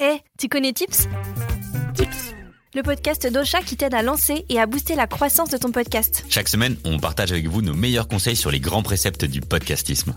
Eh, tu connais Tips? Tips, le podcast d'Ocha qui t'aide à lancer et à booster la croissance de ton podcast. Chaque semaine, on partage avec vous nos meilleurs conseils sur les grands préceptes du podcastisme.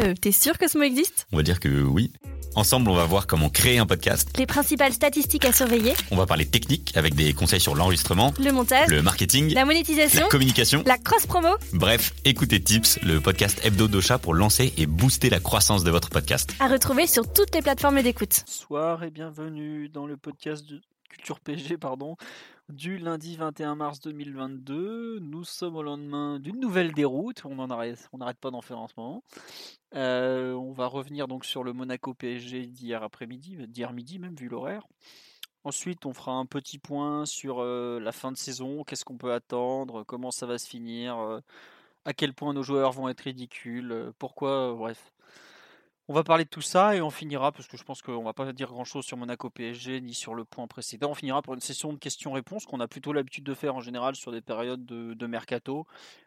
Euh, t'es sûr que ce mot existe? On va dire que oui. Ensemble, on va voir comment créer un podcast. Les principales statistiques à surveiller, On va parler technique avec des conseils sur l'enregistrement, le montage, le marketing, la monétisation, la communication. la cross-promo. Bref, écoutez Tips, le podcast hebdo d'Ocha pour lancer et booster la croissance de votre podcast. À retrouver sur toutes les plateformes d'écoute. Bonsoir et bienvenue dans le podcast de Culture PG pardon, du lundi 21 mars 2022. Nous sommes au lendemain d'une nouvelle déroute, on en arrête, on n'arrête pas d'en faire en ce moment. Euh, on va revenir donc sur le Monaco PSG d'hier après-midi, d'hier midi même vu l'horaire. Ensuite, on fera un petit point sur euh, la fin de saison, qu'est-ce qu'on peut attendre, comment ça va se finir, euh, à quel point nos joueurs vont être ridicules, pourquoi, bref. On va parler de tout ça et on finira, parce que je pense qu'on va pas dire grand chose sur Monaco PSG ni sur le point précédent. On finira pour une session de questions-réponses qu'on a plutôt l'habitude de faire en général sur des périodes de, mercato.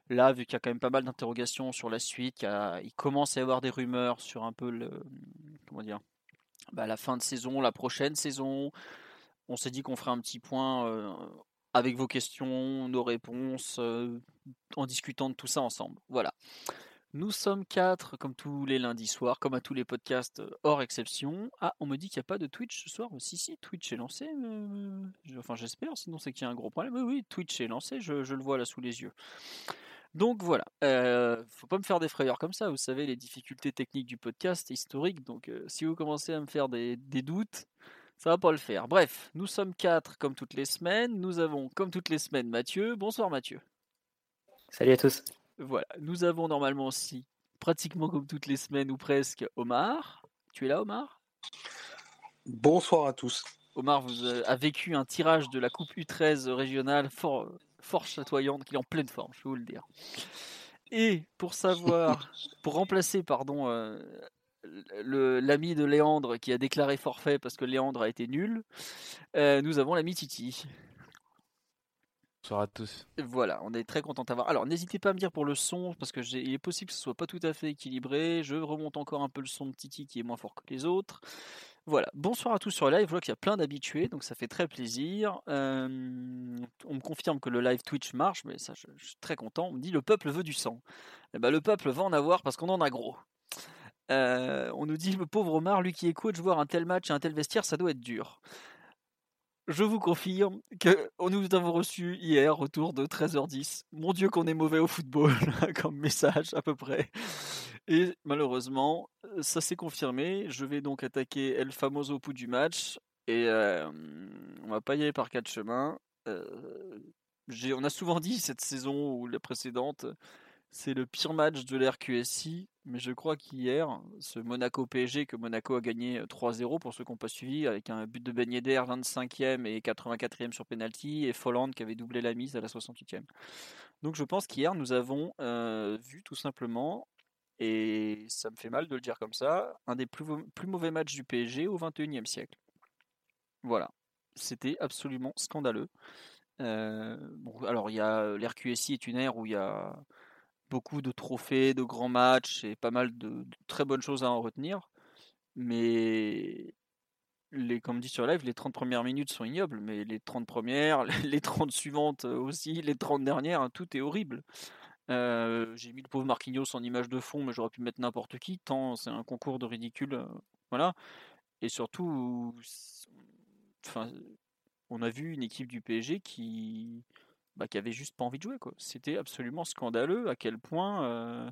Là, vu qu'il y a quand même pas mal d'interrogations sur la suite, il commence à y avoir des rumeurs sur un peu le, comment dire, bah, la fin de saison, la prochaine saison. On s'est dit qu'on ferait un petit point euh, avec vos questions, nos réponses, euh, en discutant de tout ça ensemble. Voilà. Nous sommes quatre, comme tous les lundis soirs, comme à tous les podcasts, euh, hors exception. Ah, on me dit qu'il n'y a pas de Twitch ce soir. Si, si, Twitch est lancé. euh, enfin, j'espère, sinon c'est qu'il y a un gros problème. Oui, Twitch est lancé, je, je le vois là sous les yeux. Donc voilà, euh, faut pas me faire des frayeurs comme ça. Vous savez, les difficultés techniques du podcast historique. Donc euh, si vous commencez à me faire des, des doutes, ça va pas le faire. Bref, nous sommes quatre comme toutes les semaines. Nous avons, comme toutes les semaines, Mathieu. Bonsoir Mathieu. Salut à tous. Voilà, nous avons normalement aussi, pratiquement comme toutes les semaines ou presque, Omar. Tu es là, Omar? Bonsoir à tous. Omar vous euh, a vécu un tirage de la Coupe U13 régionale fort, fort chatoyante, qu'il est en pleine forme, je peux vous le dire. Et pour savoir, pour remplacer, pardon, euh, l'ami de Léandre qui a déclaré forfait parce que Léandre a été nul, euh, nous avons l'ami Titi. Bonsoir à tous. Voilà, on est très content d'avoir. Alors, n'hésitez pas à me dire pour le son, parce que il est possible que ce soit pas tout à fait équilibré. Je remonte encore un peu le son de Titi qui est moins fort que les autres. Voilà, bonsoir à tous sur le live. Je vois qu'il y a plein d'habitués, donc ça fait très plaisir. Euh, on me confirme que le live Twitch marche, mais ça, je, je suis très content. On me dit le peuple veut du sang. Eh ben, le peuple va en avoir parce qu'on en a gros. Euh, on nous dit le pauvre Omar, lui qui est coach, voir un tel match et un tel vestiaire, ça doit être dur. Je vous confirme que nous avons reçu hier autour de 13h10. Mon Dieu qu'on est mauvais au football, comme message à peu près. Et malheureusement, euh, ça s'est confirmé. Je vais donc attaquer El Famoso pouls du match. Et euh, on va pas y aller par quatre chemins. Euh, on a souvent dit cette saison ou la précédente, c'est le pire match de l'RQSI. Mais je crois qu'hier, ce Monaco PSG que Monaco a gagné euh, 3-0 pour ceux qui n'ont pas suivi, avec un but de Ben Yedder 25e et 84e sur penalty, et Folland qui avait doublé la mise à la 68e. Donc je pense qu'hier nous avons euh, vu tout simplement, et ça me fait mal de le dire comme ça, un des plus mauvais matchs du PSG au 21e siècle. Voilà, c'était absolument scandaleux. Euh, bon, alors il y a l'RQSI est une ère où il y a beaucoup de trophées, de grands matchs et pas mal de, très bonnes choses à en retenir. Mais les, comme dit sur live, les 30 premières minutes sont ignobles, mais les 30 premières, les 30 suivantes aussi, les 30 dernières, hein, tout est horrible. Euh, J'ai mis le pauvre Marquinhos en image de fond, mais j'aurais pu mettre n'importe qui, tant c'est un concours de ridicule. euh, voilà. Et surtout, on a vu une équipe du PSG qui, bah, qui avait juste pas envie de jouer. quoi. C'était absolument scandaleux à quel point euh,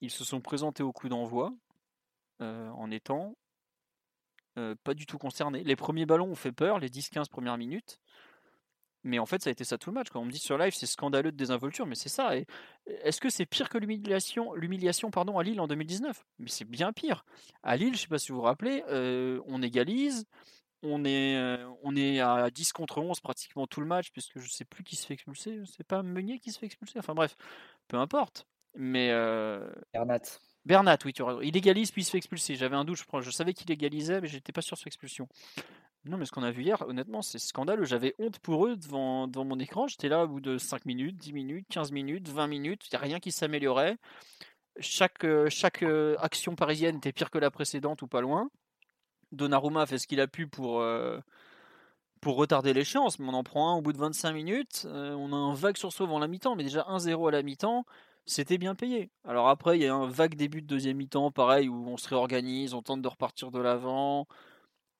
ils se sont présentés au coup d'envoi euh, en étant euh, pas du tout concernés. Les premiers ballons ont fait peur, les 10-15 premières minutes. Mais en fait, ça a été ça tout le match. Quand on me dit sur live, c'est scandaleux de désinvolture, mais c'est ça. est-ce que c'est pire que l'humiliation, à Lille en 2019 Mais c'est bien pire. À Lille, je sais pas si vous vous rappelez, on égalise, on est, euh, on est à 10 contre 11 pratiquement tout le match, puisque je sais plus qui se fait expulser. C'est pas Meunier qui se fait expulser. Enfin bref, peu importe. Mais. Euh... Bernat. Bernat, oui, tu as Il égalise puis il se fait expulser. J'avais un doute, je, je savais qu'il égalisait, mais j'étais pas sûr sur l'expulsion. Non, mais ce qu'on a vu hier, honnêtement, c'est scandaleux. J'avais honte pour eux devant, devant mon écran. J'étais là au bout de 5 minutes, 10 minutes, 15 minutes, 20 minutes. Il n'y a rien qui s'améliorait. Chaque, chaque euh, action parisienne était pire que la précédente ou pas loin. Donnarumma fait ce qu'il a pu pour, euh, pour retarder l'échéance, mais on en prend un au bout de 25 minutes. Euh, on a un vague sursaut avant la mi-temps, mais déjà 1-0 à la mi-temps, c'était bien payé. Alors après, il y a un vague début de deuxième mi-temps, pareil, où on se réorganise, on tente de repartir de l'avant.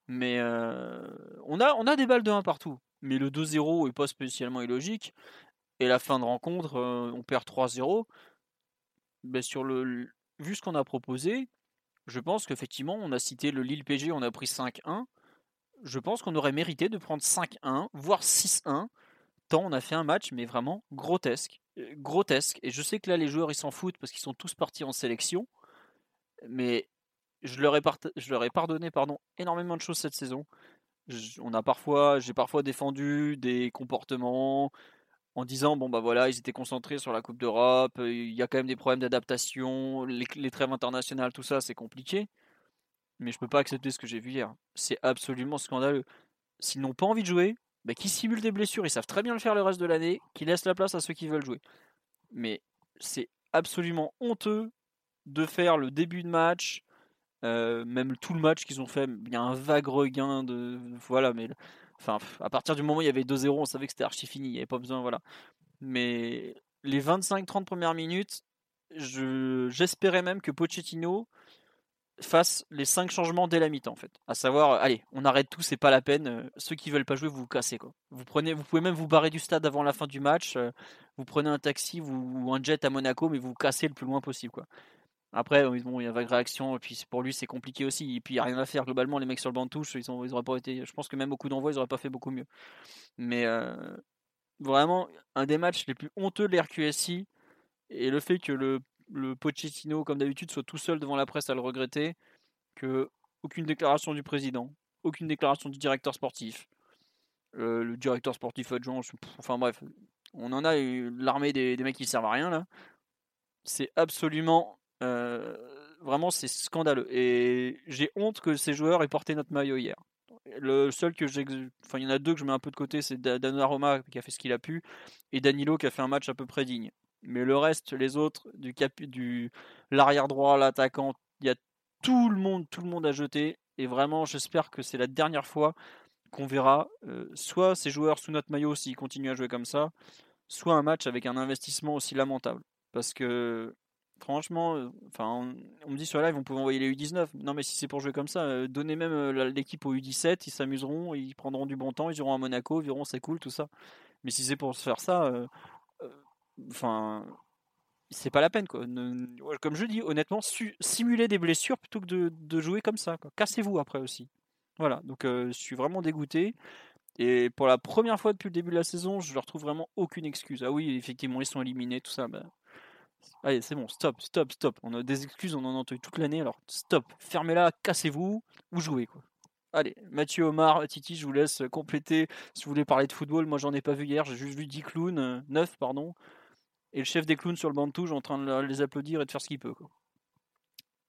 Mais euh, on, a, des balles de 1 partout. Mais le 2-0 est pas spécialement illogique. Et la fin de rencontre, on perd 3-0. Ben sur le, vu ce qu'on a proposé, je pense qu'effectivement, on a cité le Lille PG, on a pris 5-1. Je pense qu'on aurait mérité de prendre 5-1, voire 6-1, tant on a fait un match, mais vraiment grotesque. Euh, grotesque. Et je sais que là, les joueurs, ils s'en foutent parce qu'ils sont tous partis en sélection. Mais je leur ai, je leur ai pardonné pardon, énormément de choses cette saison. on a parfois, j'ai parfois défendu des comportements, en disant bon bah voilà ils étaient concentrés sur la Coupe d'Europe, euh, il y a quand même des problèmes d'adaptation, les, trêves internationales, tout ça c'est compliqué. Mais je peux pas accepter ce que j'ai vu hier. C'est absolument scandaleux. S'ils n'ont pas envie de jouer, bah, qu'ils simulent des blessures, ils savent très bien le faire le reste de l'année, qu'ils laissent la place à ceux qui veulent jouer. Mais c'est absolument honteux de faire le début de match, euh, même tout le match qu'ils ont fait, il y a un vague regain de voilà, mais Enfin, à partir du moment où il y avait 2-0, on savait que c'était archi fini. Il n'y avait pas besoin, voilà. Mais les 25-30 premières minutes, j'espérais même que Pochettino fasse les 5 changements dès la mi-temps, en fait. À savoir, allez, on arrête tout, c'est pas la peine. Euh, ceux qui veulent pas jouer, vous vous cassez, quoi. Vous, prenez, vous pouvez même vous barrer du stade avant la fin du match. Euh, vous prenez un taxi ou un jet à Monaco, mais vous vous cassez le plus loin possible, quoi. Après, bon, il y a vague réaction, et puis pour lui, c'est compliqué aussi. Et puis, il n'y a rien à faire. Globalement, les mecs sur le banc de touche, ils, ont, ils pas été. Je pense que même au coup d'envoi, ils n'auraient pas fait beaucoup mieux. Mais euh, vraiment, un des matchs les plus honteux de l'RQSI, et le fait que le, le Pochettino, comme d'habitude, soit tout seul devant la presse à le regretter, que aucune déclaration du président, aucune déclaration du directeur sportif, euh, le directeur sportif adjoint, enfin bref, on en a l'armée des, des mecs qui servent à rien là. C'est absolument euh, vraiment, c'est scandaleux. Et j'ai honte que ces joueurs aient porté notre maillot hier. Le seul que j'ai. Enfin, il y en a deux que je mets un peu de côté c'est Donnarumma qui a fait ce qu'il a pu et Danilo qui a fait un match à peu près digne. Mais le reste, les autres, du, cap... du... l'arrière droit, l'attaquant, il y a tout le monde, tout le monde à jeter. Et vraiment, j'espère que c'est la dernière fois qu'on verra euh, soit ces joueurs sous notre maillot s'ils continuent à jouer comme ça, soit un match avec un investissement aussi lamentable. Parce que Franchement, euh, enfin, on, me dit sur live, on peut envoyer les U19. Non, mais si c'est pour jouer comme ça, euh, donnez même euh, l'équipe aux U17, ils s'amuseront, ils prendront du bon temps, ils iront à Monaco, ils verront c'est cool, tout ça. Mais si c'est pour se faire ça, enfin, c'est pas la peine, quoi. comme je dis, honnêtement, simuler des blessures plutôt que de, jouer comme ça. Cassez-vous après aussi. Voilà, donc je suis vraiment dégoûté. Et pour la première fois depuis le début de la saison, je leur trouve vraiment aucune excuse. Ah oui, effectivement, ils sont éliminés, tout ça. Bah, Allez, c'est bon, stop, stop, stop. On a des excuses, on en a entendu toute l'année, alors stop. Fermez-la, cassez-vous ou jouez quoi. Allez, Mathieu Omar, Titi, je vous laisse compléter si vous voulez parler de football. Moi, j'en ai pas vu hier, j'ai juste vu 10 clowns, 9 euh, pardon, et le chef des clowns sur le banc de touche en train de les applaudir et de faire ce qu'il peut.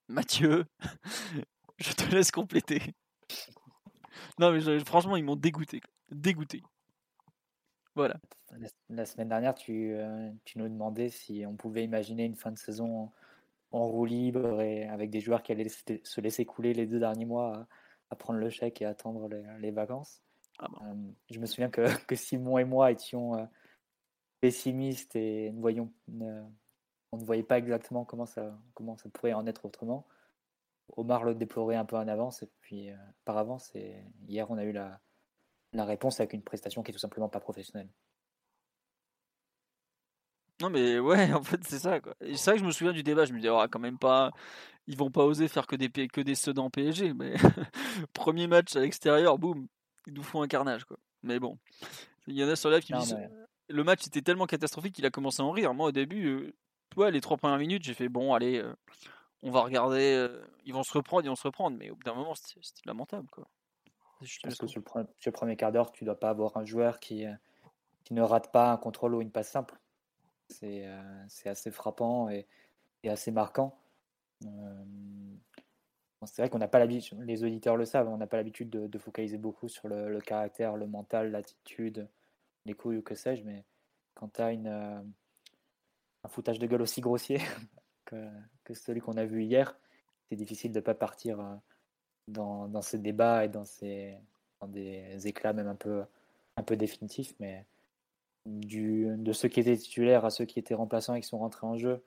Mathieu, je te laisse compléter. Non, mais franchement, ils m'ont dégoûté. Dégoûté. Voilà. La, semaine dernière, tu, euh, tu, nous demandais si on pouvait imaginer une fin de saison en, roue libre et avec des joueurs qui allaient se laisser couler les deux derniers mois à, prendre le chèque et attendre les, vacances. Ah euh, je me souviens que, que, Simon et moi étions euh, pessimistes et ne on ne voyait pas exactement comment ça, comment ça pourrait en être autrement. Omar le déplorait un peu en avance et puis par avance. Et hier, on a eu la, la réponse avec une prestation qui est tout simplement pas professionnelle. Non mais ouais, en fait c'est ça quoi. C'est vrai que je me souviens du débat, je me disais oh, quand même pas ils vont pas oser faire que des que des Sedan PSG mais premier match à l'extérieur, boum, ils nous font un carnage quoi. Mais bon, Il y en a sur live qui me disent mais- le match était tellement catastrophique qu'il a commencé à en rire. Moi, au début, euh, ouais, les trois premières minutes, j'ai fait bon, allez, euh, on va regarder. euh, ils vont se reprendre, ils vont se reprendre. Mais au bout d'un moment, c'était c'était lamentable, quoi. Je laisse que sur le, pre- sur le premier quart d'heure, tu dois pas avoir un joueur qui, euh, qui ne rate pas un contrôle ou une passe simple. C'est euh, assez frappant et, et assez marquant. Euh, c'est vrai qu'on n'a pas l'habitude, les auditeurs le savent, on n'a pas l'habitude de, de focaliser beaucoup sur le, le caractère, le mental, l'attitude, les couilles ou que sais-je, mais quand tu as une, euh, un foutage de gueule aussi grossier que, que celui qu'on a vu hier, c'est difficile de ne pas partir dans, dans ces débats et dans, ces, dans des éclats même un peu, un peu définitifs, mais du, de ceux qui étaient titulaires à ceux qui étaient remplaçants et qui sont rentrés en jeu,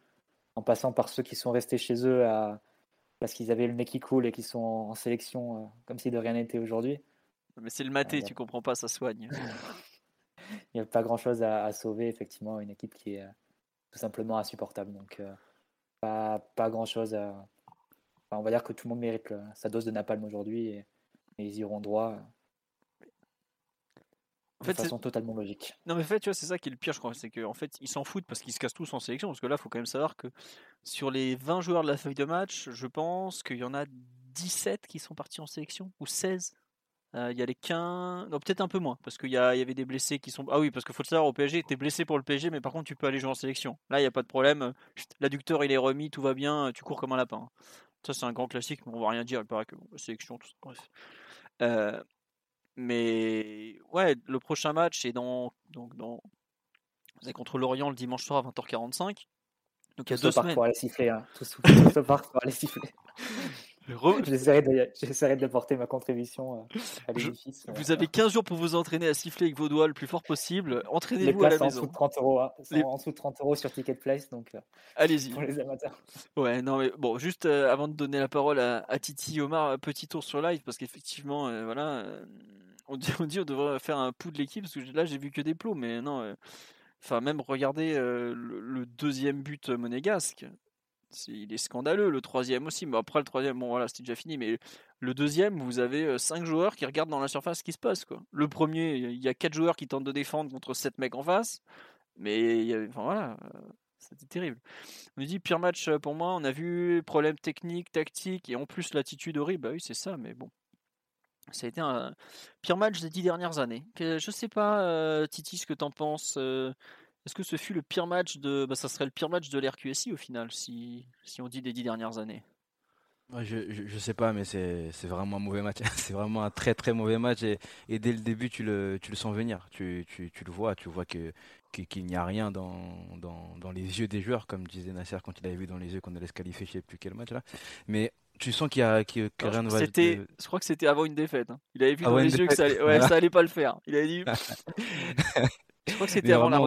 en passant par ceux qui sont restés chez eux à, parce qu'ils avaient le nez qui coule et qui sont en, en sélection euh, comme si de rien n'était aujourd'hui. Mais c'est le maté, a- tu comprends pas, ça soigne. Il n'y a pas grand-chose à, à sauver, effectivement, une équipe qui est euh, tout simplement insupportable. Donc, euh, pas, pas grand-chose à. Enfin, on va dire que tout le monde mérite le- sa dose de napalm aujourd'hui et, et ils iront droit euh, En de fait, façon totalement logique. Non mais en fait, tu vois, c'est ça qui est le pire, je crois, c'est qu'en fait, ils s'en foutent parce qu'ils se cassent tous en sélection. Parce que là, faut quand même savoir que sur les 20 joueurs de la feuille de match, je pense qu'il y en a 17 qui sont partis en sélection ou 16. Euh, Il y a les 15, non peut-être un peu moins, parce qu'il y, il y avait des blessés qui sont. Ah oui, parce qu'il faut le savoir, au PSG, tu es blessé pour le PSG, mais par contre, tu peux aller jouer en sélection. Là, il n'y a pas de problème. L'adducteur, il est remis, tout va bien, tu cours comme un lapin. Ça, c'est un grand classique, mais on va rien dire. Il paraît que bon, la sélection, tout ça. Bref. Euh, mais ouais, le prochain match est dans, donc dans c'est contre Lorient le dimanche soir à 20h45. Donc il y a deux semaines. pour aller siffler. Hein. Parc pour aller siffler. Re- J'essaierai de, j'essaierai de porter ma contribution euh, à l'édifice. euh, Vous avez 15 jours pour vous entraîner à siffler avec vos doigts le plus fort possible. Entraînez-vous à la en dessous de 30 euros. hein. Les- en dessous de 30 euros sur Ticket Place, donc euh, Allez-y. pour les amateurs. Ouais, non, mais bon, juste euh, avant de donner la parole à, à Titi Omar, petit tour sur live, parce qu'effectivement, euh, voilà, euh, on dit, on dit on devrait faire un pouls de l'équipe, parce que là, j'ai vu que des plots, mais non, euh, enfin, même regarder euh, le, le deuxième but monégasque, il est scandaleux, le troisième aussi, mais après le troisième, bon voilà, c'était déjà fini, mais le deuxième, vous avez euh, cinq joueurs qui regardent dans la surface ce qui se passe. Le premier, il y a quatre joueurs qui tentent de défendre contre sept mecs en face, mais il y enfin voilà, euh, c'était terrible. On nous dit pire match euh, pour moi, on a vu problème technique, tactique et en plus l'attitude horrible. Bah oui, c'est ça, mais bon. Ça a été un pire match des dix dernières années. Je sais pas, Titi, ce que t'en penses. Est-ce que ce fut le pire match de. Bah, ça serait le pire match de l'RQSI au final, si, si on dit des dix dernières années? Je, je, je sais pas, mais c'est vraiment un mauvais match. C'est vraiment un très très mauvais match et, et dès le début tu le, tu le sens venir. Tu, tu, tu le vois, tu vois que que- qu'il n'y a rien dans, dans, dans les yeux des joueurs, comme disait Nasser quand il avait vu dans les yeux qu'on allait se qualifier, je sais plus quel match là. Mais tu sens qu'il y a Alors, rien ne va. C'était, de- je crois que c'était avant une défaite. hein. Il avait vu Avant dans les yeux que ça allait, ouais, ça allait pas le faire. Il avait dit. je crois que c'était avant la.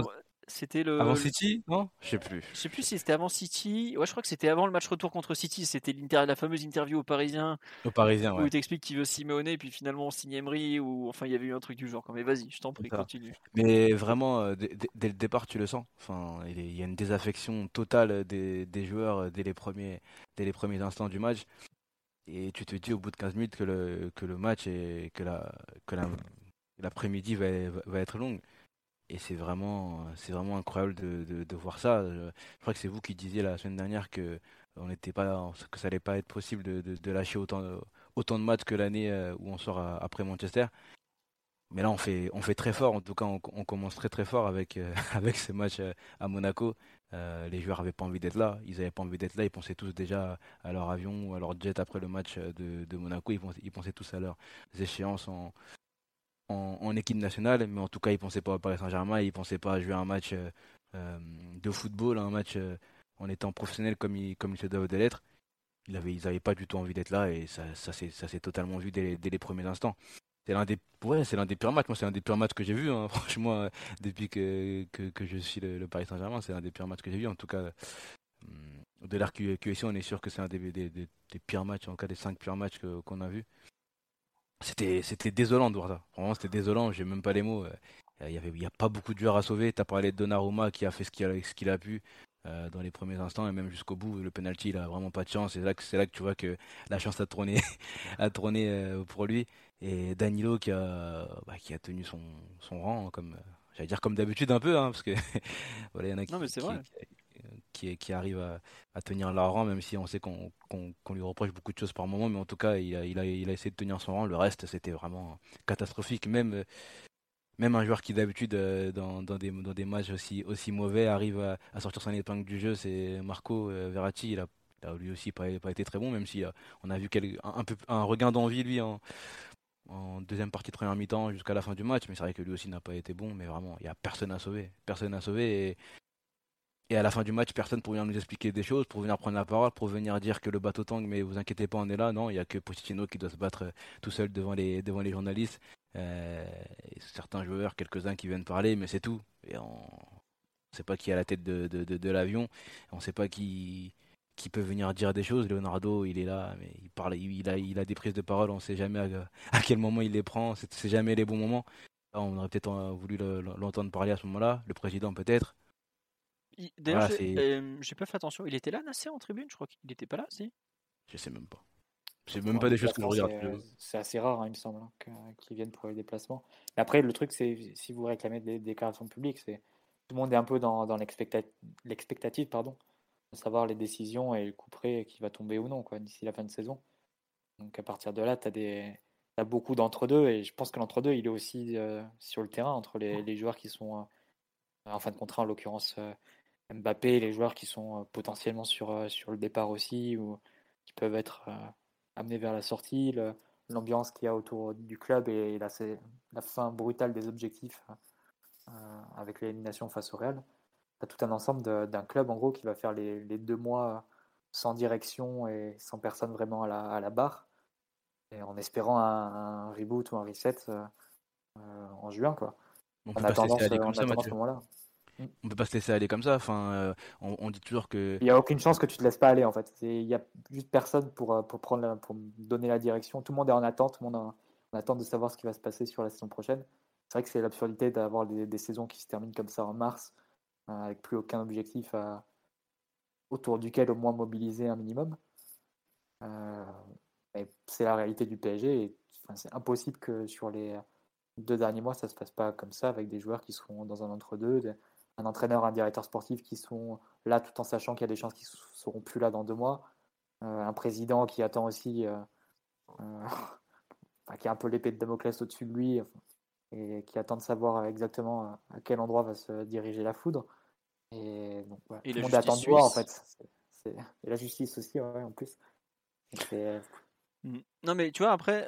C'était le. Avant City, non? Je sais plus. Je sais plus si c'était avant City. Ouais, je crois que c'était avant le match retour contre City. C'était la fameuse interview aux Parisiens Au Parisien, où ouais. il t'explique qu'il veut Simeone et puis finalement on signe Emery ou enfin il y avait eu un truc du genre. Mais vas-y, je t'en prie, continue. Mais vraiment, euh, dès, le départ, tu le sens. Enfin, il y a une désaffection totale des, des joueurs euh, dès les, premiers, dès les premiers instants du match. Et tu te dis au bout de 15 minutes que le, que le match et que la, que la- l'après-midi va, va- va être longue. Et c'est vraiment, c'est vraiment incroyable de, voir ça. Je, je crois que c'est vous qui disiez la semaine dernière que, on n'était pas, que ça allait pas être possible de, lâcher autant, de- autant de matchs que l'année euh, où on sort à- après Manchester. Mais là, on fait, on fait très fort. En tout cas, on, commence très très fort avec, euh, avec ce match euh, à Monaco. Euh, les joueurs n'avaient pas envie d'être là. Ils n'avaient pas envie d'être là. Ils pensaient tous déjà à leur avion ou à leur jet après le match euh, de, de Monaco. Ils pensaient, ils pensaient tous à leurs échéances en, en, équipe nationale. Mais en tout cas, ils ne pensaient pas au Paris Saint-Germain. Ils ne pensaient pas à jouer un match euh, euh, de football, un match euh, en étant professionnel comme ils, comme ils se doivent de l'être. Ils n'avaient ils avaient pas du tout envie d'être là et ça, ça s'est totalement vu dès les, premiers instants. C'est l'un des, ouais, c'est l'un des pires matchs. Moi, c'est l'un des pires matchs que j'ai vu. hein. Franchement, depuis que, que, je suis le, Paris Saint-Germain, c'est l'un des pires matchs que j'ai vu. En tout cas, hum, de l'art QSI, on est sûr que c'est un des, des, pires matchs, en tout cas des cinq pires matchs qu'on a vus. C'était, c'était désolant de voir ça. Vraiment, c'était désolant. J'ai même pas les mots. Euh, Il y avait, il y a pas beaucoup de joueurs à sauver. T'as parlé de Donnarumma qui a fait ce qu'il a, ce qu'il a pu. euh, dans les premiers instants et même jusqu'au bout. Le penalty, il a vraiment pas de chance. C'est là que c'est là que tu vois que la chance a tourné, a tourné euh, pour lui. Et Danilo qui a, bah, qui a tenu son, son rang, comme j'allais dire comme d'habitude un peu, hein, parce que voilà, il y en a qui, Non, mais c'est vrai. Qui, arrivent à, tenir leur rang, même si on sait qu'on lui reproche beaucoup de choses par moment, mais en tout cas, il a, essayé de tenir son rang. Le reste, c'était vraiment catastrophique. Même, un joueur qui d'habitude euh, dans, des, matchs aussi, mauvais arrive à, sortir son épingle du jeu, c'est Marco euh, Verratti. Il a, il a lui aussi pas, pas été très bon, même si euh, on a vu un, un regain d'envie lui en, deuxième partie de première mi-temps jusqu'à la fin du match. Mais c'est vrai que lui aussi n'a pas été bon, mais vraiment, il n'y a personne à sauver. Personne à sauver. Et à la fin du match, personne pour venir nous expliquer des choses, pour venir prendre la parole, pour venir dire que le bateau tangue, mais vous inquiétez pas, on est là. Non, il n'y a que Pochettino qui doit se battre euh, tout seul devant les, devant les journalistes. Euh, certains joueurs, quelques-uns qui viennent parler, mais c'est tout. Et on ne sait pas qui est à la tête de, de, l'avion. On ne sait pas qui, qui peut venir dire des choses. Leonardo, il est là, mais il parle, il, a, il a des prises de parole. On ne sait jamais à, à quel moment il les prend. C'est jamais les bons moments. On aurait peut-être euh, voulu le- l'entendre parler à ce moment-là. Le président, peut-être. Il- D'ailleurs, Voilà, j'ai c'est- euh, j'ai pas fait attention. Il était là, Nasser, en tribune? Je crois qu'il était pas là, si Je sais même pas. C'est même pas des choses que je regarde. C'est, assez rare, hein, il me semble, hein, qu'ils viennent pour les déplacements. Après, le truc, c'est si vous réclamez des déclarations publiques, c'est tout le monde est un peu dans, dans l'expecta- l'expectative, pardon, de savoir les décisions et le coup près qui va tomber ou non, quoi, d'ici la fin de saison. Donc à partir de là, tu as des t'as beaucoup d'entre-deux et je pense que l'entre-deux, il est aussi euh, sur le terrain entre les, les joueurs qui sont euh, en fin de contrat, en l'occurrence euh, Mbappé, les joueurs qui sont euh, potentiellement sur, euh, sur le départ aussi ou qui peuvent être euh, amenés vers la sortie, l'ambiance qu'il y a autour du club et la, c'est la fin brutale des objectifs euh, avec l'élimination face au Real. Tu tout un ensemble d'un club en gros qui va faire les, les deux mois sans direction et sans personne vraiment à la, à la barre et en espérant un, un reboot ou un reset euh, en juin quoi. On En peut pas se attendant, laisser ce- aller en comme ça, attendant ce Mathieu. On peut pas se laisser aller comme ça. Enfin, euh, on, dit toujours que. Il n'y a aucune chance que tu te laisses pas aller en fait. Il n'y a juste personne pour, euh, pour, prendre la- pour donner la direction. Tout le monde est en attente, tout le monde en, en attente de savoir ce qui va se passer sur la saison prochaine. C'est vrai que c'est l'absurdité d'avoir des, saisons qui se terminent comme ça en mars, euh, avec plus aucun objectif autour duquel au moins mobiliser un minimum. C'est la réalité du PSG. C'est impossible que sur les deux derniers mois, ça se passe pas comme ça, avec des joueurs qui seront dans un entre-deux, un entraîneur, un directeur sportif qui sont là tout en sachant qu'il y a des chances qu'ils ne seront plus là dans deux mois, Euh, un président qui attend aussi, euh, euh, qui a un peu l'épée de Damoclès au-dessus de lui et qui attend de savoir exactement à- quel endroit va se diriger la foudre. Et donc, voilà, Et tout la le monde attend de voir en fait. Et la justice aussi, ouais, en plus. Et c'est- Mm. Non, mais tu vois, après,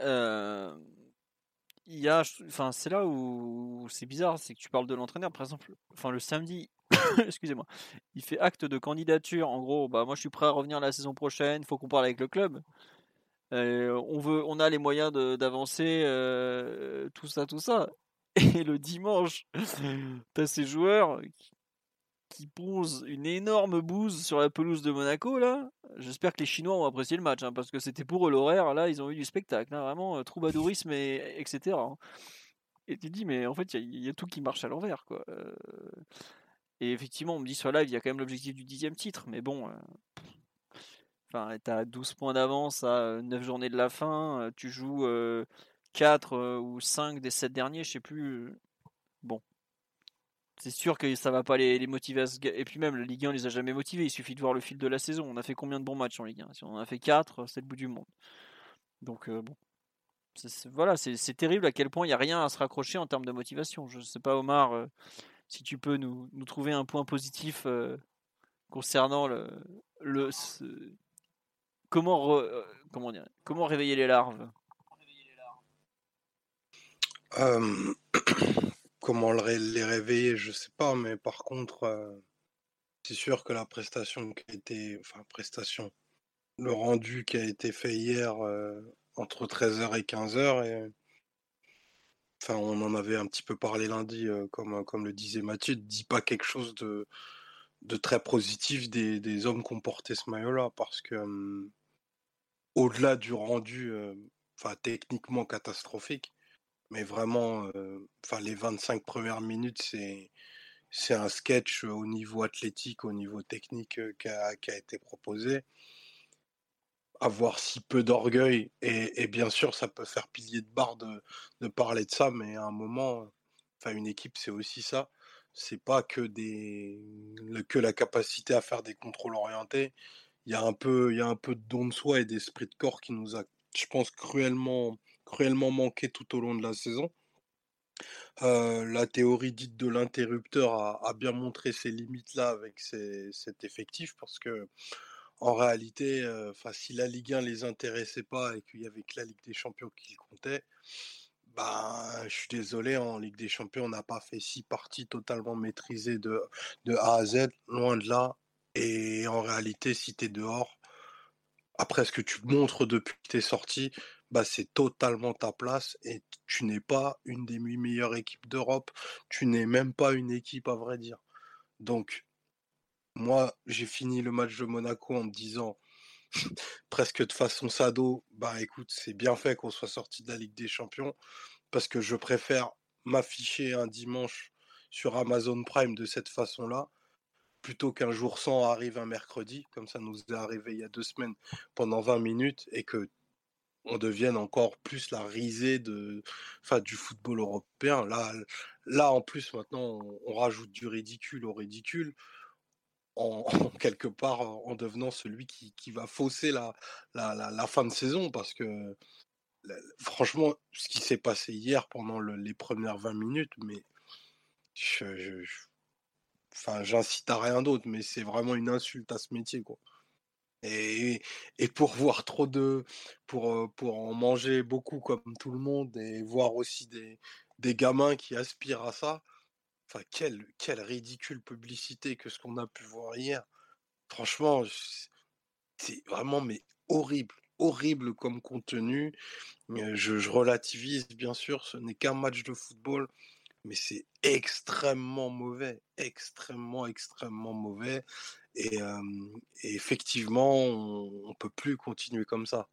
il y a, enfin, c'est là où c'est bizarre, c'est que tu parles de l'entraîneur, par exemple, enfin, le samedi, excusez-moi, il fait acte de candidature, en gros, bah, moi je suis prêt à revenir la saison prochaine, faut qu'on parle avec le club. Euh, on veut, on a les moyens d'avancer, euh, tout ça, tout ça. Et le dimanche, t'as ces joueurs qui, posent une énorme bouse sur la pelouse de Monaco là. J'espère que les Chinois ont apprécié le match, hein, parce que c'était pour eux l'horaire. Là, ils ont eu du spectacle, hein, vraiment euh, troubadourisme et etc. hein. Et tu te dis, mais en fait, il y, a- tout qui marche à l'envers, quoi. Euh, Et effectivement, on me dit sur live, il y a quand même l'objectif du dixième titre, mais bon. euh, Enfin, t'as 12 points d'avance à 9 journées de la fin, tu joues 4 ou 5 des 7 derniers, je sais plus. Bon. C'est sûr que ça va pas les, les motiver Et puis même, la Ligue 1 les a jamais motivés, il suffit de voir le fil de la saison. On a fait combien de bons matchs en Ligue 1 Si on en a fait 4, c'est le bout du monde. Donc euh, bon. Voilà, c'est terrible à quel point il n'y a rien à se raccrocher en termes de motivation. Je sais pas, Omar, euh, si tu peux nous, trouver un point positif euh, concernant le, comment euh, comment dire comment réveiller les larves? Comment les réveiller, je sais pas, mais par contre, euh, c'est sûr que la prestation qui a été, enfin prestation, le rendu qui a été fait hier euh, entre 13h et 15h, et enfin on en avait un petit peu parlé lundi, euh, comme, le disait Mathieu, ne dit pas quelque chose de, très positif des, hommes qui ont porté ce maillot-là, parce que au-delà du rendu, enfin techniquement catastrophique, mais vraiment, euh, enfin les 25 premières minutes, c'est c'est un sketch au niveau athlétique, au niveau technique qui a, qui a été proposé. Avoir si peu d'orgueil et, et, bien sûr ça peut faire pilier de barre de, de, parler de ça mais à un moment enfin une équipe c'est aussi ça. C'est pas que des que la capacité à faire des contrôles orientés. Il y il y a un peu de don de soi et d'esprit de corps qui nous a je pense cruellement cruellement manqué tout au long de la saison euh, la théorie dite de l'interrupteur a, bien montré ses limites là avec cet effectif parce que en réalité, euh, si la Ligue 1 les intéressait pas et qu'il y avait que la Ligue des Champions qui comptait, bah, je suis désolé, en Ligue des Champions, on n'a pas fait six parties totalement maîtrisées de, de A à Z, loin de là. Et en réalité, si tu es dehors, après ce que tu montres depuis que tu es sorti, bah, c'est totalement ta place et tu n'es pas une des huit meilleures équipes d'Europe. Tu n'es même pas une équipe, à vrai dire. Donc, moi, j'ai fini le match de Monaco en me disant, presque de façon sado, bah écoute, c'est bien fait qu'on soit sorti de la Ligue des Champions, parce que je préfère m'afficher un dimanche sur Amazon Prime de cette façon-là, plutôt qu'un jour sans arrive un mercredi, comme ça nous est arrivé il y a deux semaines pendant 20 minutes, et que on devienne encore plus la risée de, enfin, du football européen. Là, en plus, maintenant, on rajoute du ridicule au ridicule en, quelque part en devenant celui qui, va fausser la, la, fin de saison parce que franchement, ce qui s'est passé hier pendant les premières 20 minutes, mais j'incite à rien d'autre, mais c'est vraiment une insulte à ce métier, quoi. Et, pour voir trop de, pour, pour en manger beaucoup comme tout le monde et voir aussi des, des gamins qui aspirent à ça, Enfin, quelle, quelle ridicule publicité que ce qu'on a pu voir hier. Franchement, c'est vraiment mais horrible, horrible comme contenu. Je, je relativise bien sûr, ce n'est qu'un match de football, mais c'est extrêmement mauvais, extrêmement, extrêmement mauvais. Et, effectivement, on ne peut plus continuer comme ça.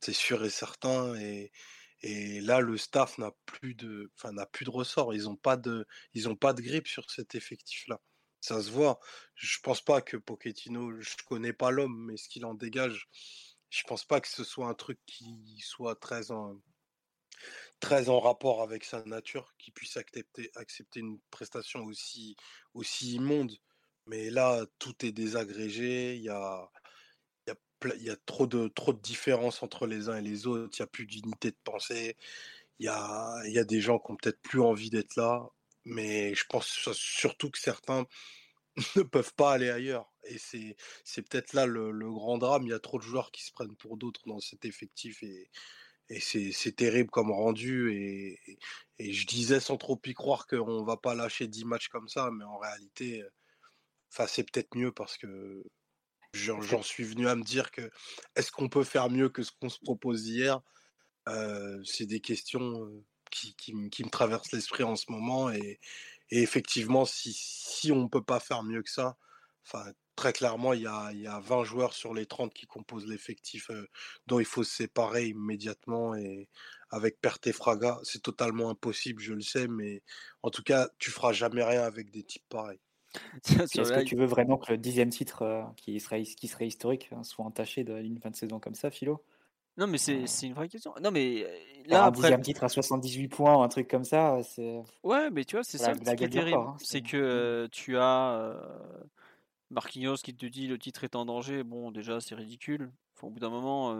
C'est sûr et certain. Et, là, le staff n'a plus de, enfin, n'a plus de ressort. Ils n'ont pas de, ils pas de grippe sur cet effectif-là. Ça se voit. Je pense pas que Pochettino, je connais pas l'homme, mais ce qu'il en dégage, je pense pas que ce soit un truc qui soit très en, très en rapport avec sa nature, qui puisse accepter, accepter une prestation aussi, aussi immonde. Mais là, tout est désagrégé. Il y a, il y a trop de, trop de différences entre les uns et les autres, il n'y a plus d'unité de pensée, il y a, y a des gens qui ont peut-être plus envie d'être là, mais je pense surtout que certains ne peuvent pas aller ailleurs. Et c'est, c'est peut-être là le, grand drame, il y a trop de joueurs qui se prennent pour d'autres dans cet effectif et, et c'est, terrible comme rendu. Et, et, je disais sans trop y croire qu'on va pas lâcher 10 matchs comme ça, mais en réalité, enfin, c'est peut-être mieux parce que J'en suis venu à me dire que est-ce qu'on peut faire mieux que ce qu'on se propose hier? C'est des questions qui, qui, me traversent l'esprit en ce moment. Et, effectivement, si, si on ne peut pas faire mieux que ça, enfin, très clairement, il y a, il y a 20 joueurs sur les 30 qui composent l'effectif dont il faut se séparer immédiatement. Et avec Perte et Fraga, c'est totalement impossible, je le sais, mais en tout cas, tu feras jamais rien avec des types pareils. Est-ce que tu veux vraiment que le dixième titre euh, qui, serait, qui serait historique hein, soit entaché d'une fin de saison comme ça, Philo? Non, mais c'est euh, une vraie question. Non, mais euh, là, un dixième titre à 78 points ou un truc comme ça, c'est. Ouais, mais tu vois, c'est ça qui est terrible. Hein, c'est que tu as Marquinhos qui te dit le titre est en danger. Bon, déjà, c'est ridicule. au bout d'un moment,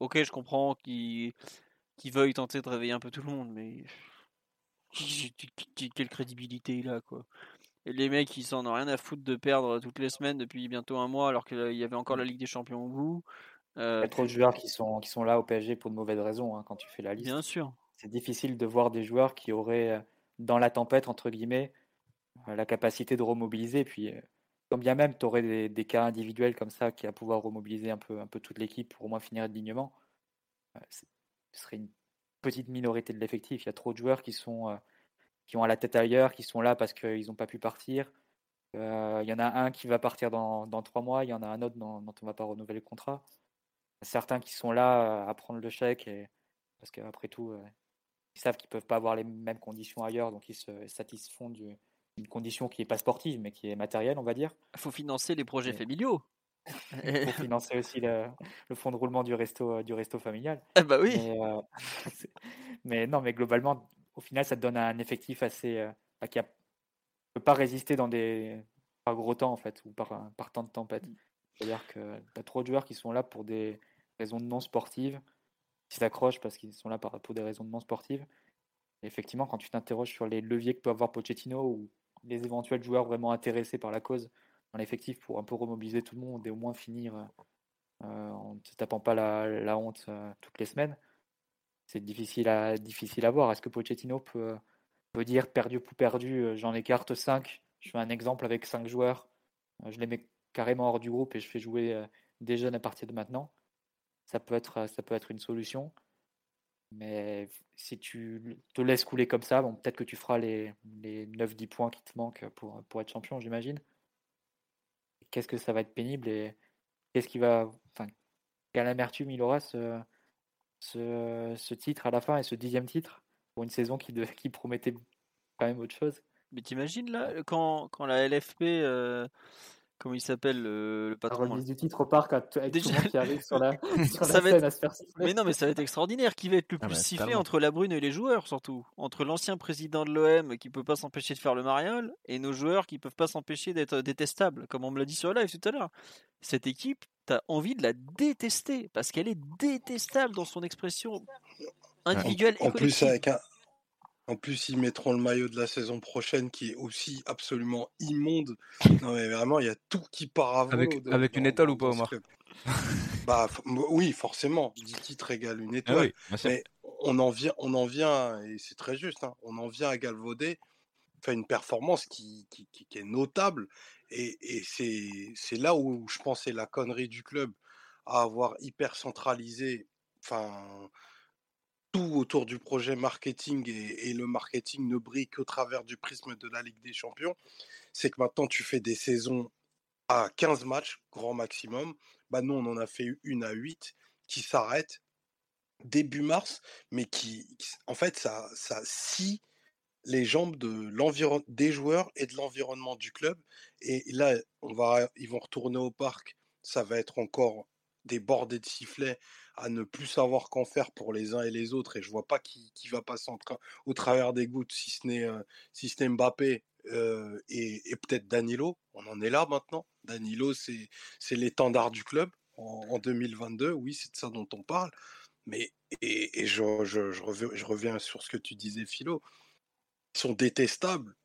ok, je comprends qu'il qu veuille tenter de réveiller un peu tout le monde, mais quelle crédibilité il a, quoi les mecs, ils s'en ont rien à foutre de perdre toutes les semaines depuis bientôt un mois, alors qu'il y avait encore la Ligue des Champions au bout. Euh, il y a trop de joueurs qui sont, qui sont là au PSG pour de mauvaises raisons hein, quand tu fais la liste. Bien sûr. C'est difficile de voir des joueurs qui auraient, euh, dans la tempête, entre guillemets, euh, la capacité de remobiliser. Puis, quand bien même tu aurais des, cas individuels comme ça qui à pouvoir remobiliser un peu, un peu toute l'équipe pour au moins finir dignement, ce serait une petite minorité de l'effectif. Il y a trop de joueurs qui sont qui ont à la tête ailleurs, qui sont là parce qu'ils n'ont pas pu partir. Euh, il y en a un qui va partir dans, dans trois mois, il y en a un autre dont, on ne va pas renouveler le contrat. Certains qui sont là euh, à prendre le chèque, et, parce qu'après tout, euh, ils savent qu'ils ne peuvent pas avoir les mêmes conditions ailleurs, donc ils se satisfont du, une condition qui n'est pas sportive, mais qui est matérielle, on va dire. Il faut financer les projets Et- familiaux. Il faut financer aussi le, le fonds de roulement du resto, du resto familial. Ah bah oui. Mais, euh, mais non, mais globalement, au final, ça te donne un effectif assez. euh, bah, qui ne peut pas résister dans des. par gros temps, en fait, ou par, un- par temps de tempête. C'est-à-dire que tu as trop de joueurs qui sont là pour des raisons non sportives, qui s'accrochent parce qu'ils sont là pour des raisons non sportives. Et effectivement, quand tu t'interroges sur les leviers que peut avoir Pochettino ou les éventuels joueurs vraiment intéressés par la cause dans l'effectif pour un peu remobiliser tout le monde et au moins finir euh, euh, en ne se tapant pas la, honte euh, toutes les semaines, c'est difficile à, difficile à voir. Est-ce que Pochettino peut, peut dire perdu pour perdu, j'en écarte 5, je fais un exemple avec 5 joueurs, je les mets carrément hors du groupe et je fais jouer des jeunes à partir de maintenant ça peut être une solution. Mais si tu te laisses couler comme ça, bon, peut-être que tu feras les, les 9-10 points qui te manquent pour, pour être champion, j'imagine. Qu'est-ce que ça va être pénible et qu'est-ce qui va. Enfin, quelle amertume il aura ce, ce, titre à la fin et ce dixième titre pour une saison qui, de- qui promettait quand même autre chose? Mais t'imagines là, quand, quand la LFP, euh, comment il s'appelle le, le La patron remise du titre au parc avec tout le Déjà- monde qui arrive sur la, sur la Ça va scène être- à se faire siffler. Mais non, mais ça va être extraordinaire. Qui va être le Ah plus bah, sifflé entre la Brune et les joueurs, surtout? Entre l'ancien président de l'OM qui peut pas s'empêcher de faire le mariole et nos joueurs qui peuvent pas s'empêcher d'être détestables, comme on me l'a dit sur le live tout à l'heure. Cette équipe, t'as envie de la détester parce qu'elle est détestable dans son expression individuelle et En plus, collective. avec un... en plus, ils mettront le maillot de la saison prochaine qui est aussi absolument immonde. Non, mais vraiment, il y a tout qui part volo. Avec- avec une étoile ou pas, Omar. Bah, oui, forcément. 10 titres égale une Ah étoile. oui. Mais on en vient, on en vient, et c'est très juste, hein, on en vient à galvauder fait une performance qui, qui, qui- qui est notable. Et, et c'est, c'est là où je pense c'est la connerie du club à avoir hyper centralisé enfin, tout autour du projet marketing et, le marketing ne brille qu'au travers du prisme de la Ligue des Champions. C'est que maintenant tu fais des saisons à 15 matchs, grand maximum. Bah nous, on en a fait une à 8 qui s'arrête début mars, mais qui, en fait, ça, ça scie les jambes de des joueurs et de l'environnement du club. Et là, on va, ils vont retourner au parc. Ça va être encore des bordées de sifflets à ne plus savoir qu'en faire pour les uns et les autres. Et je vois pas qui, qui va passer au travers des gouttes, si ce n'est euh, si ce Mbappé euh, et, peut-être Danilo. On en est là maintenant. Danilo, c'est l'étendard du club en, en 2022. Oui, c'est de ça dont on parle. Mais et, je, je, reviens, sur ce que tu disais, Philo. Ils sont détestables.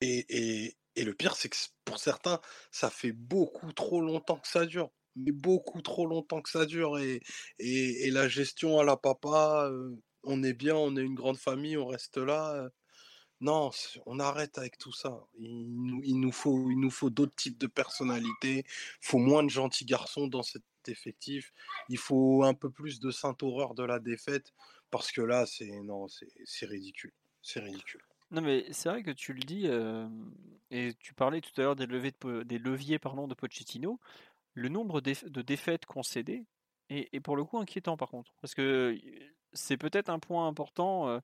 Et, et le pire, c'est que pour certains, ça fait beaucoup trop longtemps que ça dure. Mais beaucoup trop longtemps que ça dure. Et, et, la gestion à la papa, euh, on est bien, on est une grande famille, on reste là. euh, non, on arrête avec tout ça. Il nous, il nous faut, faut d'autres types de personnalités. Il faut moins de gentils garçons dans cet effectif. Il faut un peu plus de sainte horreur de la défaite. Parce que là, c'est c'est ridicule. C'est ridicule. Non, mais c'est vrai que tu le dis, euh, et tu parlais tout à l'heure des, des leviers pardon, de Pochettino. Le nombre de défaites concédées est, est pour le coup inquiétant par contre. Parce que c'est peut-être un point important, euh,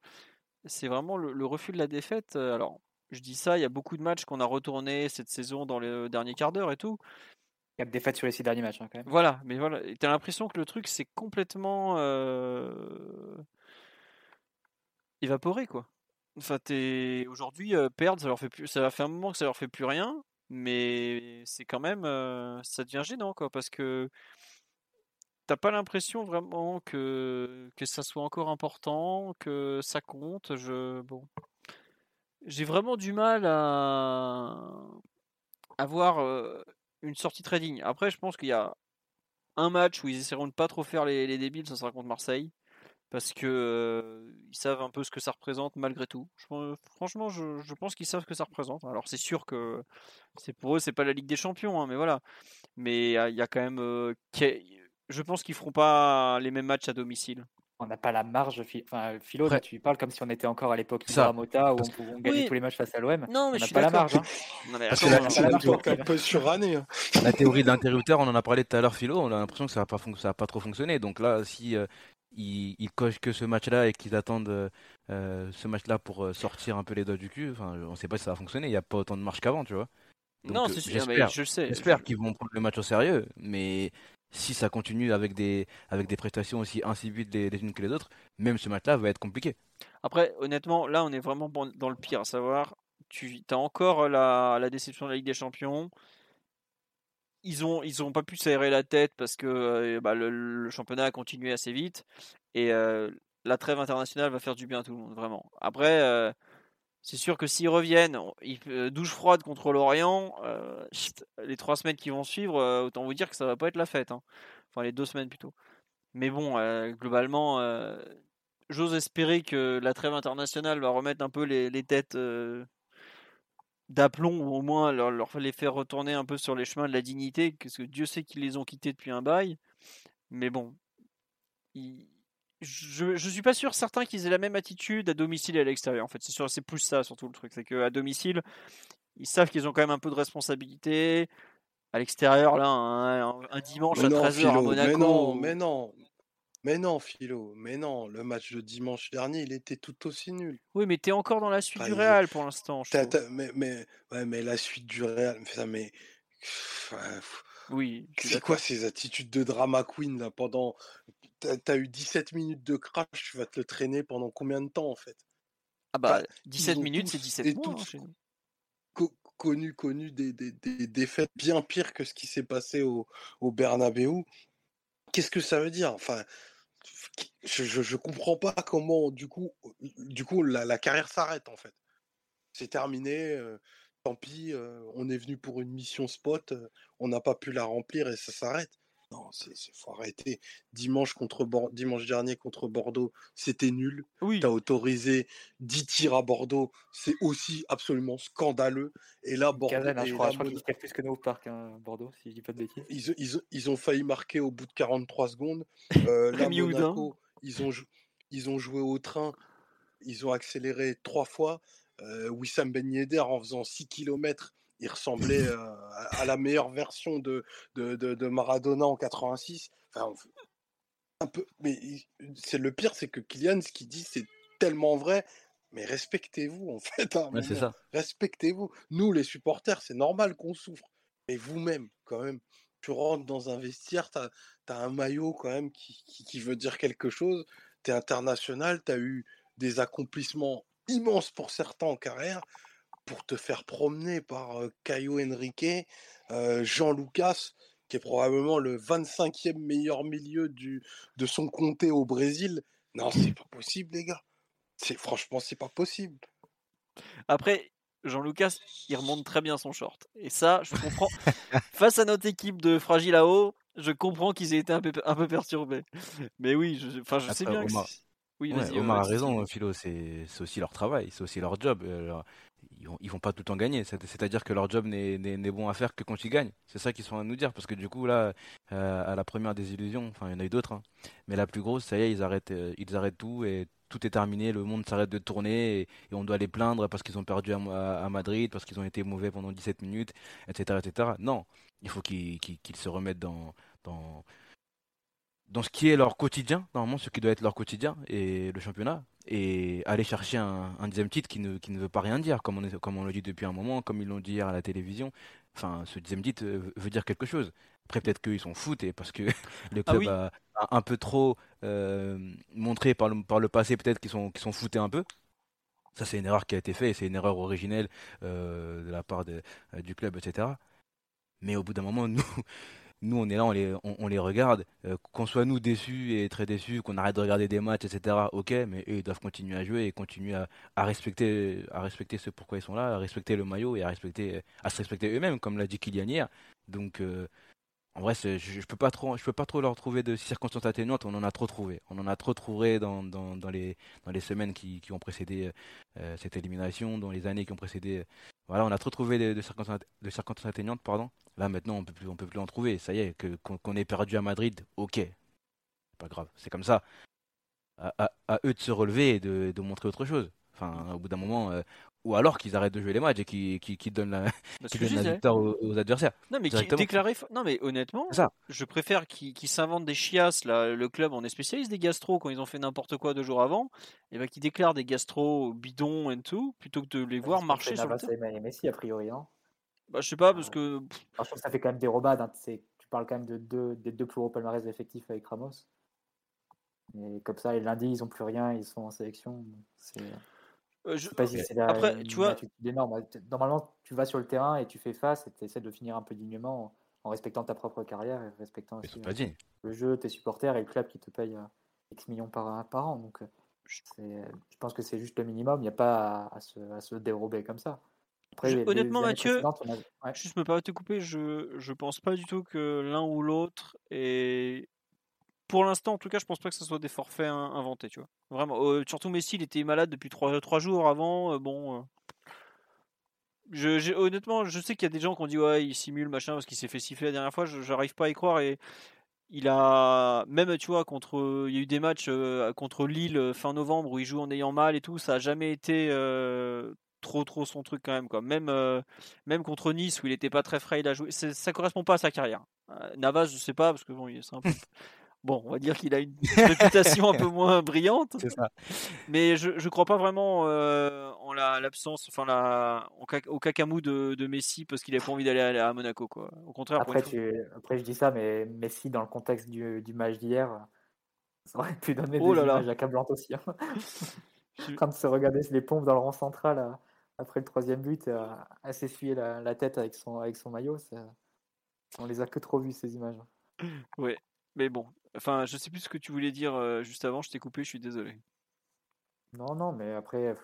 c'est vraiment le, le refus de la défaite. Euh, Alors, je dis ça, il y a beaucoup de matchs qu'on a retournés cette saison dans le dernier quart d'heure et tout. 4 défaites sur les 6 derniers matchs, hein, quand même. Voilà, mais voilà, t'as l'impression que le truc c'est complètement euh, évaporé quoi. Enfin, aujourd'hui euh, perdre, ça leur fait plus, ça fait un moment que ça leur fait plus rien, mais c'est quand même, euh, ça devient gênant quoi, parce que t'as pas l'impression vraiment que ça soit encore important, que ça compte. Je bon, j'ai vraiment du mal à avoir euh, une sortie très digne. Après, je pense qu'il y a un match où ils essaieront de pas trop faire les débiles, ça sera contre Marseille. Parce que euh, ils savent un peu ce que ça représente malgré tout. Je franchement, je, je pense qu'ils savent ce que ça représente. Alors c'est sûr que c'est pour eux, c'est pas la Ligue des Champions, hein, mais voilà. Mais il y a quand même, euh, je pense qu'ils feront pas les mêmes matchs à domicile. On n'a pas la marge. Enfin, Philo, Après- tu parles comme si on était encore à l'époque Ça. Ibra Mota où on, Parce- pouvait- on gagnait Oui. tous les matchs face à l'OM. Non, On mais je n'a pas la marge. hein. Non, mais Parce que la- hein. La théorie de l'interrupteur, on en a parlé tout à l'heure, Philo. On a l'impression que ça va pas, pas trop fonctionner. Donc là, si euh, ils, ils cochent que ce match-là et qu'ils attendent euh, ce match-là pour euh, sortir un peu les doigts du cul, enfin, on sait pas si ça va fonctionner. Il n'y a pas autant de marche qu'avant, tu vois. Donc, non, euh, c'est sûr, j'espère- mais je le sais. J'espère qu'ils vont prendre le match au sérieux, mais si ça continue avec des, avec des prestations aussi inciviles les, les unes que les autres, même ce match-là va être compliqué. Après, honnêtement, là, on est vraiment dans le pire, à savoir, tu as encore la, la déception de la Ligue des Champions. Ils ont, ils ont pas pu s'aérer la tête parce que euh, bah, le, championnat a continué assez vite et la trêve internationale va faire du bien à tout le monde, vraiment. Après, c'est sûr que s'ils reviennent, douche froide contre l'Orient, les trois semaines qui vont suivre, autant vous dire que ça va pas être la fête. hein. Enfin, les deux semaines plutôt. Mais bon, globalement, j'ose espérer que la trêve internationale va remettre un peu les, têtes d'aplomb ou au moins leur, leur les faire retourner un peu sur les chemins de la dignité, parce que Dieu sait qu'ils les ont quittés depuis un bail. Mais bon, ils- je, je suis pas sûr certain qu'ils aient la même attitude à domicile et à l'extérieur. En fait, c'est sûr, c'est plus ça surtout le truc, c'est qu'à domicile, ils savent qu'ils ont quand même un peu de responsabilité. À l'extérieur, là, un, dimanche Mais à non, 13h à Monaco. mais non, mais non, mais non, Philo, mais non, le match de dimanche dernier, il était tout aussi nul. Oui, mais t'es encore dans la suite Enfin, du Real pour l'instant. mais, mais, ouais, mais la suite du Real, mais enfin, Oui, c'est quoi ces attitudes de drama queen là pendant, t'as eu 17 minutes de crash, tu vas te le traîner pendant combien de temps en fait? Ah bah, Enfin, 17 ont minutes, c'est 17 et mois. hein, co- connu, connu des, des, des défaites bien pires que ce qui s'est passé au, au Bernabeu. Qu'est-ce que ça veut dire? Enfin, je, je, comprends pas comment du coup, du coup la, la carrière s'arrête en fait. C'est terminé. euh, tant pis, euh, on est venu pour une mission spot, euh, on n'a pas pu la remplir et ça s'arrête. Non, c'est faut arrêter. Dimanche contre Bor- dimanche dernier contre Bordeaux, c'était nul. Oui, Tu as autorisé 10 tirs à Bordeaux, c'est aussi absolument scandaleux. Et là, Bordeaux, hein, je crois, crois qu'ils plus que nous au parc, hein, Bordeaux, si je dis pas de bêtises. ils, ils- ils ont failli marquer au bout de 43 secondes. Euh, là. Monaco, ils ont, ils ont joué au train, ils ont accéléré trois fois. Euh, Wissam Ben Yedder, en faisant 6 km, il ressemblait euh, à, à la meilleure version de, de, de- de Maradona en 86. Enfin, un peu, mais c'est le pire, c'est que Kylian, ce qu'il dit, c'est tellement vrai. Mais respectez-vous, en fait. un Ouais, ça. Respectez-vous. Nous, les supporters, c'est normal qu'on souffre. Mais vous-même, quand même, tu rentres dans un vestiaire, tu as, un maillot quand même qui, qui- qui veut dire quelque chose. Tu es international, tu as eu des accomplissements immenses pour certains en carrière. Pour te faire promener par euh, Caio Henrique, euh, Jean Lucas, qui est probablement le 25e meilleur milieu du, de son comté au Brésil. Non, c'est pas possible, les gars. C'est franchement, c'est pas possible. Après, Jean-Lucas, il remonte très bien son short. Et ça, je comprends. Face à notre équipe de fragile à eau, je comprends qu'ils aient été un peu, un peu perturbés. Mais oui, je, enfin, je sais Après, bien que Omar- c'est- Oui, Ouais. Omar a raison, Steve. Philo, c'est c'est aussi leur travail, c'est aussi leur job. leur- ils, vont, vont pas tout le temps gagner, c'est- c'est-à-dire que leur job n'est bon à faire que quand ils gagnent. C'est ça qu'ils sont à nous dire, parce que du coup, là, euh, à la première désillusion, enfin, il y en a eu d'autres, hein, mais la plus grosse, ça y est, ils arrêtent, euh, ils arrêtent tout et tout est terminé, le monde s'arrête de tourner et, on doit les plaindre parce qu'ils ont perdu à, Madrid, parce qu'ils ont été mauvais pendant 17 minutes, etc. etc. Non, il faut qu'ils se remettent dans, dans, dans ce qui est leur quotidien, normalement ce qui doit être leur quotidien, et le championnat, et aller chercher un, un dixième titre qui ne, qui ne veut pas rien dire, comme on, est- comme on le dit depuis un moment, comme ils l'ont dit hier à la télévision. Enfin, ce dixième titre euh, veut dire quelque chose. Après, peut-être qu'ils s'en foutent, et parce que le Ah club oui. a, a un peu trop euh, montré par le, par le passé, peut-être qu'ils sont, qu'ils sont foutés un peu. Ça, c'est une erreur qui a été faite, et c'est une erreur originelle euh, de la part de- euh, du club, etc. Mais au bout d'un moment, nous, nous on est là, on les, on, les regarde. Euh, qu'on soit nous déçus et très déçus, qu'on arrête de regarder des matchs, etc. Ok, mais eux, ils doivent continuer à jouer et continuer à, à respecter, à respecter ce pourquoi ils sont là, à respecter le maillot et à respecter, à se respecter eux-mêmes, comme l'a dit Kylian hier. Donc, euh, en vrai, je, je peux pas trop, je peux pas trop leur trouver de circonstances atténuantes. On en a trop trouvé. On en a trop trouvé dans, dans, les, dans les semaines qui, qui ont précédé euh, cette élimination, dans les années qui ont précédé. Voilà, on a trop trouvé de, circonstances, de circonstances atténuantes, pardon. Là, maintenant, on peut plus, on peut plus en trouver. Ça y est, qu'on qu'on ait perdu à Madrid, ok, pas grave, c'est comme ça. À, eux de se relever et de, de montrer autre chose. Enfin, au bout d'un moment, euh, ou alors qu'ils arrêtent de jouer les matchs et qu'ils qui, qui donnent la, Bah, je donnent la victoire aux, aux adversaires. Non mais déclarer non mais honnêtement ça. je préfère qu'ils s'inventent des chiasses là le club on est spécialiste des gastro quand ils ont fait n'importe quoi deux jours avant et ben qu'ils déclarent des gastro bidons et tout plutôt que de les voir marcher sur le terrain. Messi, a priori. Hein. Bah je sais pas parce que Alors, je trouve que ça fait quand même des robades. Hein. Tu parles quand même de deux, des deux plus gros palmarès effectifs avec Ramos. Et comme ça, les lundis, ils ont plus rien, ils sont en sélection. C'est euh, je pas si c'est la- après une tu vois énorme. Normalement, tu vas sur le terrain et tu fais face et tu essaies de finir un peu dignement en, en respectant ta propre carrière et respectant aussi euh, pas dignes. le jeu, tes supporters et le club qui te paye euh, X millions par, par an. Donc, euh, je pense que c'est juste le minimum. Il n'y a pas à, à se, à se dérober comme ça. Après, Je- les- les honnêtement, Mathieu, a- ouais. Juste me de te couper, je, je pense pas du tout que l'un ou l'autre est. Pour l'instant, en tout cas, je pense pas que ce soit des forfaits in- inventés, tu vois. Vraiment. Euh, surtout Messi, il était malade depuis trois, trois jours avant. euh, bon. euh, honnêtement, je sais qu'il y a des gens qui ont dit ouais, il simule machin parce qu'il s'est fait siffler la dernière fois. J'arrive pas à y croire et il a même, tu vois, contre, il y a eu des matchs contre Lille fin novembre où il joue en ayant mal et tout. Ça a jamais été trop trop son truc quand même quoi. Même même contre Nice où il était pas très frais, il a joué. Ça correspond pas à sa carrière. Euh, Navas, je sais pas parce que bon, il- un peu. Bon, on va dire qu'il a une réputation un peu moins brillante. C'est ça. Mais je je crois pas vraiment euh, en la- l'absence, enfin la, en cac- au cacamou de, de Messi parce qu'il a pas envie d'aller à, à Monaco quoi. Au contraire, Après, tu... Après, je dis ça, mais Messi, dans le contexte du, du match d'hier, ça aurait pu donner Oh des là là. images accablantes aussi. hein. Je- En train de se regarder les pompes dans le rang central euh, après le troisième but, euh, à s'essuyer la, la tête avec son, avec son maillot. ça- On les a que trop vus, ces images. Ouais, mais bon, enfin, je sais plus ce que tu voulais dire euh, juste avant, je t'ai coupé, je suis désolé. Non, non, mais après,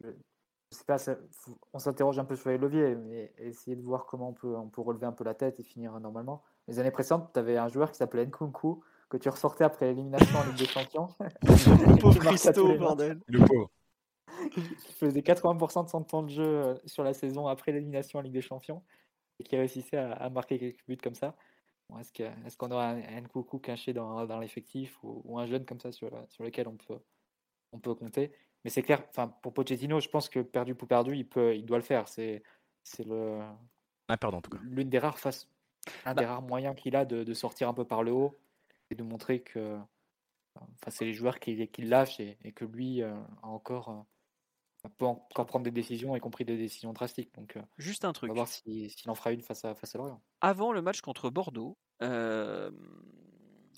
je, je sais pas, ça- faut- on s'interroge un peu sur les leviers, mais essayer de voir comment on peut, on peut relever un peu la tête et finir normalement. Les années précédentes, tu avais un joueur qui s'appelait Nkunku, que tu ressortais après l'élimination en Ligue des Champions. Pauvre à tous Christo, bordel. Le pauvre. qui faisait 80% de son temps de jeu euh, sur la saison après l'élimination en Ligue des Champions et qui réussissait à, à marquer quelques buts comme ça. Bon, est-ce que- est-ce qu'on aura un, un coucou caché dans, dans l'effectif ou, ou un jeune comme ça sur, sur lequel on peut, on peut compter? Mais c'est clair, pour Pochettino, je pense que perdu pour perdu, il, peut, il doit le faire. C'est c'est le- Un perdant en tout cas. l'une des rares faces, un des rares moyens qu'il a de, de sortir un peu par le haut et de montrer que enfin, c'est les joueurs qui, qui lâchent et, et que lui euh, a encore euh, peut encore prendre des décisions, y compris des décisions drastiques. Donc, euh, Juste un on truc. va voir si- s'il en fera une face à, face à Lorient. Avant le match contre Bordeaux, euh,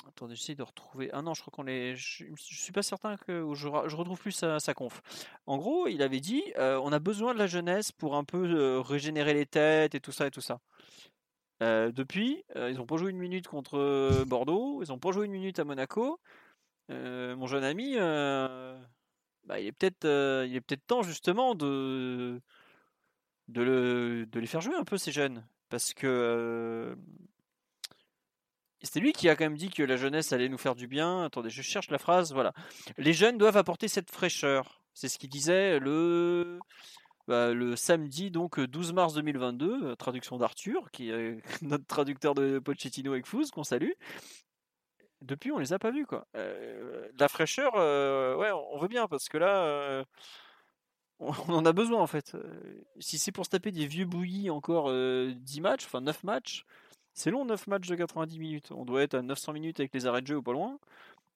attendez, j'essaie de retrouver. Ah non, je crois qu'on est. Je, je suis pas certain que je, je retrouve plus sa, sa conf. En gros, il avait dit euh, on a besoin de la jeunesse pour un peu euh, régénérer les têtes et tout ça et tout ça. Depuis, ils n'ont pas joué une minute contre Bordeaux, ils n'ont pas joué une minute à Monaco. Mon jeune ami, bah, il est peut-être, euh, il est peut-être temps justement de de, le, de les faire jouer un peu ces jeunes, parce que euh, c'était lui qui a quand même dit que la jeunesse allait nous faire du bien. Attendez, je cherche la phrase. Voilà, les jeunes doivent apporter cette fraîcheur. C'est ce qu'il disait le bah, samedi donc 12 mars 2022, euh, traduction d'Arthur, qui est notre traducteur de Pochettino avec Fouz, qu'on salue. Depuis, on les a pas vus quoi. Euh, la fraîcheur, euh, ouais, on veut bien parce que là, euh, on en a besoin en fait. Si c'est pour se taper des vieux bouillis encore euh, 10 matchs, enfin 9 matchs, c'est long 9 matchs de 90 minutes. On doit être à 900 minutes avec les arrêts de jeu ou pas loin.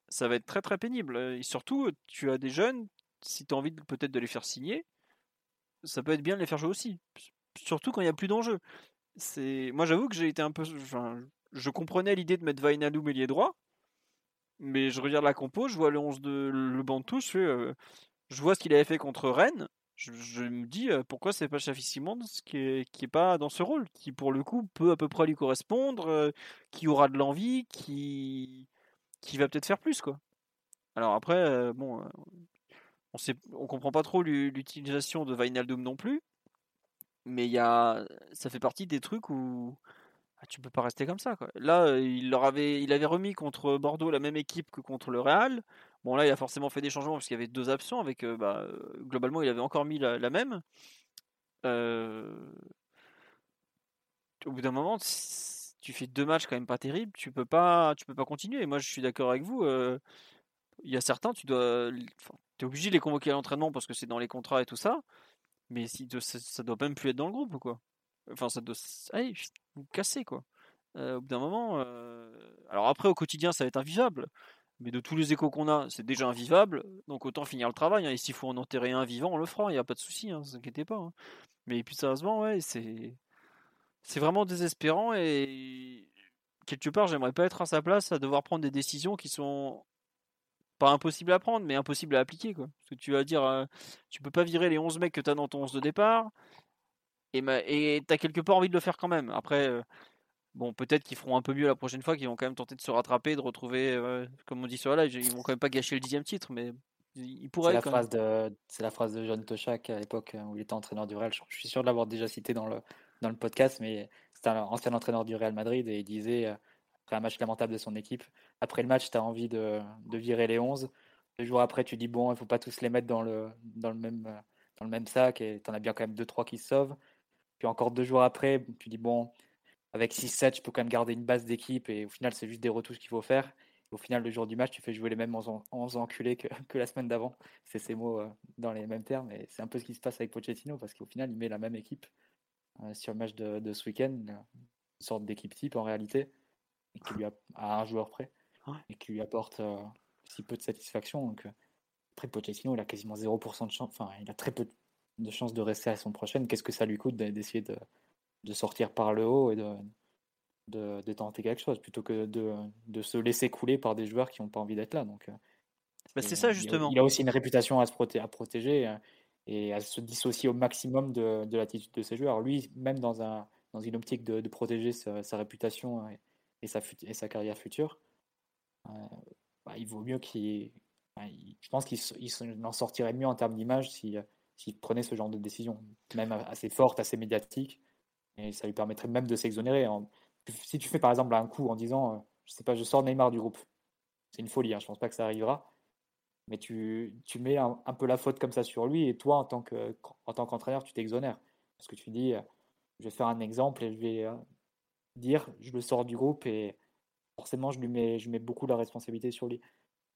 Ça va être très très pénible. Et surtout, tu as des jeunes, si tu as envie peut-être de les faire signer, ça peut être bien de les faire jouer aussi. Surtout quand il n'y a plus d'enjeu. Moi j'avoue que j'ai été un peu. Je comprenais l'idée de mettre Vainalou ailier droit, mais je regarde la compo, je vois le 11 de le banc de touche, je, euh, je vois ce qu'il avait fait contre Rennes. Je, me dis euh, pourquoi c'est pas Chafi Simons qui est, qui est pas dans ce rôle, qui pour le coup peut à peu près lui correspondre, euh, qui aura de l'envie, qui, qui va peut-être faire plus quoi. Alors après, bon, on sait, on comprend pas trop l'u- l'utilisation de Wijnaldum non plus, mais il ça fait partie des trucs où ah, tu peux pas rester comme ça. Quoi. Là, euh, il leur avait, il avait remis contre Bordeaux la même équipe que contre le Real. Bon là, il a forcément fait des changements parce qu'il y avait deux absents. Avec, euh, bah, euh, globalement, il avait encore mis la, même. Au bout d'un moment, tu fais deux matchs quand même pas terribles, tu peux pas, tu peux pas continuer. Moi, je suis d'accord avec vous. Il y a certains, tu dois, enfin, es obligé de les convoquer à l'entraînement parce que c'est dans les contrats et tout ça. Mais si, ça, ça doit même plus être dans le groupe ou quoi Enfin, ça doit. Vous cassez quoi. Au bout d'un moment. Alors après, au quotidien, ça va être invivable. Mais de tous les échos qu'on a, c'est déjà invivable. Donc autant finir le travail. hein. Et s'il faut en enterrer un vivant, on le fera. Il n'y a pas de souci. Hein, ne vous inquiétez pas. hein. Mais plus sérieusement, ouais, c'est. C'est vraiment désespérant. Et quelque part, j'aimerais pas être à sa place à devoir prendre des décisions qui sont pas impossibles à prendre, mais impossibles à appliquer. Quoi. Parce que tu vas dire, euh, tu peux pas virer les 11 mecs que tu as dans ton 11 de départ, et ma- et tu as quelque part envie de le faire quand même. Après, euh, bon, peut-être qu'ils feront un peu mieux la prochaine fois, qu'ils vont quand même tenter de se rattraper, de retrouver, euh, comme on dit sur la live, ils vont quand même pas gâcher le dixième titre, mais ils ils C'est pourraient la quand même. phrase de, c'est la phrase de John Toshak à l'époque euh, où il était entraîneur du Real. Je, je suis sûr de l'avoir déjà cité dans le, dans le podcast, mais c'était un ancien entraîneur du Real Madrid et il disait, après un match lamentable de son équipe, après le match, tu as envie de, de virer les 11. Deux jours après, tu dis, bon, il faut pas tous les mettre dans le, dans le, même, dans le même sac et tu en as bien quand même deux trois qui se sauvent. Puis encore deux jours après, tu dis, bon, avec 6-7, je peux quand même garder une base d'équipe et au final, c'est juste des retouches qu'il faut faire. Et au final, le jour du match, tu fais jouer les mêmes 11 en- 11 enculés que, que la semaine d'avant. C'est ces mots euh, dans les mêmes termes. Et c'est un peu ce qui se passe avec Pochettino parce qu'au final, il met la même équipe euh, sur le match de, de ce week-end, une sorte d'équipe type en réalité, et qui lui a, à un joueur près, et qui lui apporte euh, si peu de satisfaction. Donc, euh, après, Pochettino, il a quasiment 0% de chance, enfin, il a très peu de chances de rester à la saison prochaine. Qu'est-ce que ça lui coûte d'essayer de, de sortir par le haut et de, de, de tenter quelque chose plutôt que de, de se laisser couler par des joueurs qui n'ont pas envie d'être là. Donc, euh, Bah, c'est ça euh, justement. Il a aussi une réputation à, se proté- à protéger euh, et à se dissocier au maximum de, de l'attitude de ses joueurs. Lui, même dans, un, dans une optique de, de protéger sa, sa réputation et, et sa, et sa carrière future, euh, bah, il vaut mieux qu'il. je pense qu'il en sortirait mieux en termes d'image si, euh, s'il prenait ce genre de décision, même assez forte, assez médiatique. Et ça lui permettrait même de s'exonérer. Si tu fais par exemple un coup en disant, euh, je sais pas, je sors Neymar du groupe, c'est une folie, hein, je pense pas que ça arrivera. Mais tu, tu mets un, peu la faute comme ça sur lui et toi, en tant que, en qu'entraîneur, tu t'exonères. Parce que tu dis, euh, je vais faire un exemple et je vais euh, dire, je le sors du groupe et forcément, je lui mets, je mets beaucoup la responsabilité sur lui.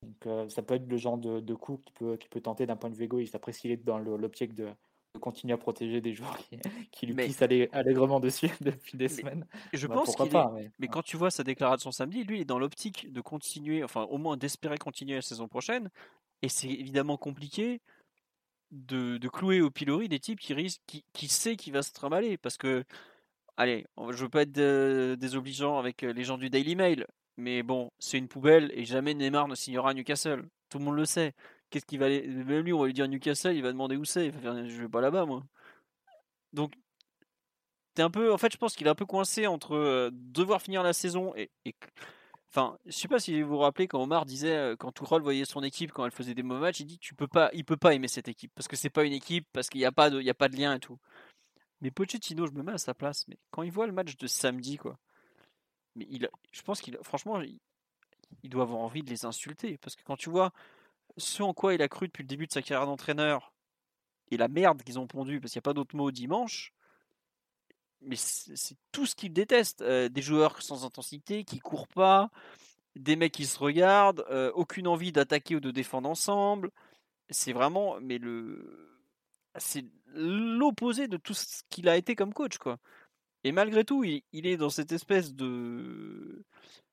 Donc, euh, ça peut être le genre de, de coup qui peut, qui peut tenter d'un point de vue égoïste. Après, s'il est dans l'optique de, de continuer à protéger des joueurs qui, qui lui Mais- pissent allègrement dessus depuis des Mais semaines, Je bah, pense qu'il est. Mais, Mais quand tu vois sa déclaration samedi, lui, il est dans l'optique de continuer, enfin au moins d'espérer continuer la saison prochaine. Et c'est évidemment compliqué de, de clouer au pilori des types qui risquent, qui, qui sait qu'il va se trimballer. Parce que, allez, je veux pas être euh, désobligeant avec euh, les gens du Daily Mail, mais bon, c'est une poubelle et jamais Neymar ne signera à Newcastle. Tout le monde le sait. Qu'est-ce qu'il va aller... Même lui, on va lui dire Newcastle, il va demander où c'est. Il va faire, je vais pas là-bas, moi. Donc, t'es un peu, en fait, je pense qu'il est un peu coincé entre euh, devoir finir la saison et, enfin, je sais pas si vous vous rappelez quand Omar disait, euh, quand Tourelle voyait son équipe quand elle faisait des mauvais matchs, il dit tu peux pas, il peut pas aimer cette équipe parce que c'est pas une équipe, parce qu'il n'y a pas de, il a pas de lien et tout. Mais Pochettino, je me mets à sa place, mais quand il voit le match de samedi, quoi, mais il, je pense qu'il, franchement, il, doit avoir envie de les insulter parce que quand tu vois ce en quoi il a cru depuis le début de sa carrière d'entraîneur et la merde qu'ils ont pondu, parce qu'il n'y a pas d'autre mot dimanche, mais c'est c'est tout ce qu'il déteste. Euh, des joueurs sans intensité, qui courent pas, des mecs qui se regardent, euh, aucune envie d'attaquer ou de défendre ensemble. C'est vraiment, mais le, c'est l'opposé de tout ce qu'il a été comme coach, quoi. Et malgré tout, il, est dans cette espèce de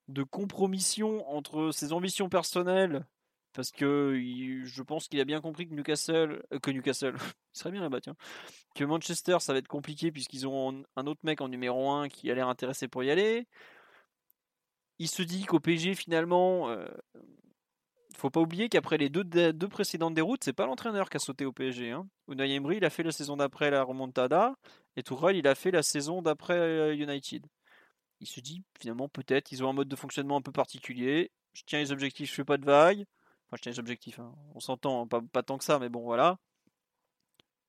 de compromission entre ses ambitions personnelles, parce que je pense qu'il a bien compris que Newcastle, euh, que Newcastle, il serait bien là-bas, tiens, que Manchester, ça va être compliqué puisqu'ils ont un autre mec en numéro 1 qui a l'air intéressé pour y aller. Il se dit qu'au PSG, finalement, euh, faut pas oublier qu'après les deux, précédentes déroutes, c'est pas l'entraîneur qui a sauté au PSG. Hein. Il a fait la saison d'après la remontada, et Tourelle, il a fait la saison d'après euh, United. Il se dit, finalement, peut-être, ils ont un mode de fonctionnement un peu particulier. Je tiens les objectifs, je fais pas de vagues. Enfin, je tiens les objectifs, hein. on s'entend, hein, pas, tant que ça, mais bon, voilà.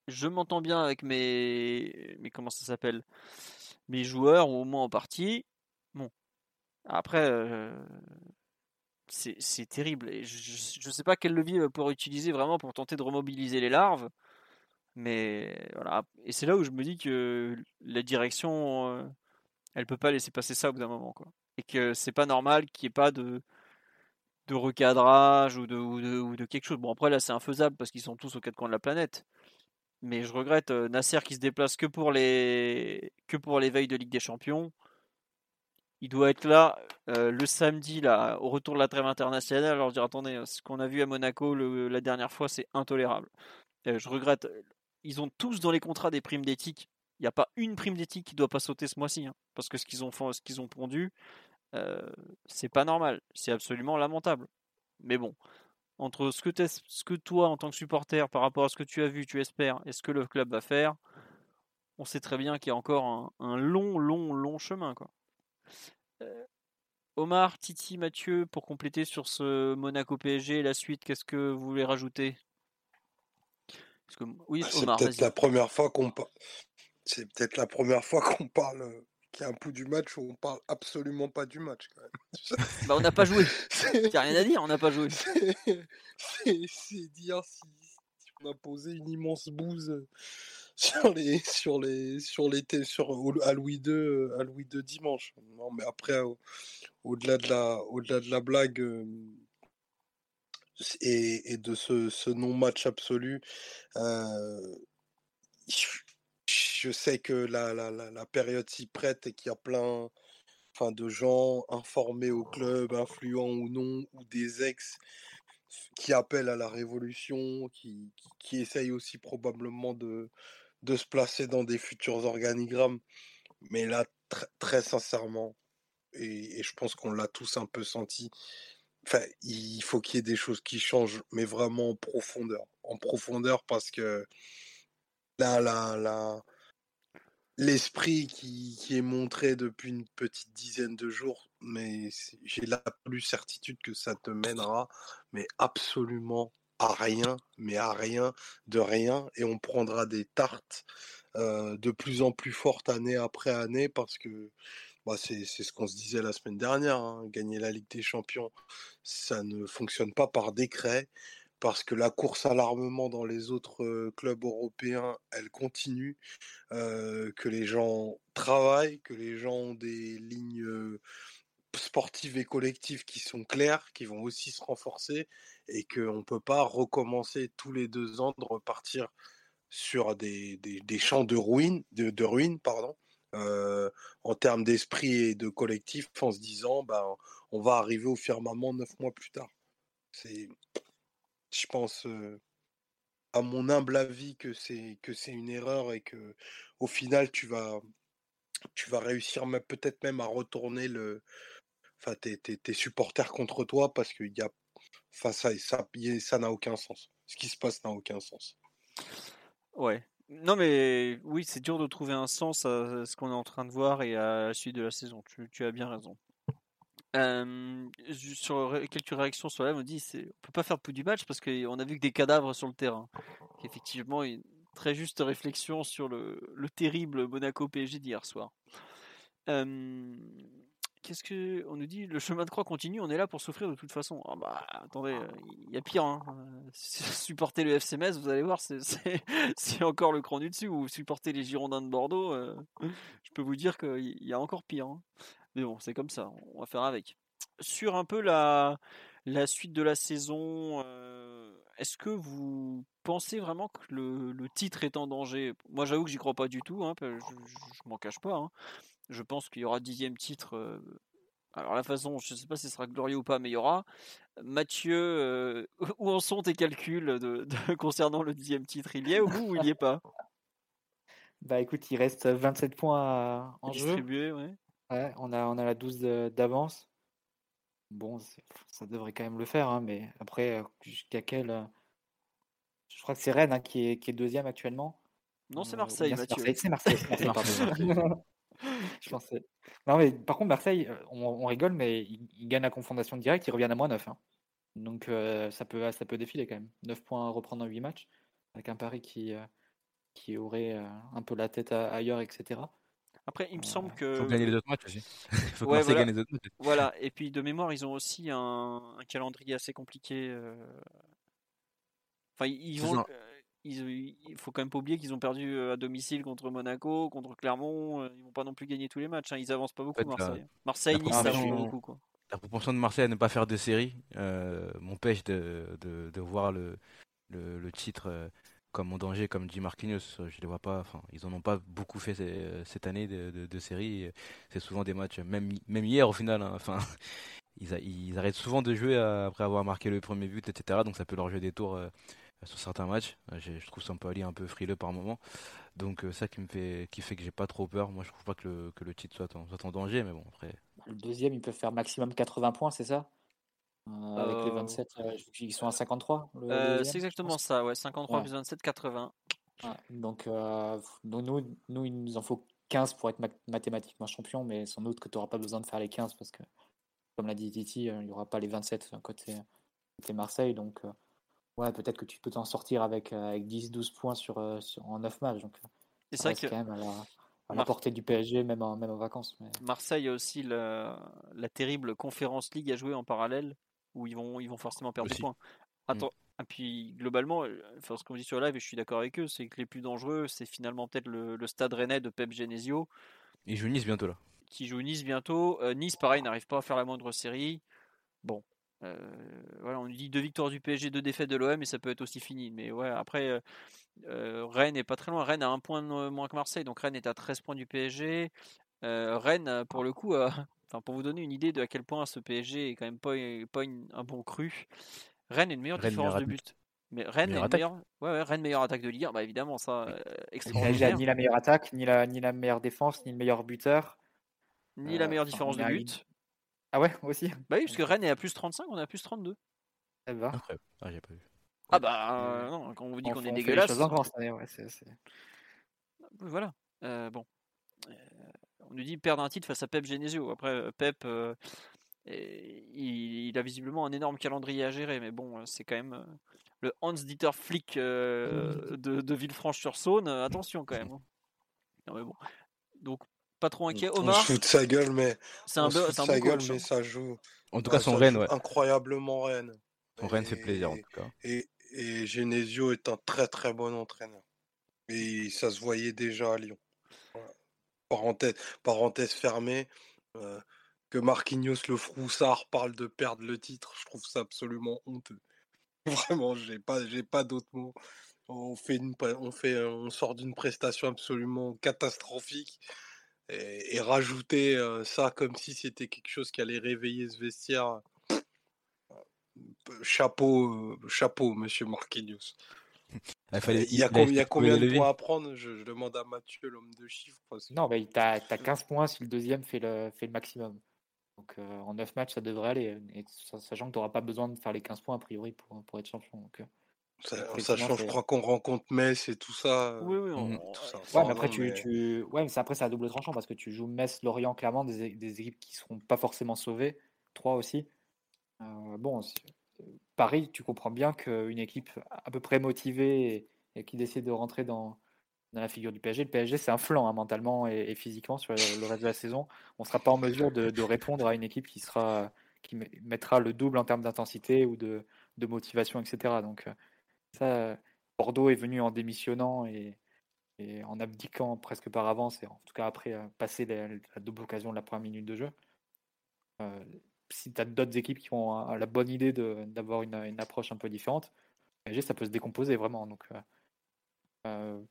Je m'entends bien avec mes, mes comment ça s'appelle, mes joueurs, ou au moins en partie. Bon, après, euh, c'est terrible. Je ne sais pas quel levier va pouvoir utiliser vraiment pour tenter de remobiliser les larves. Mais voilà. Et c'est là où je me dis que la direction, euh, elle peut pas laisser passer ça au bout d'un moment. Et que c'est pas normal qu'il n'y ait pas de, recadrage ou de, ou, ou de quelque chose. Bon, après, là, c'est infaisable parce qu'ils sont tous aux quatre coins de la planète. Mais je regrette euh, Nasser qui se déplace que pour les que pour les de Ligue des Champions. Il doit être là euh, le samedi là au retour de la trêve internationale. Alors dire attendez, euh, ce qu'on a vu à Monaco la dernière fois, c'est intolérable. Euh, je regrette. Ils ont tous dans les contrats des primes d'éthique. Il n'y a pas une prime d'éthique qui doit pas sauter ce mois-ci, hein, parce que ce qu'ils ont fait- ce qu'ils ont pondu, c'est pas normal. C'est absolument lamentable. Mais bon, entre ce que, ce que toi, en tant que supporter, par rapport à ce que tu as vu, tu espères, et ce que le club va faire, on sait très bien qu'il y a encore un, un long, long, long chemin. Quoi. Omar, Titi, Mathieu, pour compléter sur ce Monaco PSG et la suite, qu'est-ce que vous voulez rajouter? Parce que, Oui, C'est peut-être la première fois qu'on par- C'est peut-être la première fois qu'on parle qu'il y a un pouls du match où on parle absolument pas du match quand même. Bah, on n'a pas joué. Il n'y a rien à dire, on n'a pas joué. c'est- dire si, on a posé une immense bouse sur les sur les sur les sur à Louis II euh, à Louis II dimanche. Non mais après au- au-delà de la au-delà de la blague euh, et, et de ce, ce non-match absolu, euh, je sais que la, la, la, la période s'y prête et qu'il y a plein enfin, de gens informés au club, influents ou non, ou des ex qui appellent à la révolution, qui, qui, qui essayent aussi probablement de, de se placer dans des futurs organigrammes. Mais là, tr- très sincèrement, et, je pense qu'on l'a tous un peu senti, il faut qu'il y ait des choses qui changent, mais vraiment en profondeur. En profondeur parce que là, là, là, l'esprit qui, qui est montré depuis une petite dizaine de jours, mais j'ai la plus certitude que ça te mènera, mais absolument à rien, mais à rien de rien, et on prendra des tartes de plus en plus fortes année après année, parce que bah, c'est ce qu'on se disait la semaine dernière, hein, gagner la Ligue des Champions, ça ne fonctionne pas par décret, parce que la course à l'armement dans les autres clubs européens, elle continue que les gens travaillent, que les gens ont des lignes sportives et collectives qui sont claires, qui vont aussi se renforcer, et qu'on ne peut pas recommencer tous les deux ans de repartir sur des, des, champs de ruines, de, ruines pardon, euh, en termes d'esprit et de collectif, en se disant ben, on va arriver au firmament neuf mois plus tard. C'est, je pense, euh, à mon humble avis, que c'est que c'est une erreur et que au final tu vas tu vas réussir peut-être même à retourner le enfin tes, supporters contre toi parce qu'il y a enfin ça ça ça n'a aucun sens. Ce qui se passe n'a aucun sens. Ouais. Non, mais oui, c'est dur de trouver un sens à ce qu'on est en train de voir et à la suite de la saison. Tu, tu as bien raison. Euh, sur quelques réactions sur la, on dit on peut pas faire pouls du match parce qu'on a vu que des cadavres sur le terrain. Effectivement, une très juste réflexion sur le, le terrible Monaco PSG d'hier soir. Euh, Qu'est-ce que on nous dit Le chemin de croix continue. On est là pour souffrir de toute façon. Ah bah attendez, euh, il y a pire. Hein. Euh, Supportez le FC Metz, vous allez voir, c'est- encore le cran du dessus. Ou vous supportez les Girondins de Bordeaux, euh, je peux vous dire qu'il y a encore pire. hein. Mais bon, c'est comme ça. On va faire avec. Sur un peu la suite de la saison, est-ce que vous pensez vraiment que le, titre est en danger? Moi, j'avoue que j'y crois pas du tout. Hein, je, je, m'en cache pas. Je pense qu'il y aura dixième titre. euh, alors la façon, je ne sais pas si ce sera glorieux ou pas, mais il y aura. Mathieu, euh, où en sont tes calculs de, de- concernant le dixième titre? Il y est au bout ou il n'y est pas? Bah écoute, il reste 27 points à- en jeu. Distribué, ouais. Ouais, on a, on a la 12 de- d'avance. Bon, ça devrait quand même le faire, hein, mais après, jusqu'à quel. euh, Je crois que c'est Rennes hein, qui, est, qui est deuxième actuellement. Non, c'est Euh, Marseille, c'est Mathieu. Marseille, c'est Marseille, c'est Marseille, pardon. Je pensais. Non, mais par contre, Marseille, euh, on, on rigole, mais ils, ils gagnent la confrontation directe, ils reviennent à moins 9. hein. Donc euh, ça, peut, ça peut défiler quand même. 9 points à reprendre en 8 matchs, avec un Paris qui, euh, qui aurait euh, un peu la tête à- ailleurs, etc. Après, il me semble Il que. faut gagner les autres matchs aussi. Il faut Ouais, voilà. gagne les autres matchs. Voilà, et puis de mémoire, ils ont aussi un, un calendrier assez compliqué. euh. Enfin, ils vont. Ils- Il faut quand même pas oublier qu'ils ont perdu euh, à domicile contre Monaco, contre Clermont. euh, Ils vont pas non plus gagner tous les matchs. hein, Ils avancent pas beaucoup, fait, la- Marseille. Marseille, Nice, ça joue proportion- beaucoup. Quoi. La propension de Marseille à ne pas faire de série euh, m'empêche de, de, de voir le, le, le titre euh, comme en danger, comme dit Marquinhos, je les vois pas. Enfin, ils en ont pas beaucoup fait cette année de, de, série. C'est souvent des matchs, même, même hier au final. Hein, enfin, ils, arrêtent souvent de jouer après avoir marqué le premier but, etc. Donc ça peut leur jouer des tours sur certains matchs. Je, trouve Sampoli un peu frileux par moment. Donc ça qui me fait, qui fait que j'ai pas trop peur. Moi, je trouve pas que le, que le titre soit en, soit en danger, mais bon après. Le deuxième, il peut faire maximum 80 points, c'est ça? Euh, avec les 27, euh, ils sont à 53 euh, C'est exactement ça, ouais, 53 plus 27, 80. donc, nous, nous, il nous en faut 15 pour être mathématiquement champion, mais sans doute que tu n'auras pas besoin de faire les 15 parce que, comme l'a dit Titi, il n'y aura pas les 27 côté, côté Marseille. Donc, ouais, peut-être que tu peux t'en sortir avec, avec 10-12 points sur, en 9 matchs. Donc, c'est ça que. quand même à la, portée du PSG, même en, même en vacances. Marseille a aussi la, la terrible Conférence League à jouer en parallèle où ils vont, ils vont forcément perdre des points. Mmh. Attends, et puis globalement, euh, enfin, ce qu'on dit sur live, et je suis d'accord avec eux, c'est que les plus dangereux, c'est finalement peut-être le, stade rennais de Pep Genesio. Ils jouent Nice bientôt là. Qui joue Nice bientôt. Euh, nice, pareil, n'arrive pas à faire la moindre série. Bon, euh, voilà, on dit deux victoires du PSG, deux défaites de l'OM, et ça peut être aussi fini. Mais ouais, après, Rennes est pas très loin. Rennes a un point moins que Marseille, donc Rennes est à 13 points du PSG. Rennes, pour le coup, Enfin, pour vous donner une idée de à quel point ce PSG est quand même pas, pas un bon cru. Rennes a une meilleure différence de but. Mais Rennes meilleure, meilleure... Ouais, ouais, Rennes meilleure attaque de Ligue 1, bah évidemment ça. Euh, ni la meilleure attaque, ni la, ni la meilleure défense, ni le meilleur buteur, ni la meilleure euh, différence de but. Ah ouais, aussi? Bah oui, parce que Rennes est à plus 35, on est à plus 32. Ça va. Ah, j'ai pas vu. Ah bah non, quand on vous dit qu'on est dégueulasse. Voilà. Euh, bon on nous dit perdre un titre face à Pep Genesio. Après, euh, Pep, euh, il, a visiblement un énorme calendrier à gérer, mais bon, c'est quand même euh, le Hans-Dieter Flick de, de Villefranche-sur-Saône. attention quand même. Hein. Non, mais bon. Donc, pas trop inquiet. Omar. On se fout de sa gueule, mais. C'est un, peu sa gueule, mais hein. ça joue. En tout cas, son Rennes, ouais. Incroyablement Rennes. Son Rennes fait plaisir, en tout cas. Et, et Genesio est un très très bon entraîneur. Et ça se voyait déjà à Lyon parenthèse, parenthèse fermée, que Marquinhos le Froussard parle de perdre le titre, je trouve ça absolument honteux. Vraiment, j'ai pas, j'ai pas d'autres mots. On fait une, on fait, on sort d'une prestation absolument catastrophique et, rajouter ça comme si c'était quelque chose qui allait réveiller ce vestiaire. Chapeau, chapeau, Monsieur Marquinhos. Il, y a, combien, de points à prendre? Je, demande à Mathieu, l'homme de chiffres. Non, mais tu as, 15 points si le deuxième fait le, fait le maximum. Donc euh, en 9 matchs, ça devrait aller. sachant que tu n'auras pas besoin de faire les 15 points a priori pour, pour être champion. Donc, euh, sachant, je crois qu'on rencontre Metz et tout ça. Oui, oui, mmh. Ouais, mais après, tu, tu... Ouais, mais après, c'est à double tranchant parce que tu joues Metz, Lorient, clairement, des, des équipes qui ne seront pas forcément sauvées. 3 aussi. Euh, bon, Paris, tu comprends bien qu'une équipe à peu près motivée et, qui décide de rentrer dans, la figure du PSG, le PSG c'est un flanc hein, mentalement et, physiquement sur le, reste de la saison. On ne sera pas en mesure de, répondre à une équipe qui sera qui mettra le double en termes d'intensité ou de, motivation, etc. Donc euh, ça, Bordeaux est venu en démissionnant et, en abdiquant presque par avance, et en tout cas après euh, passer la, double occasion de la première minute de jeu. Euh, si tu as d'autres équipes qui ont la bonne idée d'avoir une, approche un peu différente, ça peut se décomposer vraiment. Donc, euh, euh,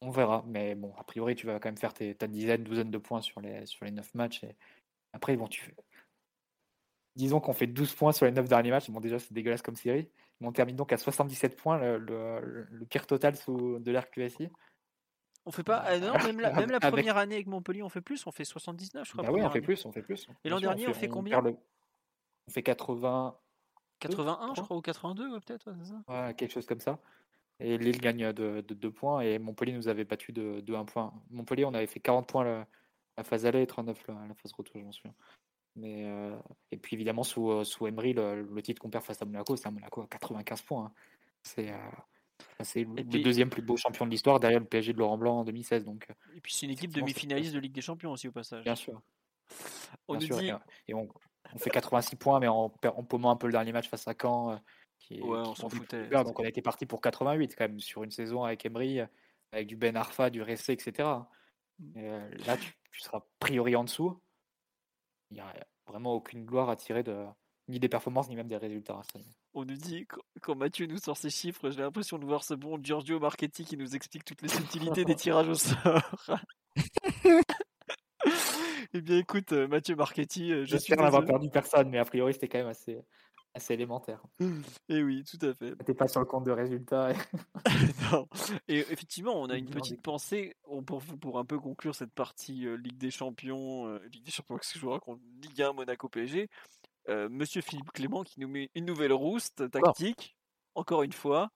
on verra. Mais bon, a priori, tu vas quand même faire ta dizaine, douzaine de points sur les, sur les 9 matchs. Et après, bon, tu... disons qu'on fait 12 points sur les 9 derniers matchs. Bon, déjà, c'est dégueulasse comme série. On termine donc à 77 points, le, le, pire total sous, de l'RQSI. On fait pas. Euh, non, même la, même la première année avec Montpellier, on fait plus. On fait 79, je crois. Bah oui, on fait plus, on fait plus. Et l'an dernier, on fait, combien on fait 80. 81, je crois, ou 82, peut-être, ouais, quelque chose comme ça. Et Lille gagne de, 2 points et Montpellier nous avait battu de, 1 point. Montpellier, on avait fait 40 points la, la phase aller et 39 la, la phase retour, je m'en souviens. Mais, euh, et puis évidemment, sous, euh, sous Emery, le, titre qu'on perd face à Monaco, c'est un Monaco à 95 points. Hein. C'est euh, le deuxième plus beau champion de l'histoire derrière le PSG de Laurent Blanc en 2016. Donc, et puis c'est une équipe demi-finaliste de Ligue des Champions aussi au passage. Bien sûr. On nous dit... et on, on fait 86 points, mais en, en paumant un peu le dernier match face à Caen. Qui ouais, on s'en foutait. donc on a été parti pour 88 quand même sur une saison avec Emery, avec du Ben Arfa, du Ressé, etc. Mm. Là, tu, seras priori en dessous. Il n'y a vraiment aucune gloire à tirer de, ni des performances, ni même des résultats. On nous dit, qu- quand Mathieu nous sort ses chiffres, j'ai l'impression de voir ce bon Giorgio Marchetti qui nous explique toutes les subtilités des tirages au sort. eh bien écoute, euh, Mathieu Marchetti, euh, je suis J'espère n'avoir perdu personne, mais a priori, c'était quand même assez, assez élémentaire. Eh oui, tout à fait. T'es pas sur le compte de résultats. et- Non. Et effectivement, on a une petite pensée on- pour, pour un peu conclure cette partie euh, Ligue des Champions, euh, Ligue des Champions, que je raconte Ligue 1 Monaco PSG. Euh, Monsieur Philippe Clément qui nous met une nouvelle rouste tactique, encore une fois.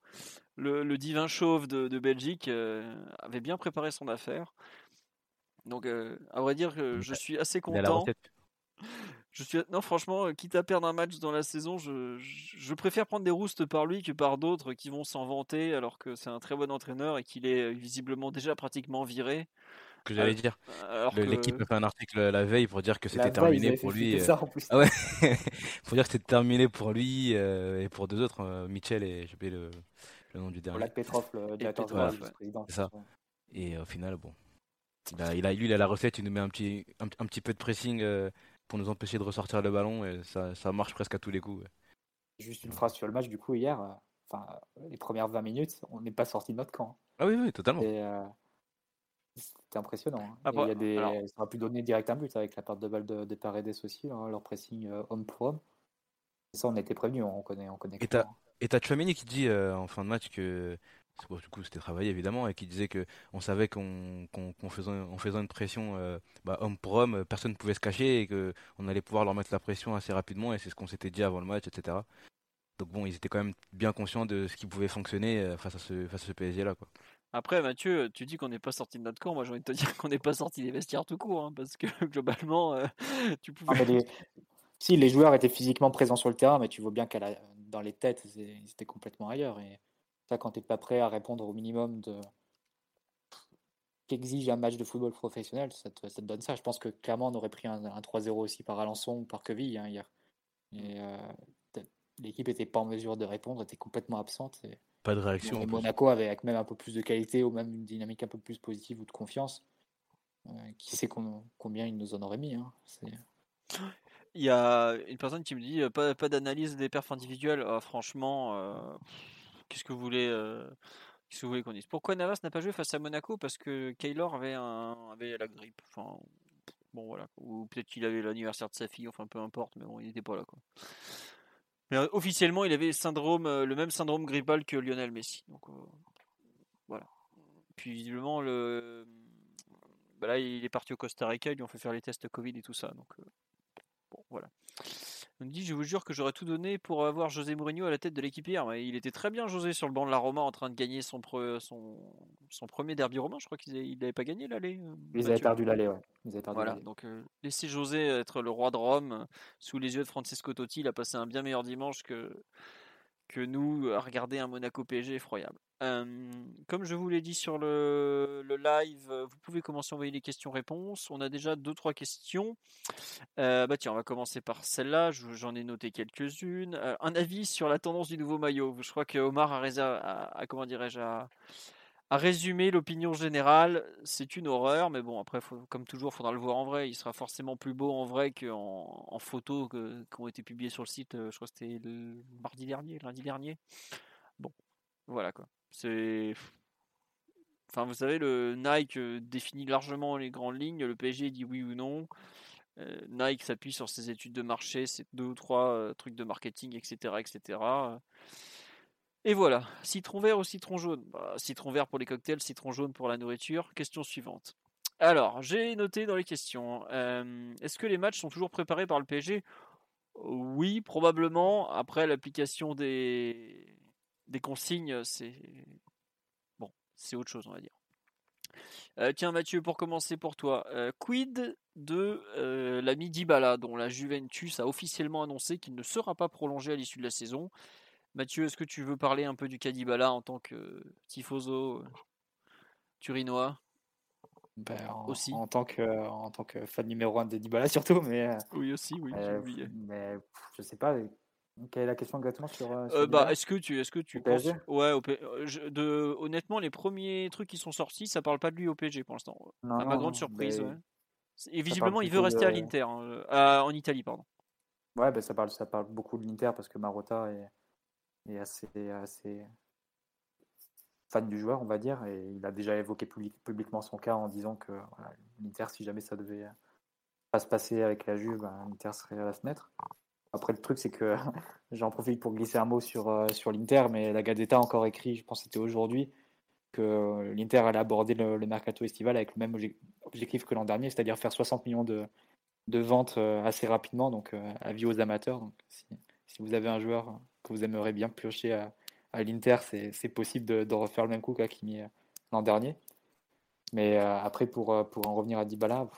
Le, le divin chauve de, de Belgique avait bien préparé son affaire. Donc, à vrai dire, je suis assez content. Je suis non franchement, euh, quitte à perdre un match dans la saison, je, je, je préfère prendre des roustes par lui que par d'autres qui vont s'en vanter alors que c'est un très bon entraîneur et qu'il est euh, visiblement déjà pratiquement viré. Que j'allais Euh, dire. Que L'équipe a fait un article la veille pour dire que c'était terminé pour lui. ça en plus. Ah ouais Faut dire que c'était terminé pour lui et pour deux autres, Mitchell et j'ai oublié le, le nom du dernier. Black Petrov, le directeur. C'est ça. Et au final, bon. Il a, il a- lui, il a la recette, il nous met un petit, un, un petit peu de pressing euh, pour nous empêcher de ressortir le ballon et ça, ça marche presque à tous les coups. ouais. Juste une phrase sur le match, du coup, hier, euh, enfin, les premières 20 minutes, on n'est pas sorti de notre camp. Ah oui, oui, totalement. Et, euh, C'était impressionnant. hein. Après, il y a des... alors- Ça aurait pu donner direct un but avec la perte de balle de, de Paredes aussi, hein, leur pressing euh, pour homme. Et ça, on était prévenus, on connaît, on connaît Et t'as Chouameni qui dit euh, en fin de match que bon, du coup c'était travaillé évidemment et qui disait que on savait qu'on faisait en faisant une pression euh, bah, homme pour homme, personne ne pouvait se cacher et que on allait pouvoir leur mettre la pression assez rapidement et c'est ce qu'on s'était dit avant le match, etc. Donc bon, ils étaient quand même bien conscients de ce qui pouvait fonctionner euh, face à ce face à ce PSG là quoi. Après, Mathieu, tu dis qu'on n'est pas sorti de notre camp. Moi, j'ai envie de te dire qu'on n'est pas sorti des vestiaires tout court, hein, parce que globalement, euh, tu Ah, pouvais. mais les- Si, les joueurs étaient physiquement présents sur le terrain, mais tu vois bien qu'à la... dans les têtes, ils étaient complètement ailleurs. Et quand tu n'es pas prêt à répondre au minimum de qu'exige un match de football professionnel, ça te, ça te donne ça. Je pense que clairement, on aurait pris un, un 3-0 aussi par Alençon ou par Queville hein, hier. Et euh, l'équipe n'était pas en mesure de répondre, était complètement absente. Et, Pas de réaction. et en plus. Monaco avait avec même un peu plus de qualité ou même une dynamique un peu plus positive ou de confiance. euh, qui sait com- combien il nous en aurait mis. hein. Il y a une personne qui me dit euh, pas, pas d'analyse des perfs individuels. Ah, franchement, euh, qu'est-ce que vous voulez euh, qu'est-ce que vous voulez qu'on dise? Pourquoi Navas n'a pas joué face à Monaco? Parce que Kaylor avait, la grippe. Bon voilà. Ou peut-être qu'il avait l'anniversaire de sa fille. Enfin, peu importe. Mais bon, il n'était pas là. Mais euh, officiellement, il avait euh, le même syndrome grippal que Lionel Messi. Donc voilà. Puis visiblement le bah là, il est parti au Costa Rica, ils lui ont fait faire les tests Covid et tout ça. Donc, bon, voilà. On me dit, je vous jure que j'aurais tout donné pour avoir José Mourinho à la tête de l'équipe hier. Mais il était très bien, José, sur le banc de la Roma, en train de gagner son, pre- son, son premier derby romain. Je crois qu'il n'avait pas gagné l'aller. euh, Ils avaient perdu l'aller, ouais. Ils avaient perdu Voilà, donc euh, laissez José être le roi de Rome euh, sous les yeux de Francesco Totti. Il a passé un bien meilleur dimanche que, que nous à regarder un Monaco PSG effroyable. Euh, comme je vous l'ai dit sur le, live, euh, vous pouvez commencer à envoyer les questions-réponses. On a déjà deux trois questions. Euh, bah tiens, on va commencer par celle-là. Je- J'en ai noté quelques-unes. Euh, un avis sur la tendance du nouveau maillot. Je crois que Omar a, a- a- comment dirais-je a, a résumé l'opinion générale. C'est une horreur, mais bon après, comme toujours, il faudra le voir en vrai. Il sera forcément plus beau en vrai qu'en en photos que- qui ont été publiées sur le site. euh, Je crois que c'était mardi dernier, lundi dernier. Bon, voilà quoi. C'est Enfin, vous savez, le Nike euh, définit largement les grandes lignes, le PSG dit oui ou non. Euh, Nike s'appuie sur ses études de marché, ses deux ou trois trucs de marketing, etc., etc. Et voilà, citron vert ou citron jaune? Bah, Citron vert pour les cocktails, citron jaune pour la nourriture. Question suivante. Alors, j'ai noté dans les questions. euh, Est-ce que les matchs sont toujours préparés par le PSG Oui, probablement. Après l'application des, consignes, c'est bon, c'est autre chose, on va dire. Euh, tiens Mathieu, pour commencer pour toi, euh, quid de l'ami Dybala, dont la Juventus a officiellement annoncé qu'il ne sera pas prolongé à l'issue de la saison? Mathieu, est-ce que tu veux parler un peu du cas Dybala en tant que tifoso euh, turinois? Ben, en, Aussi. en tant que en tant que fan numéro un de Dybala surtout, mais euh, Oui aussi, oui, j'ai euh, oublié. mais je sais pas. Quelle est la question exactement sur, euh, sur Euh, bah, est-ce que tu, est-ce que tu Au penses, PSG ouais, au P- je- de, honnêtement, les premiers trucs qui sont sortis, ça parle pas de lui au PSG pour l'instant. Non, à ma grande surprise, mais ouais. Et visiblement, il veut rester à l'Inter, hein, à- en Italie, pardon. Ouais, bah, ça, parle, ça parle beaucoup de l'Inter parce que Marotta est, est assez, fan du joueur, on va dire, et il a déjà évoqué publiquement son cas en disant que l'Inter, si jamais ça devait pas se passer avec la Juve, ben, l'Inter serait à la fenêtre. Après, le truc, c'est que j'en profite pour glisser un mot sur, euh, sur l'Inter, mais la Gazeta a encore écrit, je pense que c'était aujourd'hui, que l'Inter allait aborder le, mercato estival avec le même objectif que l'an dernier, c'est-à-dire faire 60 millions de, ventes euh, assez rapidement, donc euh, avis aux amateurs. Donc, si, vous avez un joueur que vous aimeriez bien piocher à, à l'Inter, c'est possible de, de, refaire le même coup qu'Akimi l'an dernier. Mais après, pour, pour en revenir à Dybala,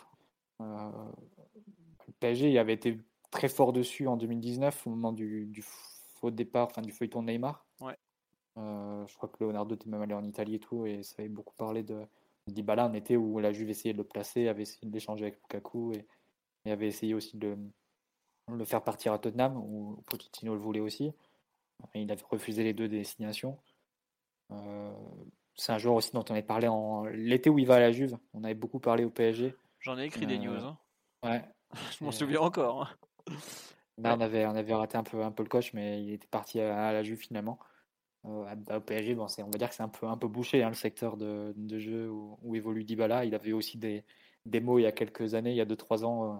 le PSG il avait été très fort dessus en 2019 au moment du, du faux départ, enfin du feuilleton de Neymar. Ouais. Euh, je crois que Leonardo était même allé en Italie et tout, et ça avait beaucoup parlé de, de Dybala en été où la Juve essayait de le placer, avait essayé de l'échanger avec Lukaku et, et, avait essayé aussi de, le faire partir à Tottenham où Pochettino le voulait aussi. Il avait refusé les deux destinations. Euh, c'est un joueur aussi dont on avait parlé en l'été où il va à la Juve. On avait beaucoup parlé au PSG. J'en ai écrit des news. Hein. Ouais. Je m'en souviens encore. Hein. Là, on avait, on avait raté un peu, un peu le coach, mais il était parti à, la Juve finalement. Euh, au PSG, bon, on va dire que c'est un peu, un peu bouché hein, le secteur de, de jeu où, où, évolue Dybala. Il avait aussi des, des mots il y a quelques années, il y a 2-3 ans, euh,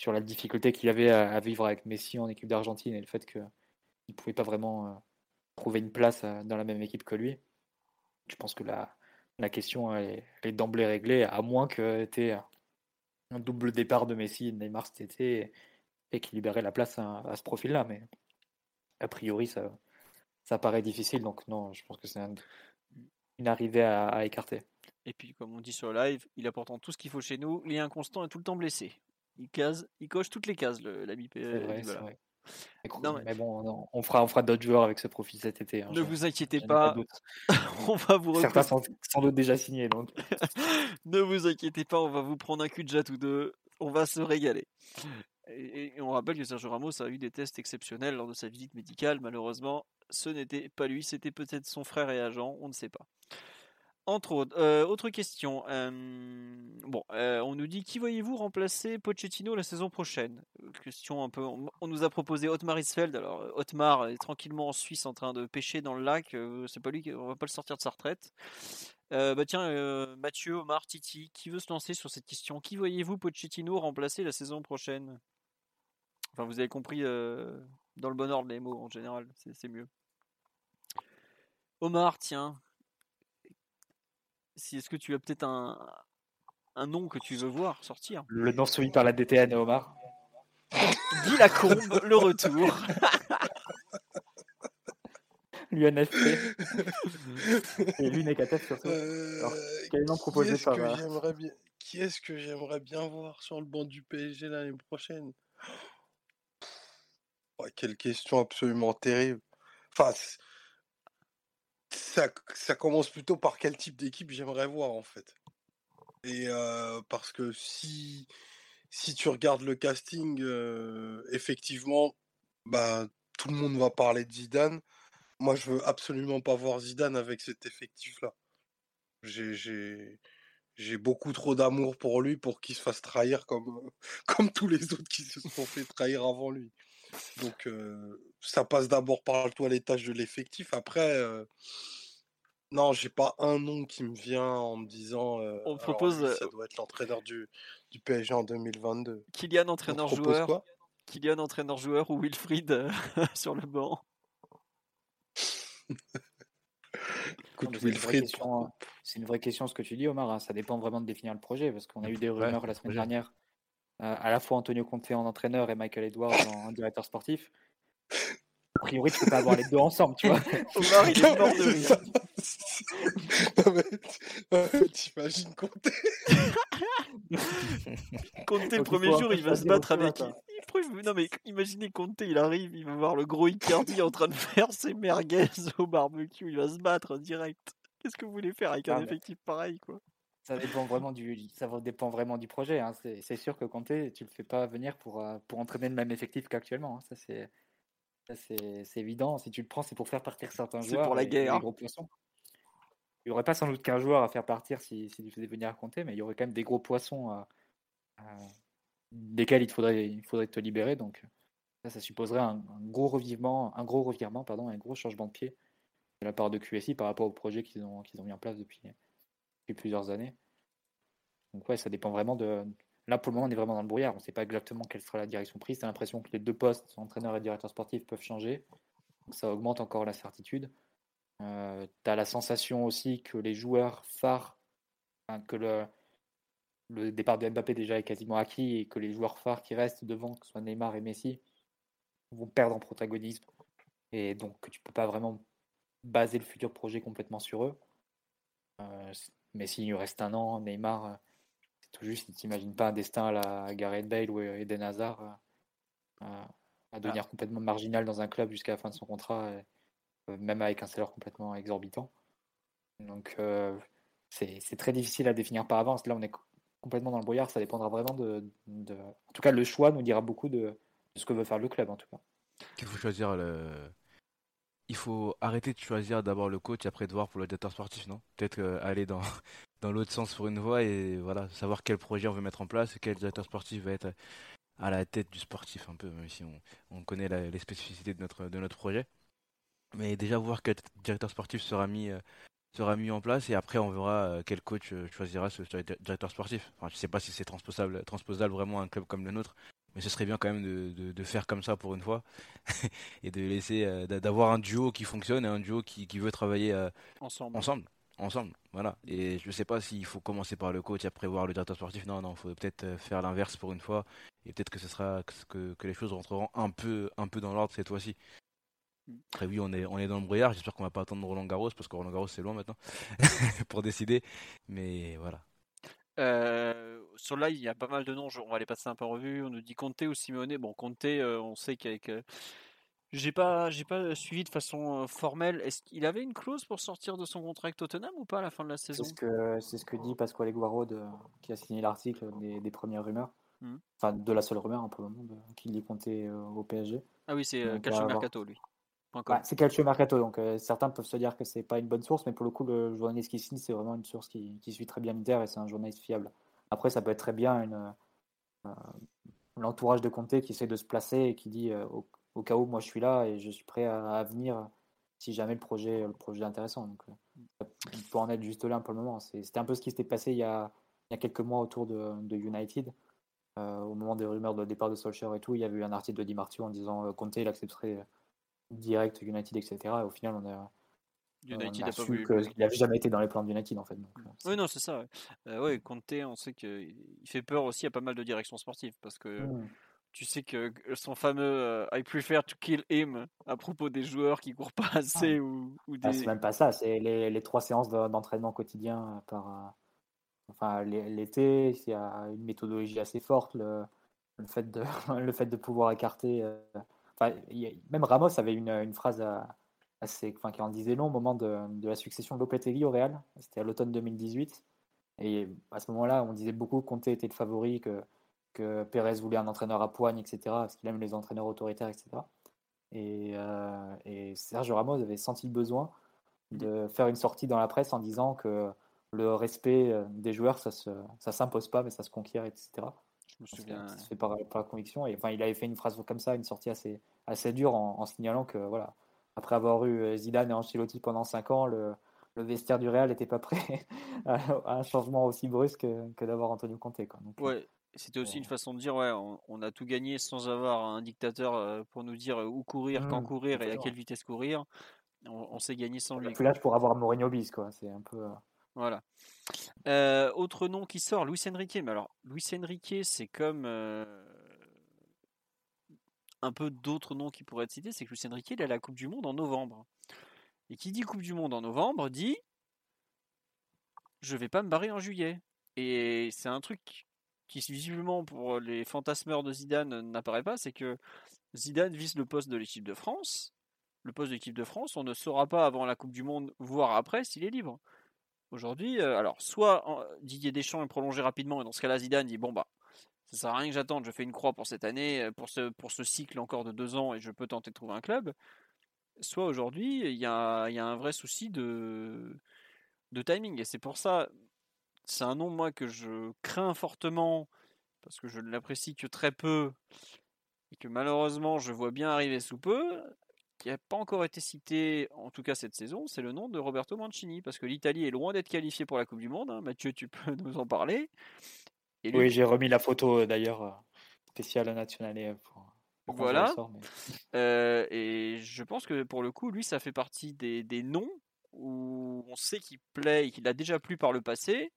sur la difficulté qu'il avait à, vivre avec Messi en équipe d'Argentine et le fait ne pouvait pas vraiment euh, trouver une place euh, dans la même équipe que lui. Je pense que la, la question est, est d'emblée réglée, à moins que tu un double départ de Messi et de Neymar cet été et qui libérait la place à, ce profil-là. Mais a priori, ça, ça paraît difficile. Donc non, je pense que c'est une arrivée à, écarter. Et puis, comme on dit sur live, il a pourtant tout ce qu'il faut chez nous. Il est inconstant et tout le temps blessé. Il, case, il coche toutes les cases, l'ami Mais... bon, on fera, on fera d'autres joueurs avec ce profil cet été. Hein, ne vous inquiétez pas, on va vous Certains sont sans doute déjà signés. Donc. ne vous inquiétez pas, on va vous prendre un cul de jatte ou deux. On va se régaler. Et, on rappelle que Sergio Ramos a eu des tests exceptionnels lors de sa visite médicale. Malheureusement, ce n'était pas lui, c'était peut-être son frère et agent, on ne sait pas. Entre autres, euh, autre question. Euh, bon, euh, on nous dit qui voyez-vous remplacer Pochettino la saison prochaine? Question un peu. On, nous a proposé Otmar Isfeld. Alors Otmar est tranquillement en Suisse en train de pêcher dans le lac. c'est pas lui, on va pas le sortir de sa retraite. bah tiens, Mathieu, Omar, Titi, qui veut se lancer sur cette question? Qui voyez-vous Pochettino remplacer la saison prochaine? Enfin, vous avez compris dans le bon ordre les mots en général, c'est mieux. Omar, tiens, si est-ce que tu as peut-être un, un nom que tu veux voir sortir? Le nom soumis par la DTN, Omar. Dis la combe, le retour. L'UNFP. Et l'UNECATEF surtout. Euh, quel nom proposé par. Qui est-ce que j'aimerais bien voir sur le banc du PSG l'année prochaine? Quelle question absolument terrible. Enfin, ça, commence plutôt par quel type d'équipe j'aimerais voir en fait. Et parce que si, si tu regardes le casting, effectivement, bah, tout le monde va parler de Zidane. Moi, je veux absolument pas voir Zidane avec cet effectif-là. J'ai beaucoup trop d'amour pour lui pour qu'il se fasse trahir comme, comme tous les autres qui se sont fait trahir avant lui. Donc, ça passe d'abord par le toilettage de l'effectif. Après, non, j'ai pas un nom qui me vient en me disant. On propose. ça doit être l'entraîneur du, du PSG en 2022. Kylian entraîneur-joueur. Kylian entraîneur-joueur ou Wilfried sur le banc. Hein. C'est une, vraie question ce que tu dis, Omar. Hein. Ça dépend vraiment de définir le projet parce qu'on a eu des rumeurs la semaine dernière à la fois Antonio Conte en entraîneur et Michael Edwards en directeur sportif. A priori, tu peux pas avoir les deux ensemble, tu vois. Omar, il est mort de rire. T'imagines Conte Conte, le premier jour, il va se battre avec. Non, mais imaginez Conte, il arrive, il va voir le gros Icardi en train de faire ses merguez au barbecue, il va se battre direct. Qu'est-ce que vous voulez faire avec un effectif pareil, quoi? Ça dépend vraiment du, ça dépend vraiment du projet. Hein. C'est sûr que Conte, tu le fais pas venir pour, euh, pour entraîner le même effectif qu'actuellement. Hein. Ça, c'est c'est évident. Si tu le prends, c'est pour faire partir certains joueurs. C'est pour la guerre. Gros poissons. Il n'y aurait pas sans doute qu'un joueur à faire partir si, si tu faisais venir compter, mais il y aurait quand même des gros poissons desquels il faudrait, il faudrait te libérer. Donc, Ça, supposerait un, gros revirement, un gros revirement, pardon, un gros changement de pied de la part de QSI par rapport au projet qu'ils ont, qu'ils ont mis en place depuis, plusieurs années. Donc ouais, ça dépend vraiment de. Là, pour le moment, on est vraiment dans le brouillard. On ne sait pas exactement quelle sera la direction prise. Tu as l'impression que les deux postes, entraîneur et directeur sportif, peuvent changer. Donc ça augmente encore la certitude. Euh, tu as la sensation aussi que les joueurs phares, que le, le départ de Mbappé déjà est quasiment acquis et que les joueurs phares qui restent devant, que ce soit Neymar et Messi, vont perdre en protagonisme. Et donc tu peux pas vraiment baser le futur projet complètement sur eux. Euh, Messi, il reste un an, Neymar, euh, c'est tout juste, t'imagines pas un destin à la Gareth Bale ou Eden Hazard euh, à devenir ah. complètement marginal dans un club jusqu'à la fin de son contrat, même avec un salaire complètement exorbitant. Donc c'est très difficile à définir par avance. Là, on est complètement dans le brouillard. Ça dépendra vraiment de, En tout cas, le choix nous dira beaucoup de, ce que veut faire le club, en tout cas. Il faut choisir le. Il faut arrêter de choisir d'abord le coach après de voir pour le directeur sportif, non? Peut-être euh, aller dans, dans l'autre sens pour une voie et voilà, savoir quel projet on veut mettre en place quel directeur sportif va être à la tête du sportif un peu, même si on, on connaît les spécificités de notre, de notre projet. Mais déjà voir quel directeur sportif sera mis euh, sera mis en place et après on verra euh, quel coach choisira ce directeur sportif. Je sais pas si c'est transposable, transposable vraiment à un club comme le nôtre, mais ce serait bien quand même de, de, faire comme ça pour une fois et de laisser euh, d'avoir un duo qui fonctionne et un duo qui, qui veut travailler ensemble. ensemble. Ensemble, voilà. Et je sais pas s'il faut commencer par le coach et après voir le directeur sportif. Non, non, il faut peut-être faire l'inverse pour une fois. Et peut-être que ce sera que, que les choses rentreront un peu, un peu dans l'ordre cette fois-ci. Après oui, on est, on est dans le brouillard. J'espère qu'on va pas attendre Roland Garros parce que Roland Garros c'est loin maintenant pour décider. Mais voilà. Euh, sur là, il y a pas mal de noms. On va les passer un peu en revue. On nous dit Conte ou Simeone. Bon, Conte, euh, on sait qu'avec. Euh, j'ai pas, j'ai pas suivi de façon formelle. Est-ce qu'il avait une clause pour sortir de son contrat avec Tottenham ou pas à la fin de la saison C'est ce que, c'est ce que dit Pasquale Guaro qui a signé l'article des, premières rumeurs. Hmm. Enfin, de la seule rumeur un peu le monde qu'il y comptait au PSG. Ah oui, c'est Calcio Mercato lui c'est Calcio Mercato, donc euh, certains peuvent se dire que c'est pas une bonne source, mais pour le coup, le journaliste qui signe, c'est vraiment une source qui, suit très bien l'Inter et c'est un journaliste fiable. Après, ça peut être très bien euh, l'entourage de Conte qui essaie de se placer et qui dit euh, au, cas où moi je suis là et je suis prêt à, venir si jamais le projet, est intéressant. Donc, il peut en être juste là pour le moment. C'était un peu ce qui s'était passé il y, a, quelques mois autour de, United. au moment des rumeurs de départ de Solskjaer et tout, il y avait eu un article de Di en disant Conte il accepterait direct United, etc. Et au final, on a, United a, su qu'il n'avait jamais été dans les plans de United en fait. Donc, euh, oui, non, c'est ça. Ouais. Euh, Conte, on sait qu'il fait peur aussi à pas mal de directions sportives parce que mmh. tu sais que son fameux euh, I prefer to kill him à propos des joueurs qui courent pas assez ah. ou, ou ah, c'est même pas ça, c'est les, les, trois séances d'entraînement quotidien par. Enfin, l'été, il y a une méthodologie assez forte. Le, le fait, de, le fait de pouvoir écarter même Ramos avait une, phrase assez, enfin, qui en disait long au moment de, la succession de Lopetegui au Real. C'était à l'automne 2018. Et à ce moment-là, on disait beaucoup que Conte était le favori, que, Pérez voulait un entraîneur à poigne, etc., parce qu'il aime les entraîneurs autoritaires, etc. Et, euh, et, Sergio Ramos avait senti le besoin de faire une sortie dans la presse en disant que le respect des joueurs, ça ne s'impose pas, mais ça se conquiert, etc. Je me souviens. Ça se fait par, la conviction. Et enfin, il avait fait une phrase comme ça, une sortie assez, assez dure en, signalant que voilà, après avoir eu euh, Zidane et Ancelotti pendant 5 ans, le, le vestiaire du Real n'était pas prêt à un changement aussi brusque que, d'avoir Antonio Conte. Quoi. Donc, ouais. C'était aussi une façon de dire ouais, on, a tout gagné sans avoir un dictateur euh, pour nous dire où courir, quand mmh, courir et à quelle vitesse courir. On, s'est gagné sans lui. Plus l'âge pour avoir Mourinho bis, quoi. C'est un peu. Voilà. Autre nom qui sort, Luis Enrique. Mais alors, Luis Enrique, c'est comme un peu d'autres noms qui pourraient être cités. C'est que Luis Enrique, il a la Coupe du Monde en novembre. Et qui dit Coupe du Monde en novembre dit je vais pas me barrer en juillet. Et c'est un truc qui visiblement pour les fantasmeurs de Zidane n'apparaît pas, c'est que Zidane vise le poste de l'équipe de France. Le poste de l'équipe de France, on ne saura pas avant la Coupe du Monde, voire après, s'il est libre. Aujourd'hui, euh, alors soit Didier Deschamps est prolongé rapidement et dans ce cas-là Zidane dit bon bah ça sert à rien que j'attende, je fais une croix pour cette année, euh, pour ce, pour ce cycle encore de deux ans et je peux tenter de trouver un club. Soit aujourd'hui il y a, y a, un vrai souci de, de timing et c'est pour ça c'est un nom moi que je crains fortement parce que je ne l'apprécie que très peu et que malheureusement je vois bien arriver sous peu, qui n'a pas encore été cité, en tout cas cette saison, c'est le nom de Roberto Mancini, parce que l'Italie est loin d'être qualifiée pour la Coupe du Monde. hein. Mathieu, tu peux nous en parler. Et lui- Oui, j'ai remis la photo euh, d'ailleurs euh, spéciale nationale pour, pour Voilà. la sors, mais- Euh, et je pense que pour le coup, lui, ça fait partie des, des noms où on sait qu'il plaît et qu'il a déjà plu par le passé,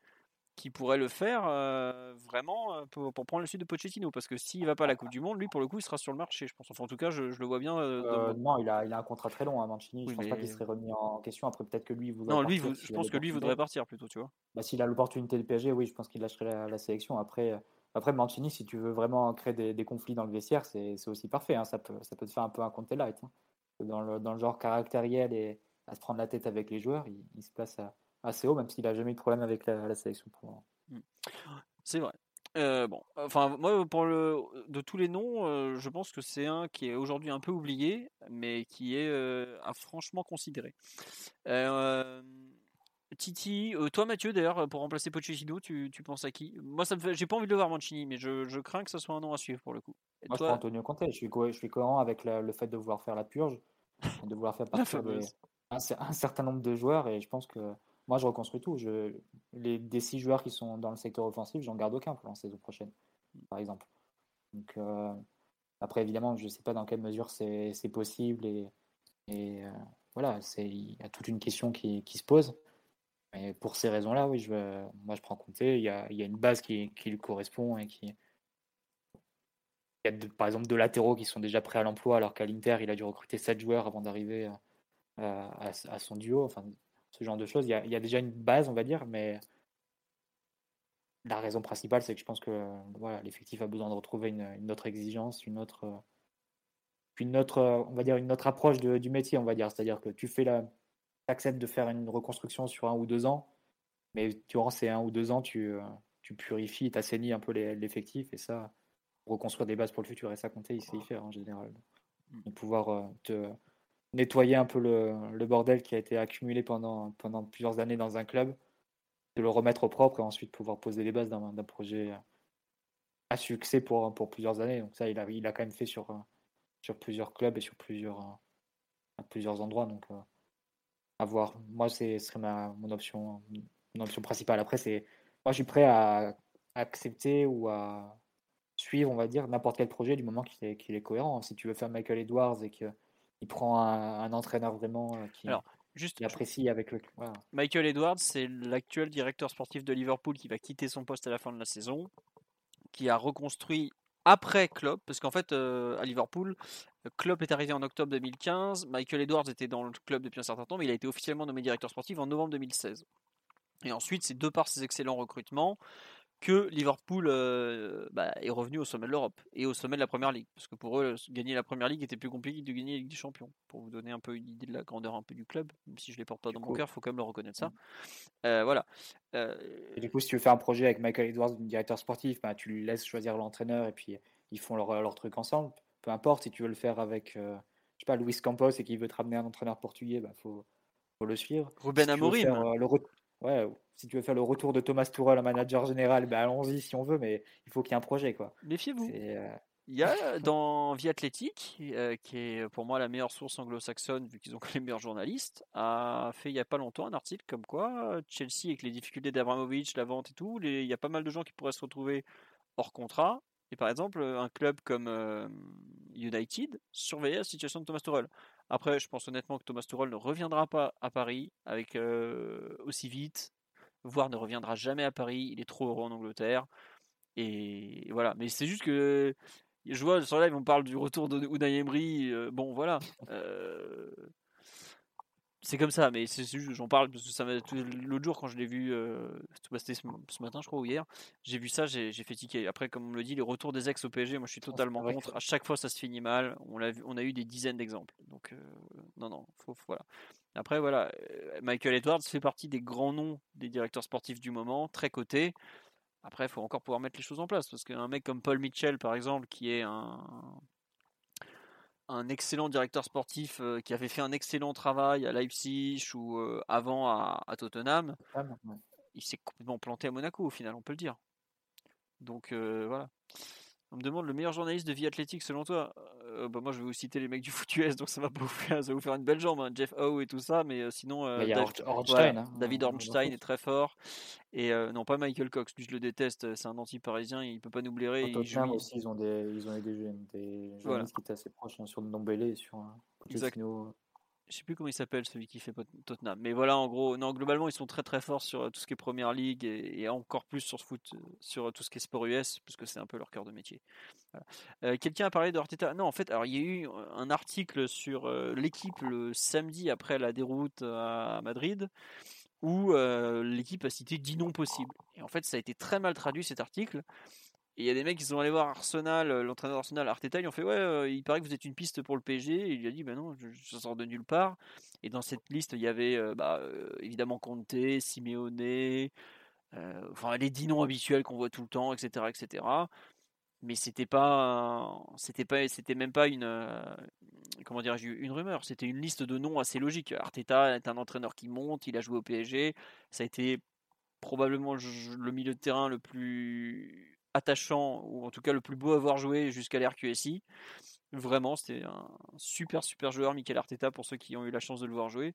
qui pourrait le faire euh, vraiment pour, pour prendre le suite de Pochettino. Parce que s'il va pas à la Coupe du Monde, lui, pour le coup, il sera sur le marché, je pense. Enfin, en tout cas, je, je le vois bien. euh, non, il a, il a un contrat très long, hein, Mancini. Oui, je pense pas qu'il serait remis en question. Après, peut-être que lui, il voudrait Non, lui, partir vous- je pense que lui voudrait partir plutôt, tu vois. Bah, s'il a l'opportunité de PSG, oui, je pense qu'il lâcherait la, la sélection. Après, après, Mancini, si tu veux vraiment créer des, des conflits dans le vestiaire, c'est c'est aussi parfait. hein. Ça, peut, ça peut te faire un peu un Conte light. hein. Dans, le, dans le genre caractériel et à se prendre la tête avec les joueurs, il, il se place à- assez haut, même s'il a jamais eu de problème avec la, la sélection pour moment. C'est vrai. Euh, bon, enfin, moi, pour le, de tous les noms, euh, je pense que c'est un qui est aujourd'hui un peu oublié, mais qui est euh, franchement considéré. Titi, toi Mathieu, d'ailleurs, pour remplacer Pochettino, tu, tu penses à qui? Moi, ça me fait, j'ai pas envie de le voir Mancini, mais je, je crains que ce soit un nom à suivre pour le coup. Et Moi, je prends Antonio Conte. Je suis, je suis cohérent avec la- le fait de vouloir faire la purge, de vouloir faire partir des- un certain nombre de joueurs. Et je pense que moi, je reconstruis tout. Je, les, des six joueurs qui sont dans le secteur offensif, j'en garde aucun pour la saison prochaine, par exemple. Donc, euh, après, évidemment, je ne sais pas dans quelle mesure c'est possible. Et, et, euh, voilà, il y a toute une question qui, qui se pose. Pour ces raisons-là, oui, je, moi, je prends Conte. Il y a, il y a une base qui, qui lui correspond et qui, il y a par exemple deux latéraux qui sont déjà prêts à l'emploi, alors qu'à l'Inter, il a dû recruter sept joueurs avant d'arriver à, à- à son duo. Enfin, ce genre de choses. Il y, a, il y a déjà une base, on va dire, mais la raison principale, c'est que je pense que voilà, l'effectif a besoin de retrouver une, une autre exigence, une autre, euh, une autre, euh, on va dire, une autre approche de- du métier, on va dire. C'est-à-dire que tu fais la, acceptes de faire une reconstruction sur un ou deux ans, mais durant ces un ou deux ans, tu, euh, tu purifies, tu assainis un peu l'effectif, et ça, reconstruire des bases pour le futur. Et ça, compter, il sait y faire en général. De pouvoir te nettoyer un peu le, bordel qui a été accumulé pendant, pendant plusieurs années dans un club, de le remettre au propre et ensuite pouvoir poser les bases d'un projet à succès pour, pour plusieurs années. Donc ça, il a, il a quand même fait sur, sur plusieurs clubs et sur plusieurs, à plusieurs endroits. Donc euh, à voir. Moi, ce serait ma, mon, option, mon option principale. Après, c'est moi, je suis prêt à accepter ou à suivre, on va dire, n'importe quel projet du moment qu'il est, qu'il est cohérent. Si tu veux faire Michael Edwards et qu'il prend un, un entraîneur vraiment euh, qui, Alors, juste, qui apprécie avec le. Voilà. Michael Edwards, c'est l'actuel directeur sportif de Liverpool qui va quitter son poste à la fin de la saison, qui a reconstruit après Klopp, parce qu'en fait, euh, à Liverpool, Klopp est arrivé en octobre 2015, Michael Edwards était dans le club depuis un certain temps, mais il a été officiellement nommé directeur sportif en novembre 2016. Et ensuite, c'est de par ses excellents recrutements que Liverpool euh, bah, est revenu au sommet de l'Europe et au sommet de la Première Ligue. Parce que pour eux, gagner la Première Ligue était plus compliqué que de gagner la Ligue des Champions. Pour vous donner un peu une idée de la grandeur un peu du club, même si je ne les porte pas Du dans mon cœur, il faut quand même le reconnaître ça. Euh, voilà. Euh, Et du coup, si tu veux faire un projet avec Michael Edwards, directeur sportif, bah, tu lui laisses choisir l'entraîneur et puis ils font leur, leur truc ensemble. Peu importe si tu veux le faire avec, je sais pas, Luis Campos et qu'il veut te ramener un entraîneur portugais, bah, faut, faut le suivre. Ruben Si Amorim. faire, le re- ouais, si tu veux faire le retour de Thomas Tuchel en manager général, bah, allons-y si on veut, mais il faut qu'il y ait un projet. quoi. Méfiez-vous. Euh, Il y a dans Vie Athlétique, euh, qui est pour moi la meilleure source anglo-saxonne, vu qu'ils ont les meilleurs journalistes, a fait il n'y a pas longtemps un article comme quoi euh, Chelsea, avec les difficultés d'Abramovich, la vente et tout, les- il y a pas mal de gens qui pourraient se retrouver hors contrat. Et par exemple, un club comme euh, United surveillait la situation de Thomas Tuchel. Après, je pense honnêtement que Thomas Tuchel ne reviendra pas à Paris avec euh, aussi vite, voire ne reviendra jamais à Paris. Il est trop heureux en Angleterre. Et voilà. Mais c'est juste que je vois sur live, on parle du retour de Emery. euh, bon, voilà. Euh, c'est comme ça, mais j'en parle parce que ça l'autre jour quand je l'ai vu, euh, bah, c'était ce, ce matin, je crois, ou hier, j'ai vu ça, j'ai fait tiquer. Après, comme on me le dit, les retours des ex au PSG, moi je suis totalement vrai que- contre. À chaque fois, ça se finit mal. On l'a vu, on a eu des dizaines d'exemples. Donc, euh, non, non, faut, faut- voilà. Après, voilà, euh, Michael Edwards fait partie des grands noms des directeurs sportifs du moment, très cotés. Après, il faut encore pouvoir mettre les choses en place parce qu'un mec comme Paul Mitchell, par exemple, qui est un, un excellent directeur sportif euh, qui avait fait un excellent travail à Leipzig ou euh, avant à, à Tottenham, ah, il s'est complètement planté à Monaco au final, on peut le dire. Donc euh, voilà. On me demande le meilleur journaliste de vie athlétique selon toi. Euh, bah, moi, je vais vous citer les mecs du foot US, donc ça va, vous faire, ça va vous faire une belle jambe. Hein. Jeff Howe et tout ça, mais euh, sinon, euh, il y a Dav- Or- Ornstein, hein, David Ornstein est très fort. Et euh, non, pas Michael Cox, lui je le déteste, c'est un anti-parisien, il peut pas nous blairer. Au il aussi, ils ont des, ils ont des, Voilà. journalistes qui étaient assez proches hein, sur Ndombele et sur. Pochettino. Je sais plus comment il s'appelle celui qui fait Tottenham mais voilà en gros non globalement ils sont très très forts sur euh, tout ce qui est première ligue et, encore plus sur foot euh, sur tout ce qui est sport US parce que c'est un peu leur cœur de métier. Euh, quelqu'un a parlé de Arteta non en fait alors il y a eu un article sur euh, l'équipe le samedi après la déroute à Madrid où euh, l'équipe a cité 10 noms possibles. Et en fait ça a été très mal traduit cet article et il y a des mecs qui sont allés voir Arsenal, euh, l'entraîneur d'Arsenal, Arteta, ils ont fait Ouais, euh, il paraît que vous êtes une piste pour le PSG. Il lui a dit Ben non, je, ça sort de nulle part. Et dans cette liste, il y avait euh, bah, évidemment Conte, Simeone, enfin les dix noms habituels qu'on voit tout le temps, etc. etc. Mais c'était pas, c'était pas, c'était même pas une, comment dire, une rumeur. C'était une liste de noms assez logique. Arteta est un entraîneur qui monte, il a joué au PSG. Ça a été probablement le milieu de terrain le plus attachant, ou en tout cas le plus beau à avoir joué jusqu'à l'RQSI. Vraiment, c'était un super super joueur, Michael Arteta, pour ceux qui ont eu la chance de le voir jouer.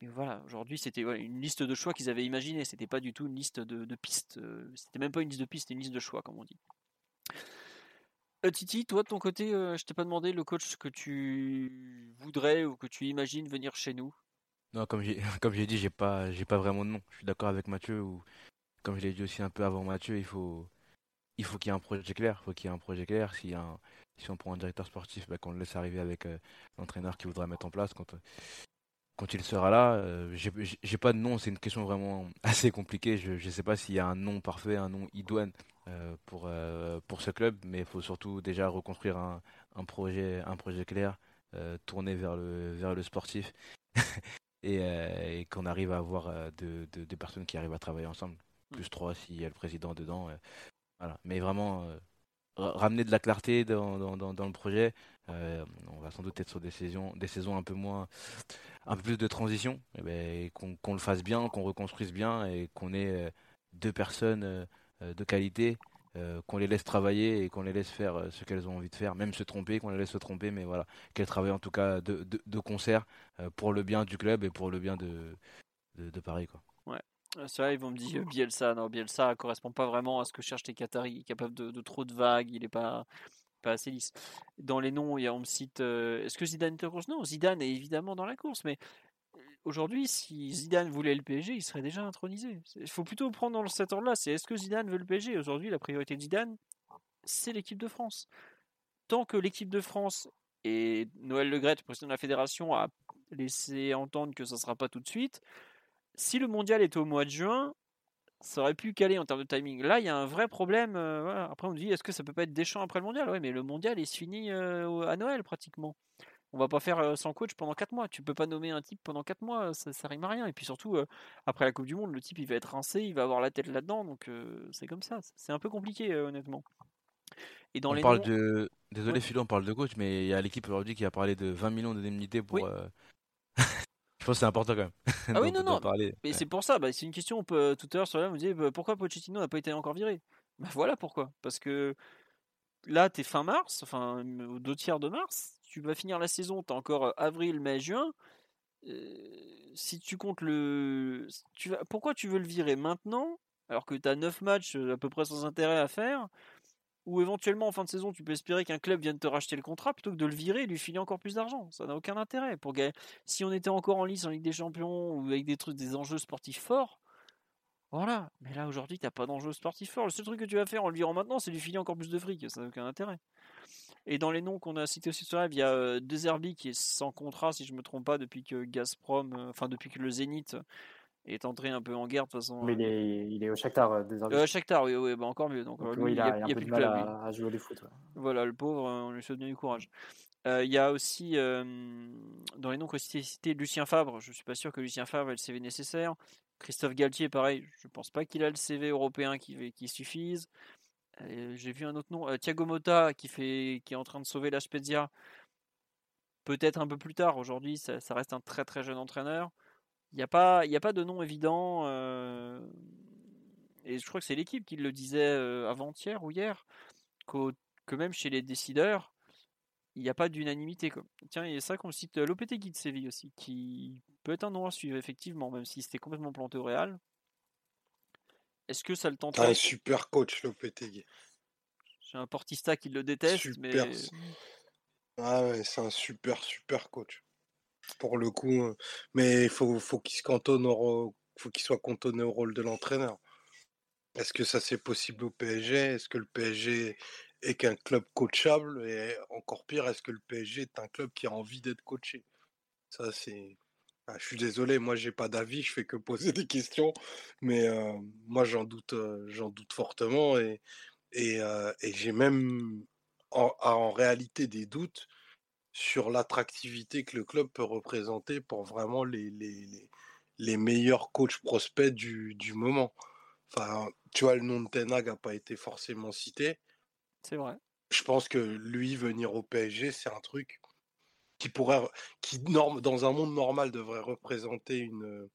Mais voilà, aujourd'hui c'était une liste de choix qu'ils avaient imaginé. C'était pas du tout une liste de, pistes. euh, C'était même pas une liste de pistes, c'était une liste de choix, comme on dit. Euh, Titi, toi de ton côté, euh, je t'ai pas demandé le coach que tu voudrais ou que tu imagines venir chez nous. Non, comme j'ai comme dit, j'ai pas j'ai pas vraiment de nom. Je suis d'accord avec Mathieu ou comme je l'ai dit aussi un peu avant Mathieu, il faut il faut qu'il y ait un projet clair, il faut qu'il y ait un projet clair. S'il y a un- si on prend un directeur sportif, bah, qu'on le laisse arriver avec euh, l'entraîneur qu'il voudra mettre en place quand quand il sera là. Euh, j'ai pas de nom, c'est une question vraiment assez compliquée. Je je sais pas s'il y a un nom parfait, un nom idoine euh, pour euh, pour ce club, mais il faut surtout déjà reconstruire un un projet un projet clair, euh, tourné vers le vers le sportif. et, euh, et qu'on arrive à avoir euh, de, de- des personnes qui arrivent à travailler ensemble. Plus trois s'il y a le président dedans. Mais vraiment, euh, ra- ramener de la clarté dans, le projet. Euh, on va sans doute être sur des saisons, des saisons un peu moins, un peu plus de transition. Et ben, qu'on le fasse bien, qu'on reconstruise bien et qu'on ait euh, deux personnes de qualité. qu'on les laisse travailler et qu'on les laisse faire ce qu'elles ont envie de faire, même se tromper, qu'on les laisse se tromper, mais voilà, qu'elles travaillent en tout cas de, concert pour le bien du club et pour le bien de, de, de Paris. Quoi. C'est vrai, ils vont me dire euh, Bielsa. Non, Bielsa correspond pas vraiment à ce que cherchent les Qataris. Il est capable de, de trop de vagues, il est pas, pas assez lisse. Dans les noms, il y a, on me cite. euh, Est-ce que Zidane est en course Non, Zidane est évidemment dans la course, mais euh, aujourd'hui, si Zidane voulait le PSG, il serait déjà intronisé. Il faut plutôt prendre dans cet ordre-là. C'est est-ce que Zidane veut le PSG Aujourd'hui, la priorité de Zidane, c'est l'équipe de France. Tant que l'équipe de France et Noël Le Gret, président de la fédération, a laissé entendre que ça ne sera pas tout de suite, si le mondial était au mois de juin, ça aurait pu caler en termes de timing. Là, il y a un vrai problème. euh, voilà. Après, on dit, est-ce que ça peut pas être Deschamps après le mondial? Oui, mais le mondial est fini euh, à Noël pratiquement. On va pas faire euh, sans coach pendant 4 mois. Tu peux pas nommer un type pendant 4 mois, ça, ça rime à rien. Et puis surtout, euh, après la Coupe du Monde, le type il va être rincé, il va avoir la tête là-dedans, donc c'est comme ça. C'est un peu compliqué, honnêtement. Et dans on les parle noms- de. Désolé Ouais. Philo, on parle de coach, mais il y a l'équipe aujourd'hui qui a parlé de 20 millions d'indemnités pour. Oui. euh, Je pense que c'est important quand même. Ah oui, non, non. parler. Mais Ouais. c'est pour ça, bah, c'est une question, on peut, tout à l'heure sur la, vous disiez bah, pourquoi Pochettino n'a pas été encore viré? Bah, Voilà pourquoi. Parce que là, tu es fin mars, enfin, aux deux tiers de mars, tu vas finir la saison, tu as encore euh, avril, mai, juin. Euh, si tu comptes le. Tu vas, pourquoi tu veux le virer maintenant, alors que tu as 9 matchs euh, à peu près sans intérêt à faire? Ou éventuellement en fin de saison, tu peux espérer qu'un club vienne te racheter le contrat plutôt que de le virer et lui filer encore plus d'argent. Ça n'a aucun intérêt. Pour gagner. Si on était encore en lice en Ligue des Champions ou avec des trucs, des enjeux sportifs forts, voilà. Mais là aujourd'hui, t'as pas d'enjeu sportif fort. Le seul truc que tu vas faire en le virant maintenant, c'est lui filer encore plus de fric. Ça n'a aucun intérêt. Et dans les noms qu'on a cités aussi sur live, il y a euh, qui est sans contrat, si je me trompe pas, depuis que Gazprom, euh, enfin depuis que le Zénith est entré un peu en guerre de toute façon. Mais il est, il est au Shakhtar euh, désormais. Euh, Shakhtar, oui, oui, bah encore mieux. Donc, Donc, euh, oui, il a, il a un peu plus de mal club, à, à jouer du foot. ouais. Voilà, le pauvre, euh, on lui souhaite bien du courage. Euh, Il y a aussi, euh, dans les noms a cités, cité Lucien Fabre. Je suis pas sûr que Lucien Fabre ait le CV nécessaire. Christophe Galtier, pareil, je pense pas qu'il a le CV européen qui, qui suffise. Euh, J'ai vu un autre nom, euh, Thiago Motta, qui, fait, qui est en train de sauver la Spezia. Peut-être un peu plus tard. Aujourd'hui, ça, ça reste un très très jeune entraîneur. Il n'y a, pas- y a pas de nom évident. euh, et je crois que c'est l'équipe qui le disait euh, avant-hier ou hier, que même chez les décideurs, il n'y a pas d'unanimité. Tiens, il y a ça qu'on cite Lopetegui de Séville aussi, qui peut être un nom à suivre, effectivement, même si c'était complètement planté au Real. Est-ce que ça le tente Un super coach, Lopetegui. J'ai un Portista qui le déteste, mais. Ah ouais, c'est un super, super coach. Pour le coup. Mais il faut, faut qu'il au, soit cantonné au rôle de l'entraîneur. Est-ce que ça c'est possible au PSG Est-ce que le PSG est qu'un club coachable? Et encore pire, est-ce que le PSG est un club qui a envie d'être coaché? Ça c'est. Ah, je suis désolé, moi j'ai pas d'avis, je fais que poser des questions, mais moi j'en doute, j'en doute fortement et, j'ai même en, réalité des doutes sur l'attractivité que le club peut représenter pour vraiment les, les, les, meilleurs coachs prospects du, du, moment. Enfin, tu vois, le nom de Tenag n'a pas été forcément cité. C'est vrai. Je pense que lui venir au PSG, c'est un truc qui pourrait, qui norme, dans un monde normal devrait représenter une,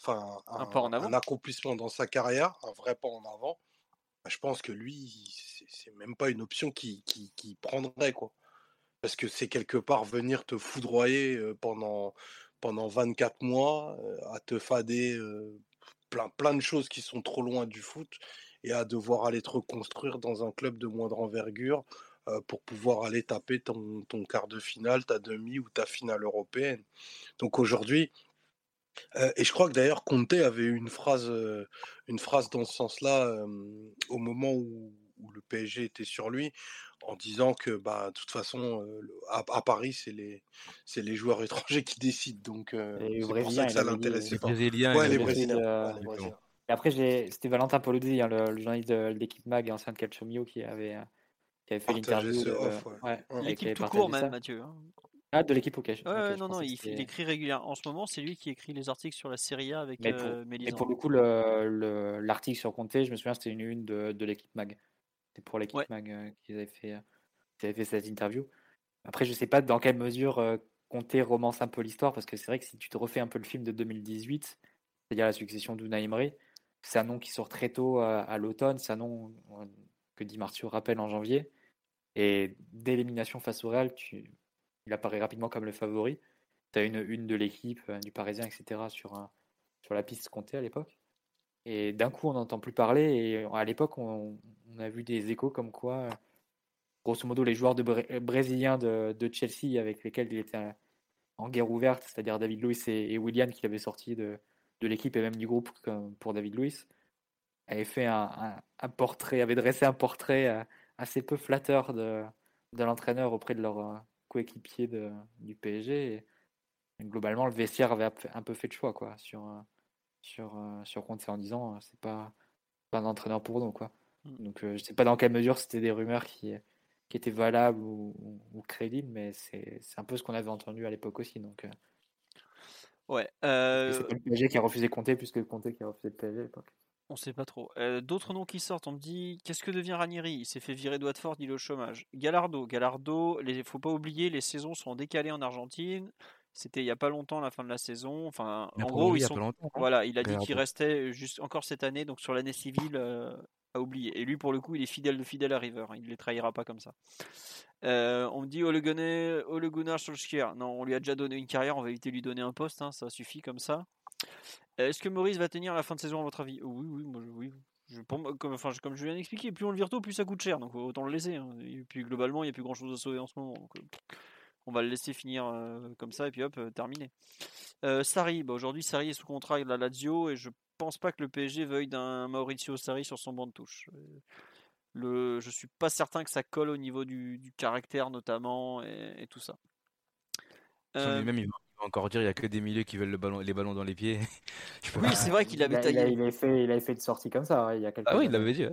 enfin, un, un, accomplissement dans sa carrière, un vrai pas en avant. Bah, je pense que lui, c'est même pas une option qui, qui, qui prendrait quoi, parce que c'est quelque part venir te foudroyer pendant pendant 24 mois, à te fader plein plein de choses qui sont trop loin du foot et à devoir aller te reconstruire dans un club de moindre envergure pour pouvoir aller taper ton, ton, quart de finale, ta demi ou ta finale européenne. Donc aujourd'hui, et je crois que d'ailleurs Conte avait une phrase, une phrase dans ce sens-là au moment où, où, le PSG était sur lui, en disant que bah, de toute façon, à, Paris, c'est les, c'est les joueurs étrangers qui décident. Donc c'est pour ça que ça l'intéressait pas. Ouais, les Brésiliens. Et après, c'était Valentin Polozzi, hein, le, le, journaliste de l'équipe MAG et ancien de Calciomio, qui avait qui avait fait l'interview. De... L'équipe tout court, même, Mathieu. Hein. Ah, de l'équipe, ok. Ouais, non, non, il, écrit régulièrement. En ce moment, c'est lui qui écrit les articles sur la Serie A avec mais pour, euh, Mais pour le coup, l'article sur Conte, je me souviens, c'était une une de, de l'équipe Mag. C'était pour l'équipe Mag euh, qu'ils avaient, fait, euh, avaient fait cette interview. Après, je sais pas dans quelle mesure euh, Conte romance un peu l'histoire, parce que c'est vrai que si tu te refais un peu le film de 2018, c'est-à-dire la succession Emery, c'est un nom qui sort très tôt à, à l'automne, c'est un nom que Di Marzio rappelle en janvier. Et dès l'élimination face au Real, tu... il apparaît rapidement comme le favori. Tu as une une de l'équipe, euh, du Parisien, etc., sur, un... sur la piste comptée à l'époque. Et d'un coup, on n'entend plus parler. Et à l'époque, on... a vu des échos comme quoi, grosso modo, les joueurs de brésiliens de... Chelsea avec lesquels il était en guerre ouverte, c'est-à-dire David Luiz et, William, qui l'avaient sorti de, l'équipe et même du groupe pour David Luiz, avaient fait un, portrait, avaient dressé un portrait euh, assez peu flatteur de, de l'entraîneur auprès de leur euh, coéquipier du PSG. Et, globalement, le vestiaire avait un peu fait de choix quoi, sur, euh, sur, sur Conte en disant c'est pas, pas un entraîneur pour nous. Quoi. Mm. Donc je sais pas dans quelle mesure c'était des rumeurs qui, qui étaient valables ou, ou, crédibles, mais c'est un peu ce qu'on avait entendu à l'époque aussi. Donc, ouais. C'est pas le PSG qui a refusé Conte plus que Conte qui a refusé le PSG à l'époque. On sait pas trop. Euh, d'autres noms qui sortent, on me dit qu'est-ce que devient Ranieri? Il s'est fait virer de Watford, il est au chômage. Gallardo, Gallardo, il faut pas oublier, les saisons sont décalées en Argentine. C'était il y a pas longtemps la fin de la saison. Enfin, en gros, ils sont... Hein. voilà, il a dit qu'il restait juste encore cette année, donc sur l'année civile euh, à oublier. Et lui, pour le coup, il est fidèle de fidèle à River. Il ne les trahira pas comme ça. Euh, on me dit Ole Gunnar Solskjaer. Non, on lui a déjà donné une carrière, on va éviter de lui donner un poste, hein, ça suffit comme ça. Est-ce que Maurice va tenir la fin de saison à votre avis? Oui, oui, moi, oui. Je, comme, enfin, comme je viens d'expliquer, plus on le vire tôt, plus ça coûte cher, donc autant le laisser. Hein. Et puis globalement, il n'y a plus grand chose à sauver en ce moment. Donc, euh, on va le laisser finir euh, comme ça et puis hop, euh, terminé. Sarri, bah, aujourd'hui Sarri est sous contrat avec la Lazio et je pense pas que le PSG veuille d'un Maurizio Sarri sur son banc de touche. Le, je suis pas certain que ça colle au niveau du, caractère notamment et, tout ça. Même il encore dire, il n'y a que des milieux qui veulent le ballon, les ballons dans les pieds. oui, c'est vrai qu'il avait taillé. Il, avait fait, il avait fait une sortie comme ça il y a quelques Ah oui, il l'avait dit.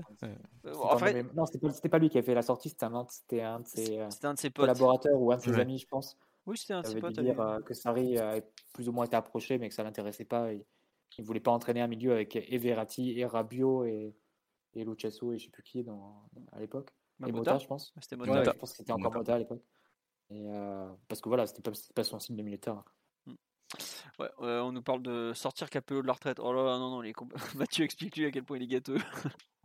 En fait... Non, c'était pas, pas, lui qui a fait la sortie, c'était un, c'était un de ses, euh, un de ses collaborateurs ou un de ses amis, je pense. Oui, c'était un de ses potes. dire euh, que Sarri a plus ou moins été approché, mais que ça l'intéressait pas. Il ne voulait pas entraîner un milieu avec Everati et Rabiot et, et Lucesso et je sais plus qui dans, à l'époque. Et Mota, je pense. C'était Mota. je pense que c'était encore Mota à l'époque. Et euh, parce que voilà, c'était pas, pas son signe de militaire. Ouais, on nous parle de sortir Capello de la retraite. Oh là là, non, non, les Mathieu explique-lui à quel point il est gâteux.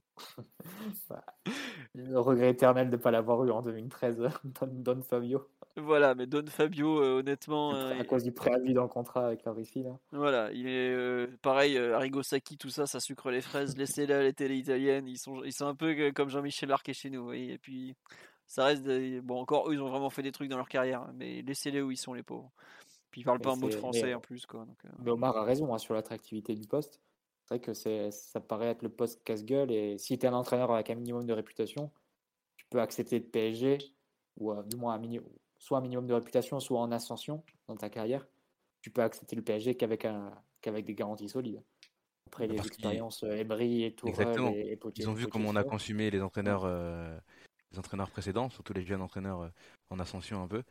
Le regret éternel de ne pas l'avoir eu en 2013, Don, Don Fabio. Voilà, mais Don Fabio, euh, honnêtement. à euh, cause du préavis dans le contrat avec la Russie. Là. Voilà, il est euh, pareil, euh, Arrigo Sacchi, tout ça, ça sucre les fraises. Laissez-les à la télé italienne. Ils sont, ils sont un peu euh, comme Jean-Michel Larquet chez nous. vous voyez, Et puis, ça reste. des- Bon, encore, eux, ils ont vraiment fait des trucs dans leur carrière. hein, Mais laissez-les où ils sont, les pauvres. Puis parlent Mais pas un mot de français mais, en plus, quoi. donc, euh, Mais Omar a raison hein, sur l'attractivité du poste. C'est vrai que ça paraît être le poste casse-gueule. Et si tu es un entraîneur avec un minimum de réputation, tu peux accepter le PSG, ou euh, du moins un mini- soit un minimum de réputation, soit en ascension dans ta carrière. Tu peux accepter le PSG qu'avec, des garanties solides. Après les Parce qu'ils- expériences euh, Emery et Tourelle Exactement. et, Ils ont vu comment on a consumé les entraîneurs, euh, les entraîneurs précédents, surtout les jeunes entraîneurs euh, en ascension un peu.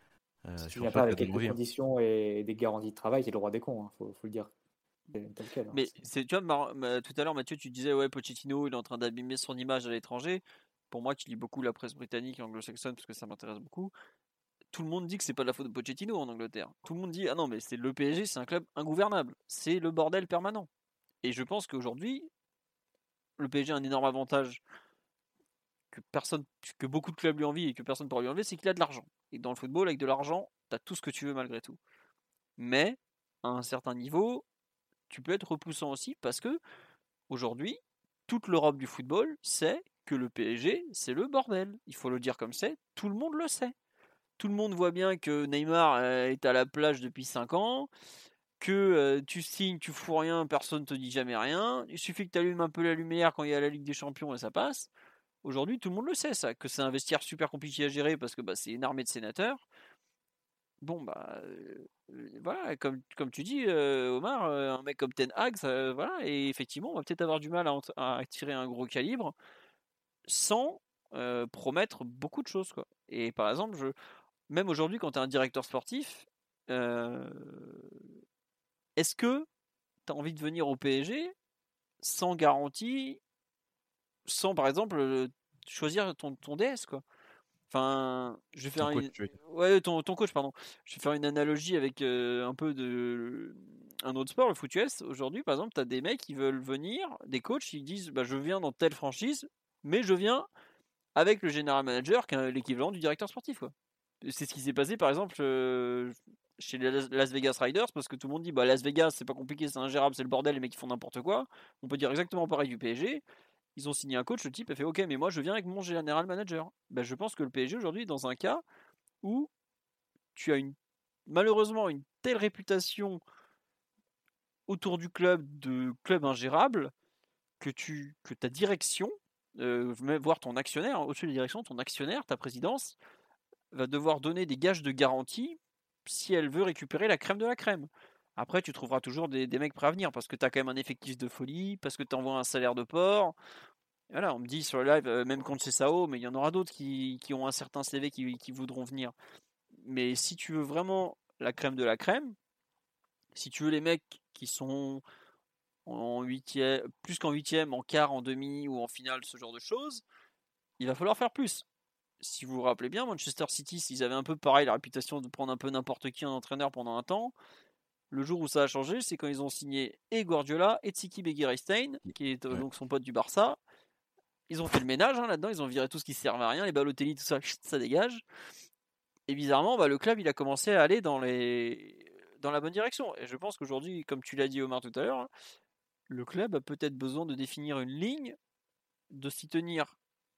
Euh, Si c'est tu pas avec quelques conditions et des garanties de travail, tu es le roi des cons, hein, faut, faut le dire. C'est tel quel, hein. Mais C'est- c'est, tu vois, tout à l'heure, Mathieu, tu disais, ouais, Pochettino, il est en train d'abîmer son image à l'étranger. Pour moi, qui lis beaucoup la presse britannique et anglo-saxonne, parce que ça m'intéresse beaucoup, tout le monde dit que c'est pas de la faute de Pochettino en Angleterre. Tout le monde dit, ah non, mais c'est le PSG, c'est un club ingouvernable. C'est le bordel permanent. Et je pense qu'aujourd'hui, le PSG a un énorme avantage que personne, que beaucoup de clubs lui envient et que personne ne pourra lui enlever, c'est qu'il a de l'argent. Et dans le football, avec de l'argent, tu as tout ce que tu veux malgré tout. Mais, à un certain niveau, tu peux être repoussant aussi parce que aujourd'hui, toute l'Europe du football sait que le PSG, c'est le bordel. Il faut le dire comme c'est, tout le monde le sait. Tout le monde voit bien que Neymar euh, est à la plage depuis 5 ans, que euh, tu signes, tu fous rien, personne te dit jamais rien. Il suffit que tu allumes un peu la lumière quand il y a la Ligue des Champions et ça passe. Aujourd'hui, tout le monde le sait, ça, que c'est un vestiaire super compliqué à gérer parce que bah, c'est une armée de sénateurs. Bon, bah, euh, voilà, comme, comme tu dis, euh, Omar, euh, un mec comme Ten Hag, ça, voilà, et effectivement, on va peut-être avoir du mal à, à tirer un gros calibre sans euh, promettre beaucoup de choses, quoi. Et par exemple, je, même aujourd'hui, quand tu es un directeur sportif, euh, est-ce que tu as envie de venir au PSG sans garantie, sans par exemple choisir ton, ton DS, quoi Enfin, je vais faire Ton une-. Ouais, ton, ton coach, pardon. Je vais faire une analogie avec euh, un peu de un autre sport, le foot US. Aujourd'hui, par exemple, tu as des mecs qui veulent venir, des coachs, ils disent bah, Je viens dans telle franchise, mais je viens avec le general manager, qui est l'équivalent du directeur sportif. quoi. C'est ce qui s'est passé, par exemple, euh, chez les Las Las Vegas Riders, parce que tout le monde dit bah, Las Vegas, c'est pas compliqué, c'est ingérable, c'est le bordel, les mecs ils font n'importe quoi. On peut dire exactement pareil du PSG. Ils ont signé un coach, le type a fait Ok, mais moi je viens avec mon general manager. Ben, je pense que le PSG aujourd'hui est dans un cas où tu as une, malheureusement une telle réputation autour du club de club ingérable que, tu, que ta direction, euh, voire ton actionnaire, au-dessus de la direction, ton actionnaire, ta présidence, va devoir donner des gages de garantie si elle veut récupérer la crème de la crème. Après, tu trouveras toujours des, mecs prêts à venir parce que tu as quand même un effectif de folie, parce que tu envoies un salaire de port. Voilà, on me dit sur le live, euh, même contre Sao, mais il y en aura d'autres qui, ont un certain CV qui, voudront venir. Mais si tu veux vraiment la crème de la crème, si tu veux les mecs qui sont plus qu'en huitième, en quart, en demi ou en finale, ce genre de choses, il va falloir faire plus. Si vous vous rappelez bien, Manchester City, s'ils avaient un peu pareil la réputation de prendre un peu n'importe qui en entraîneur pendant un temps, le jour où ça a changé, c'est quand ils ont signé et Guardiola et Tsiki Begiristain, qui est euh, Ouais. donc son pote du Barça. Ils ont fait le ménage hein, là-dedans, ils ont viré tout ce qui servait à rien, les Balotelli, tout ça, ça dégage. Et bizarrement, bah, le club, il a commencé à aller dans, les... dans la bonne direction. Et je pense qu'aujourd'hui, comme tu l'as dit Omar tout à l'heure, le club a peut-être besoin de définir une ligne, de s'y tenir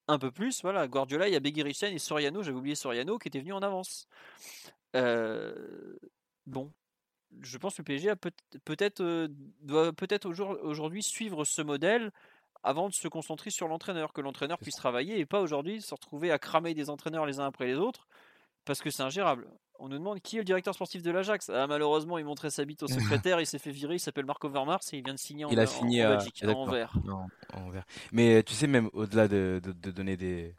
un peu plus. Voilà, Guardiola, il y a Begiristain et Soriano, j'avais oublié Soriano, qui était venu en avance. Euh, Bon, je pense que le PSG peut- peut-être euh, doit peut-être aujourd- aujourd'hui suivre ce modèle avant de se concentrer sur l'entraîneur, que l'entraîneur puisse travailler et pas aujourd'hui se retrouver à cramer des entraîneurs les uns après les autres parce que c'est ingérable. On nous demande qui est le directeur sportif de l'Ajax? Ah, malheureusement, il montrait sa bite au secrétaire, il s'est fait virer, il s'appelle Marco Vermars et il vient de signer en, Il a en- signé en à- en vert. Non, en vert. Mais tu sais, même au-delà de, de, de donner des,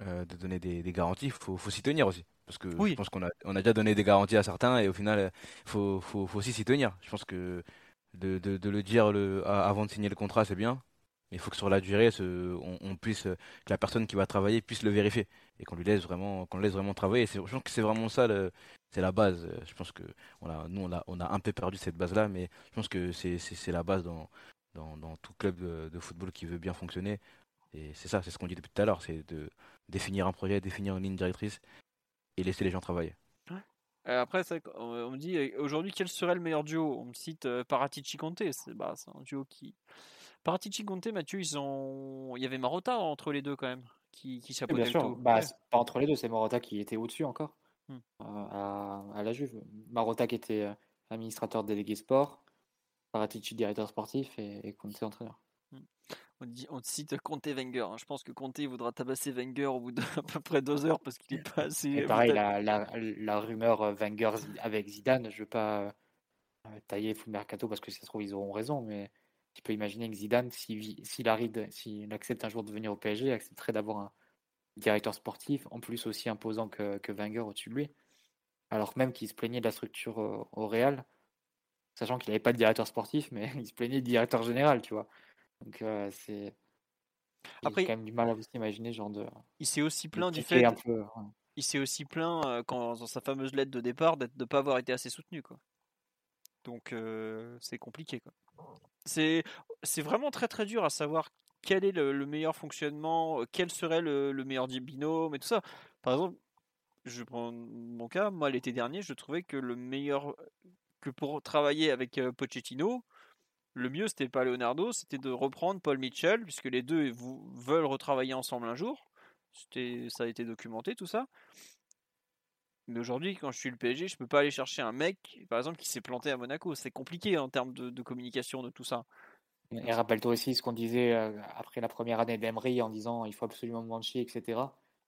euh, de donner des, des garanties, faut, faut s'y tenir aussi. Parce que Oui. je pense qu'on a, on a déjà donné des garanties à certains et au final, euh, faut, faut, faut aussi s'y tenir. Je pense que de, de, de le dire le, avant de signer le contrat, c'est bien. Mais il faut que sur la durée, ce- on, on puisse, que la personne qui va travailler puisse le vérifier et qu'on lui laisse vraiment, qu'on le laisse vraiment travailler. Je pense que c'est vraiment ça, c'est la base. Je pense que on a, nous, on a, on a un peu perdu cette base-là, mais je pense que c'est, la base dans, dans, dans tout club de, de football qui veut bien fonctionner. Et c'est ça, c'est ce qu'on dit depuis tout à l'heure, c'est de définir un projet, définir une ligne directrice et laisser les gens travailler. Euh, après, qu'on- on me dit euh, aujourd'hui quel serait le meilleur duo? On me cite euh, Paratici Conte. C'est bah, un duo qui. Paratici Conte, Mathieu, ils ont. Il y avait Marotta entre les deux quand même, qui, qui Oui, bien sûr, tout. bah, Ouais. pas entre les deux, c'est Morata qui était au-dessus encore Hmm. euh, à, à la Juve. Marotta qui était administrateur délégué sport, Paratici directeur sportif et, et Conte entraîneur. On, dit, on cite Conte Wenger. hein. Je pense que Conte voudra tabasser Wenger au bout d'à peu près deux heures parce qu'il est pas assez. Et pareil, vital. la, la, la rumeur euh, Wenger avec Zidane, je veux pas euh, tailler full mercato parce que si ça se trouve, ils auront raison, mais tu peux imaginer que Zidane, s'il arrive, s'il accepte un jour de venir au PSG, accepterait d'avoir un directeur sportif, en plus aussi imposant que, que Wenger au-dessus de lui. Alors même qu'il se plaignait de la structure euh, au Real, sachant qu'il n'avait pas de directeur sportif, mais il se plaignait de directeur général, tu vois. Donc euh, c'est. Après, J'ai quand même du mal à aussi imaginer genre de. Il s'est aussi plaint du fait. un peu, ouais. Il s'est aussi plaint euh, quand, dans sa fameuse lettre de départ de ne pas avoir été assez soutenu. Quoi. Donc euh, c'est compliqué. Quoi. C'est, c'est vraiment très très dur à savoir quel est le, le meilleur fonctionnement, quel serait le, le meilleur binôme et tout ça. Par exemple, je prends mon cas, moi l'été dernier, je trouvais que le meilleur que pour travailler avec Pochettino, le mieux c'était pas Leonardo, c'était de reprendre Paul Mitchell, puisque les deux vous, veulent retravailler ensemble un jour. C'était, ça a été documenté tout ça. Mais aujourd'hui, quand je suis le PSG, je peux pas aller chercher un mec, par exemple, qui s'est planté à Monaco. C'est compliqué en termes de, de communication de tout ça. Et rappelle-toi aussi ce qu'on disait euh, après la première année d'Emery en disant il faut absolument Monchi, etc.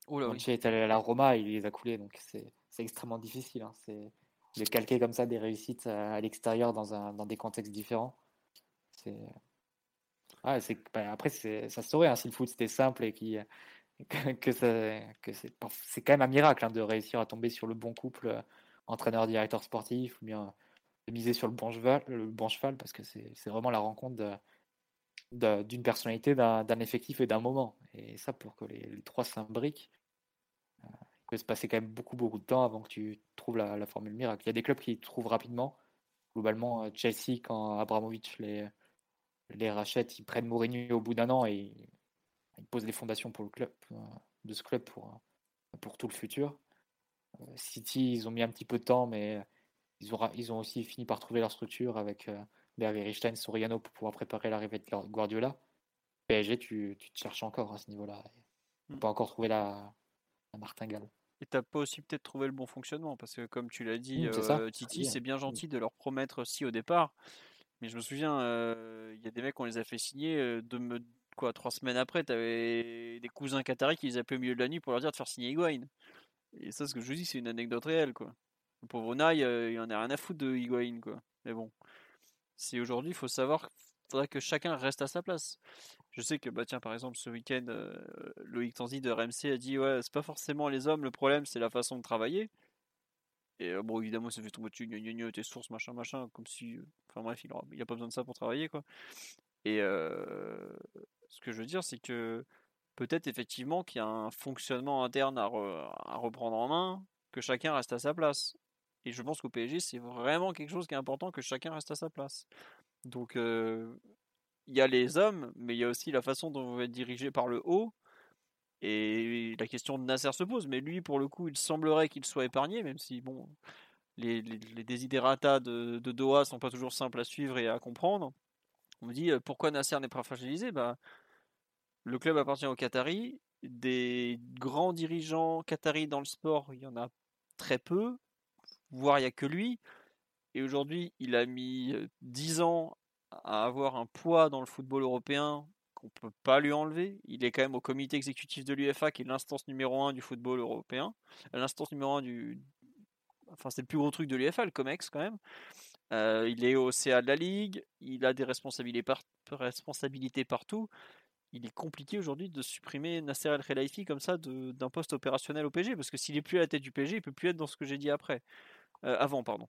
Oh là oui. Monchi est allé à la Roma, il les a coulés, donc c'est extrêmement difficile. hein. C'est de calquer comme ça des réussites à, à l'extérieur dans, un, dans des contextes différents. C'est bah, après ça se saurait hein, si le foot c'était simple et que, c'est c'est quand même un miracle hein, de réussir à tomber sur le bon couple euh, entraîneur-directeur sportif ou bien de miser sur le bon cheval, le bon cheval parce que c'est c'est vraiment la rencontre d'une personnalité, d'un effectif et d'un moment. Et ça, pour que les, les trois s'imbriquent, euh, il peut se passer quand même beaucoup, beaucoup de temps avant que tu trouves la, la formule miracle. Il y a des clubs qui trouvent rapidement. Globalement, euh, Chelsea, quand Abramovich les, les rachète, ils prennent Mourinho au bout d'un an et ils posent les fondations pour le club, de ce club pour, pour tout le futur. Euh, City, ils ont mis un petit peu de temps, mais ils ont, ra- ils ont aussi fini par trouver leur structure avec euh, Berg, Richstein, Soriano pour pouvoir préparer l'arrivée de Guar- Guardiola. PSG, tu, tu te cherches encore à ce niveau-là. Tu n'as pas encore trouvé la, la martingale. Et t'as pas aussi peut-être trouvé le bon fonctionnement, parce que comme tu l'as dit, Mm, ça, euh, Titi, bien. c'est bien gentil de leur promettre aussi au départ. Mais je me souviens, euh, il y a des mecs, on les a fait signer, euh, de me, quoi, trois semaines après, t'avais des cousins qataris qui les appelaient au milieu de la nuit pour leur dire de faire signer Higuain. Et ça, ce que je vous dis, c'est une anecdote réelle, quoi. Le pauvre Unai, euh, il en a rien à foutre de Higuain, quoi. Mais bon, c'est aujourd'hui, il faut savoir faudrait que chacun reste à sa place. Je sais que, bah tiens, par exemple, ce week-end, euh, Loïc Tanzi de RMC a dit Ouais, c'est pas forcément les hommes, le problème, c'est la façon de travailler. Et euh, bon, évidemment, ça fait tomber dessus, gna gna gna, tes sources, machin, machin, comme si. euh, Enfin bref, il, aura, il a pas besoin de ça pour travailler, quoi. Et euh, ce que je veux dire, c'est que peut-être effectivement qu'il y a un fonctionnement interne à reprendre en main, que chacun reste à sa place. Et je pense qu'au PSG, c'est vraiment quelque chose qui est important que chacun reste à sa place. Donc, euh, il y a les hommes, mais il y a aussi la façon dont vous êtes dirigé par le haut. Et la question de Nasser se pose, mais lui, pour le coup, il semblerait qu'il soit épargné, même si, bon, les, les, desiderata de, de Doha sont pas toujours simples à suivre et à comprendre. On me dit, euh, pourquoi Nasser n'est pas fragilisé? Bah, Le club appartient aux Qataris. Des grands dirigeants qataris dans le sport, il y en a très peu, voire il n'y a que lui. Et aujourd'hui, il a mis euh, 10 ans à avoir un poids dans le football européen qu'on peut pas lui enlever. Il est quand même au comité exécutif de l'UFA, qui est l'instance numéro 1 du football européen. L'instance numéro 1 du. Enfin, c'est le plus gros truc de l'UFA, le COMEX quand même. Euh, il est au CA de la Ligue, il a des responsabilités, par- responsabilités partout. Il est compliqué aujourd'hui de supprimer Nasser El Khelaifi comme ça d'un poste opérationnel au PSG, parce que s'il est plus à la tête du PSG, il peut plus être dans ce que j'ai dit après. Euh, avant, pardon.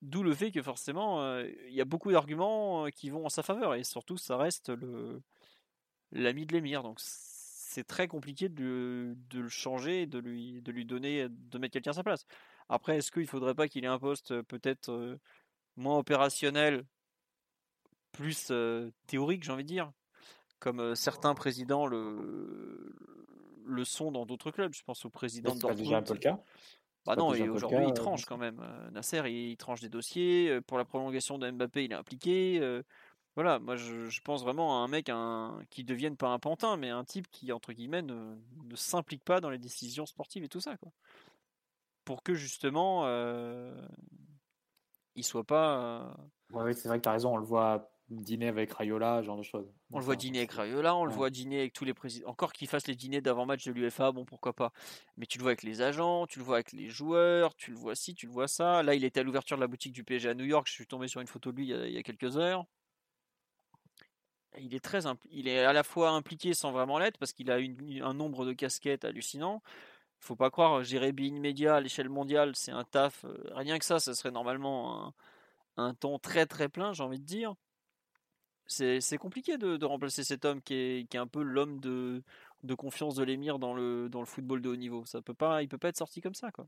D'où le fait que forcément, euh, il y a beaucoup d'arguments euh, qui vont en sa faveur, et surtout, ça reste le l'ami de l'émir. Donc c'est très compliqué de, le- de le changer, de lui, de lui donner, de mettre quelqu'un à sa place. Après, est-ce qu'il faudrait pas qu'il ait un poste euh, peut-être euh, moins opérationnel plus théoriques, j'ai envie de dire, comme certains présidents le, le sont dans d'autres clubs. Je pense au président de Dortmund. C'est déjà un peu le cas? Bah non, et aujourd'hui il tranche quand même. Nasser, il, tranche des dossiers. Pour la prolongation de Mbappé, il est impliqué. Voilà, moi je, pense vraiment à un mec un, qui devienne pas un pantin, mais un type qui, entre guillemets, ne, ne s'implique pas dans les décisions sportives et tout ça. Quoi. Pour que justement, euh, il soit pas. oui, c'est vrai que tu as raison, on le voit dîner avec Rayola, genre de choses. On le voit dîner avec Rayola, on le voit dîner avec tous les présidents. Encore qu'il fasse les dîners d'avant-match de l'UFA, bon pourquoi pas. Mais tu le vois avec les agents, tu le vois avec les joueurs, tu le vois ci, tu le vois ça. Là, il était à l'ouverture de la boutique du PSG à New York, je suis tombé sur une photo de lui il y a quelques heures il est à la fois impliqué sans vraiment l'être parce qu'il a un nombre de casquettes hallucinant. Faut pas croire gérer Bein à l'échelle mondiale, c'est un taf. Euh, rien que ça, ça serait normalement un, temps très très plein, j'ai envie de dire. C'est compliqué de, remplacer cet homme qui est, un peu l'homme de, de, confiance de l'émir dans le, dans le football de haut niveau. Ça peut pas, il peut pas être sorti comme ça, quoi.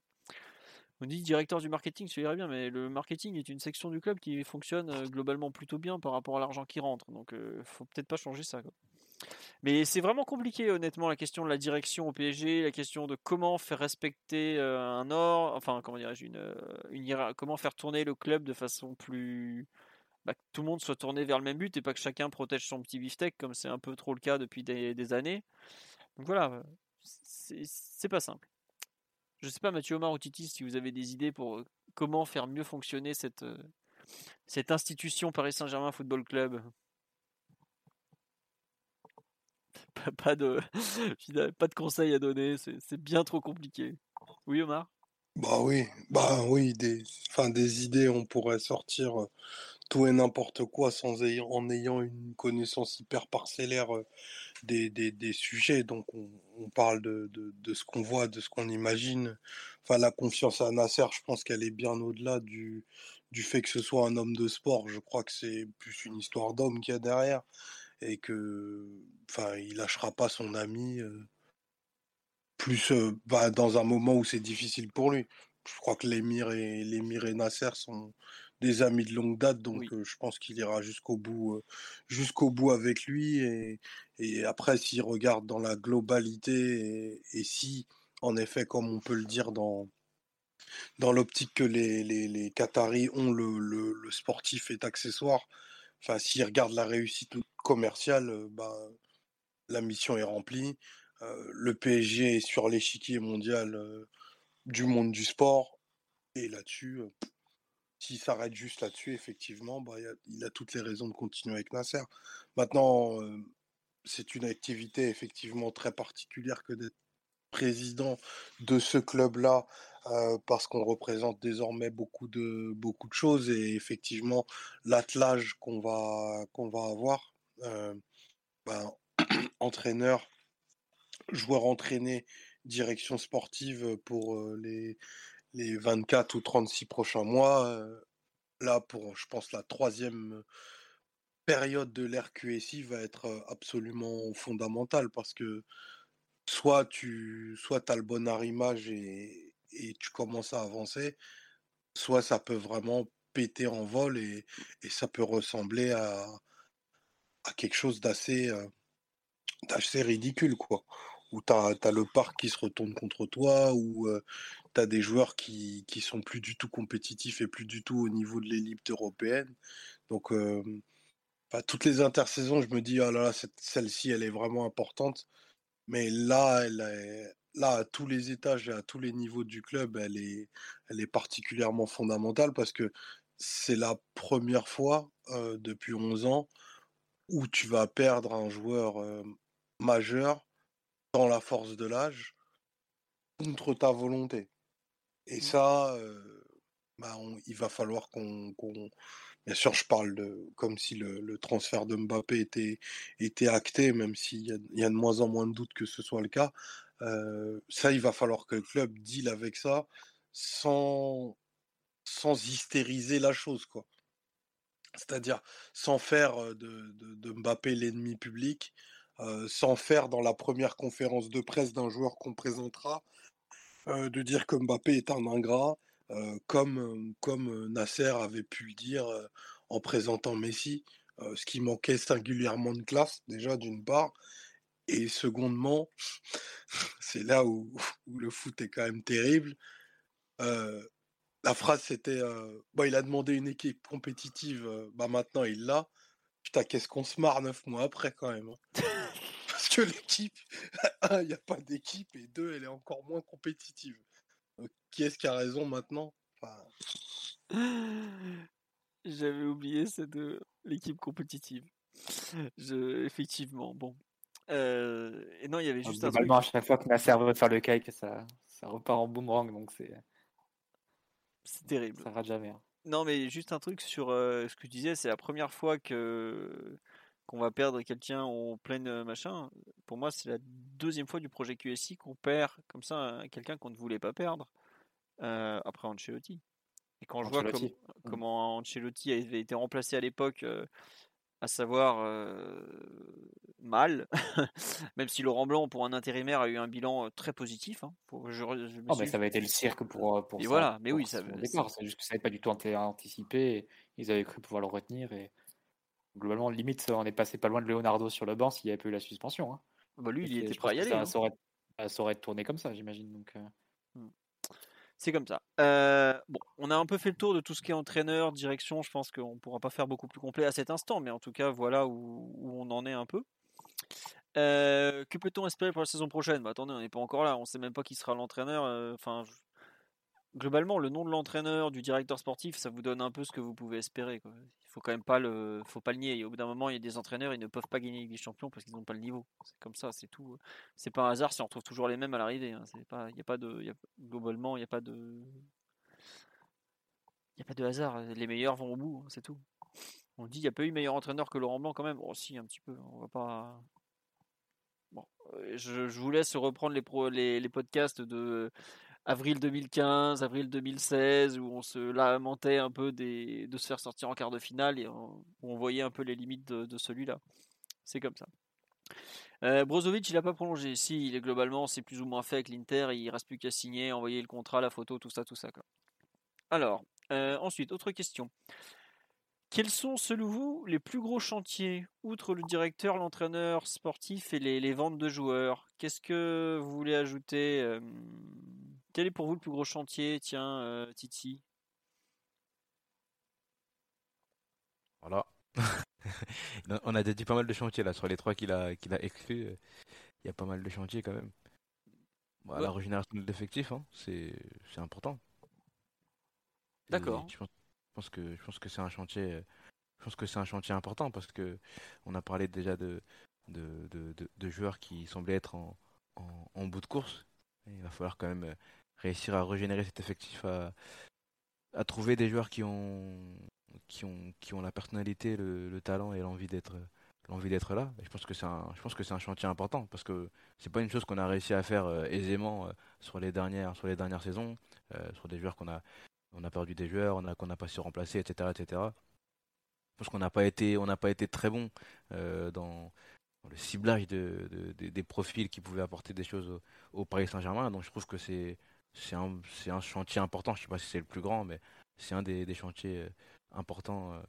On dit directeur du marketing, ça irait bien, mais le marketing est une section du club qui fonctionne euh, globalement plutôt bien par rapport à l'argent qui rentre. Donc, euh, faut peut-être pas changer ça. Mais c'est vraiment compliqué, honnêtement, la question de la direction au PSG, la question de comment faire respecter euh, un or, enfin, comment dirais-je, une, une, comment faire tourner le club de façon plus. Bah, que tout le monde soit tourné vers le même but et pas que chacun protège son petit beefsteak, comme c'est un peu trop le cas depuis des, des années. Donc voilà, c'est pas simple. Je sais pas, Mathieu Omar ou Titi, si vous avez des idées pour euh, comment faire mieux fonctionner cette, euh, cette institution Paris Saint-Germain Football Club? Pas, de, pas de conseils à donner, c'est bien trop compliqué. Oui, Omar? Bah oui, bah oui, des, enfin, des idées, on pourrait sortir euh, tout et n'importe quoi sans en ayant une connaissance hyper parcellaire des, des, sujets. Donc on, parle de, de, ce qu'on voit, de ce qu'on imagine. Enfin, la confiance à Nasser, je pense qu'elle est bien au-delà du, du fait que ce soit un homme de sport. Je crois que c'est plus une histoire d'homme qu'il y a derrière et que, enfin, il lâchera pas son ami. plus bah, dans un moment où c'est difficile pour lui. Je crois que l'émir et l'émir et Nasser sont, des amis de longue date, donc je pense qu'il ira jusqu'au bout, jusqu'au bout avec lui. Et, et après, s'il regarde dans la globalité et, si, en effet, comme on peut le dire dans dans l'optique que les, les, les, Qataris ont, le, le, sportif est accessoire. Enfin, s'il regarde la réussite commerciale, bah, la mission est remplie. le PSG est sur l'échiquier mondial du monde du sport. Et là-dessus, s'arrête juste là-dessus, effectivement, bah, il a toutes les raisons de continuer avec Nasser. Maintenant, c'est une activité effectivement très particulière que d'être président de ce club-là, parce qu'on représente désormais beaucoup de, beaucoup de choses et effectivement l'attelage qu'on va, qu'on va avoir, ben, entraîneur, joueur entraîné, direction sportive pour les, les 24 ou 36 prochains mois. là, pour, je pense, la troisième période de l'RQSI va être absolument fondamentale parce que soit tu soit as le bon arrimage et, et tu commences à avancer, soit ça peut vraiment péter en vol et, et ça peut ressembler à, à quelque chose d'assez ridicule quoi où tu as, le parc qui se retourne contre toi, où tu as des joueurs qui, qui sont plus du tout compétitifs et plus du tout au niveau de l'élite européenne. Donc, toutes les intersaisons, je me dis, oh là celle-ci, elle est vraiment importante. Mais là, elle là, à tous les étages et à tous les niveaux du club, elle est, elle est particulièrement fondamentale parce que c'est la première fois depuis 11 ans où tu vas perdre un joueur majeur dans la force de l'âge contre ta volonté. Et mmh. ça, bah, il va falloir qu'on, Bien sûr, je parle de comme si le, transfert de Mbappé était, était acté, même s'il y, y, a de moins en moins de doutes que ce soit le cas. ça, il va falloir que le club deal avec ça sans, sans hystériser la chose, quoi. C'est-à-dire sans faire de, de, de Mbappé l'ennemi public, sans faire dans la première conférence de presse d'un joueur qu'on présentera, de dire que Mbappé est un ingrat, comme, comme Nasser avait pu le dire en présentant Messi. ce qui manquait singulièrement de classe, déjà d'une part. Et secondement, c'est là où, le foot est quand même terrible. la phrase c'était il a demandé une équipe compétitive, bah maintenant il l'a. Putain, qu'est-ce qu'on se marre neuf mois après quand même. Hein. Parce que l'équipe, un, il n'y a pas d'équipe, et deux, elle est encore moins compétitive. qui est-ce qui a raison maintenant? J'avais oublié cette l'équipe compétitive. Je, effectivement, bon. et non, il y avait juste un truc. à chaque fois que Nasser veut faire le cake, ça, ça repart en boomerang, donc c'est. C'est terrible. Ça rate jamais. Hein. Non, mais juste un truc sur ce que tu disais, c'est la première fois que qu'on va perdre quelqu'un en pleine machin. Pour moi, c'est la deuxième fois du projet QSI qu'on perd comme ça quelqu'un qu'on ne voulait pas perdre après Ancelotti. Et quand je vois mmh. comment Ancelotti avait été remplacé à l'époque, à savoir mal, même si Laurent Blanc pour un intérimaire a eu un bilan très positif. Hein. Oh, mais ça avait été le cirque pour pour et voilà, mais oui, ça. C'est juste que ça n'avait pas du tout anticipé. ils avaient cru pouvoir le retenir et globalement limite on est passé pas loin de Leonardo sur le banc s'il n'y avait pas eu la suspension. Hein. Bah lui, il était prêt à y aller. Ça, hein. aurait, ça, aurait, tourné comme ça, j'imagine. Donc. Mmh. C'est comme ça. bon, on a un peu fait le tour de tout ce qui est entraîneur, direction. Je pense qu'on ne pourra pas faire beaucoup plus complet à cet instant, mais en tout cas, voilà où, on en est un peu. que peut-on espérer pour la saison prochaine? Bah, Attendez, on n'est pas encore là. On ne sait même pas qui sera l'entraîneur. Enfin, globalement, le nom de l'entraîneur, du directeur sportif, ça vous donne un peu ce que vous pouvez espérer. Quoi. Il faut quand même pas le, faut pas nier. au bout d'un moment, il y a des entraîneurs, ils ne peuvent pas gagner des champions parce qu'ils n'ont pas le niveau. C'est comme ça, c'est tout. C'est pas un hasard si on retrouve toujours les mêmes à l'arrivée. Hein. C'est pas, il globalement, il n'y a pas de, il a pas de hasard. Les meilleurs vont au bout, hein, c'est tout. On dit, il n'y a pas eu meilleur entraîneur que Laurent Blanc quand même. Oh, si, un petit peu. On va pas. Bon, euh, je, je vous laisse reprendre les, pro, les, les podcasts de avril 2015, avril 2016, où on se lamentait un peu de se faire sortir en quart de finale et on, où on voyait un peu les limites de, celui-là. C'est comme ça. Euh, Brozovic, il n'a pas prolongé. Si, il est globalement, c'est plus ou moins fait avec l'Inter. Il reste plus qu'à signer, envoyer le contrat, la photo, tout ça, tout ça. Quoi. Alors, euh, ensuite, autre question. Quels sont, selon vous, les plus gros chantiers, outre le directeur, l'entraîneur sportif et les, ventes de joueurs? Qu'est-ce que vous voulez ajouter euh, quel est pour vous le plus gros chantier, tiens, euh, Titi Voilà. On a dit pas mal de chantiers là sur les trois qu'il a, qu'il a exclus. Euh, il y a pas mal de chantiers quand même. La régénération de l'effectif, hein, c'est, important. D'accord. Je pense, que je pense que c'est un chantier. Je pense que c'est un chantier important parce que on a parlé déjà de de, de, joueurs qui semblaient être en, en, bout de course. il va falloir quand même réussir à régénérer cet effectif, à, trouver des joueurs qui ont, qui ont, qui ont la personnalité, le, talent et l'envie d'être l'envie d'être là. je pense que c'est un, je pense que c'est un chantier important parce que c'est pas une chose qu'on a réussi à faire euh, aisément euh, sur les dernières, sur les dernières saisons, euh, sur des joueurs qu'on a, on a perdu des joueurs, on qu'on n'a pas su remplacer, etc., etc. Je qu'on n'a pas été, on n'a pas été très bon dans, le ciblage de, des profils qui pouvaient apporter des choses au, Paris Saint-Germain. Donc je trouve que c'est un, chantier important. Je ne sais pas si c'est le plus grand, mais c'est un des, chantiers euh, importants euh,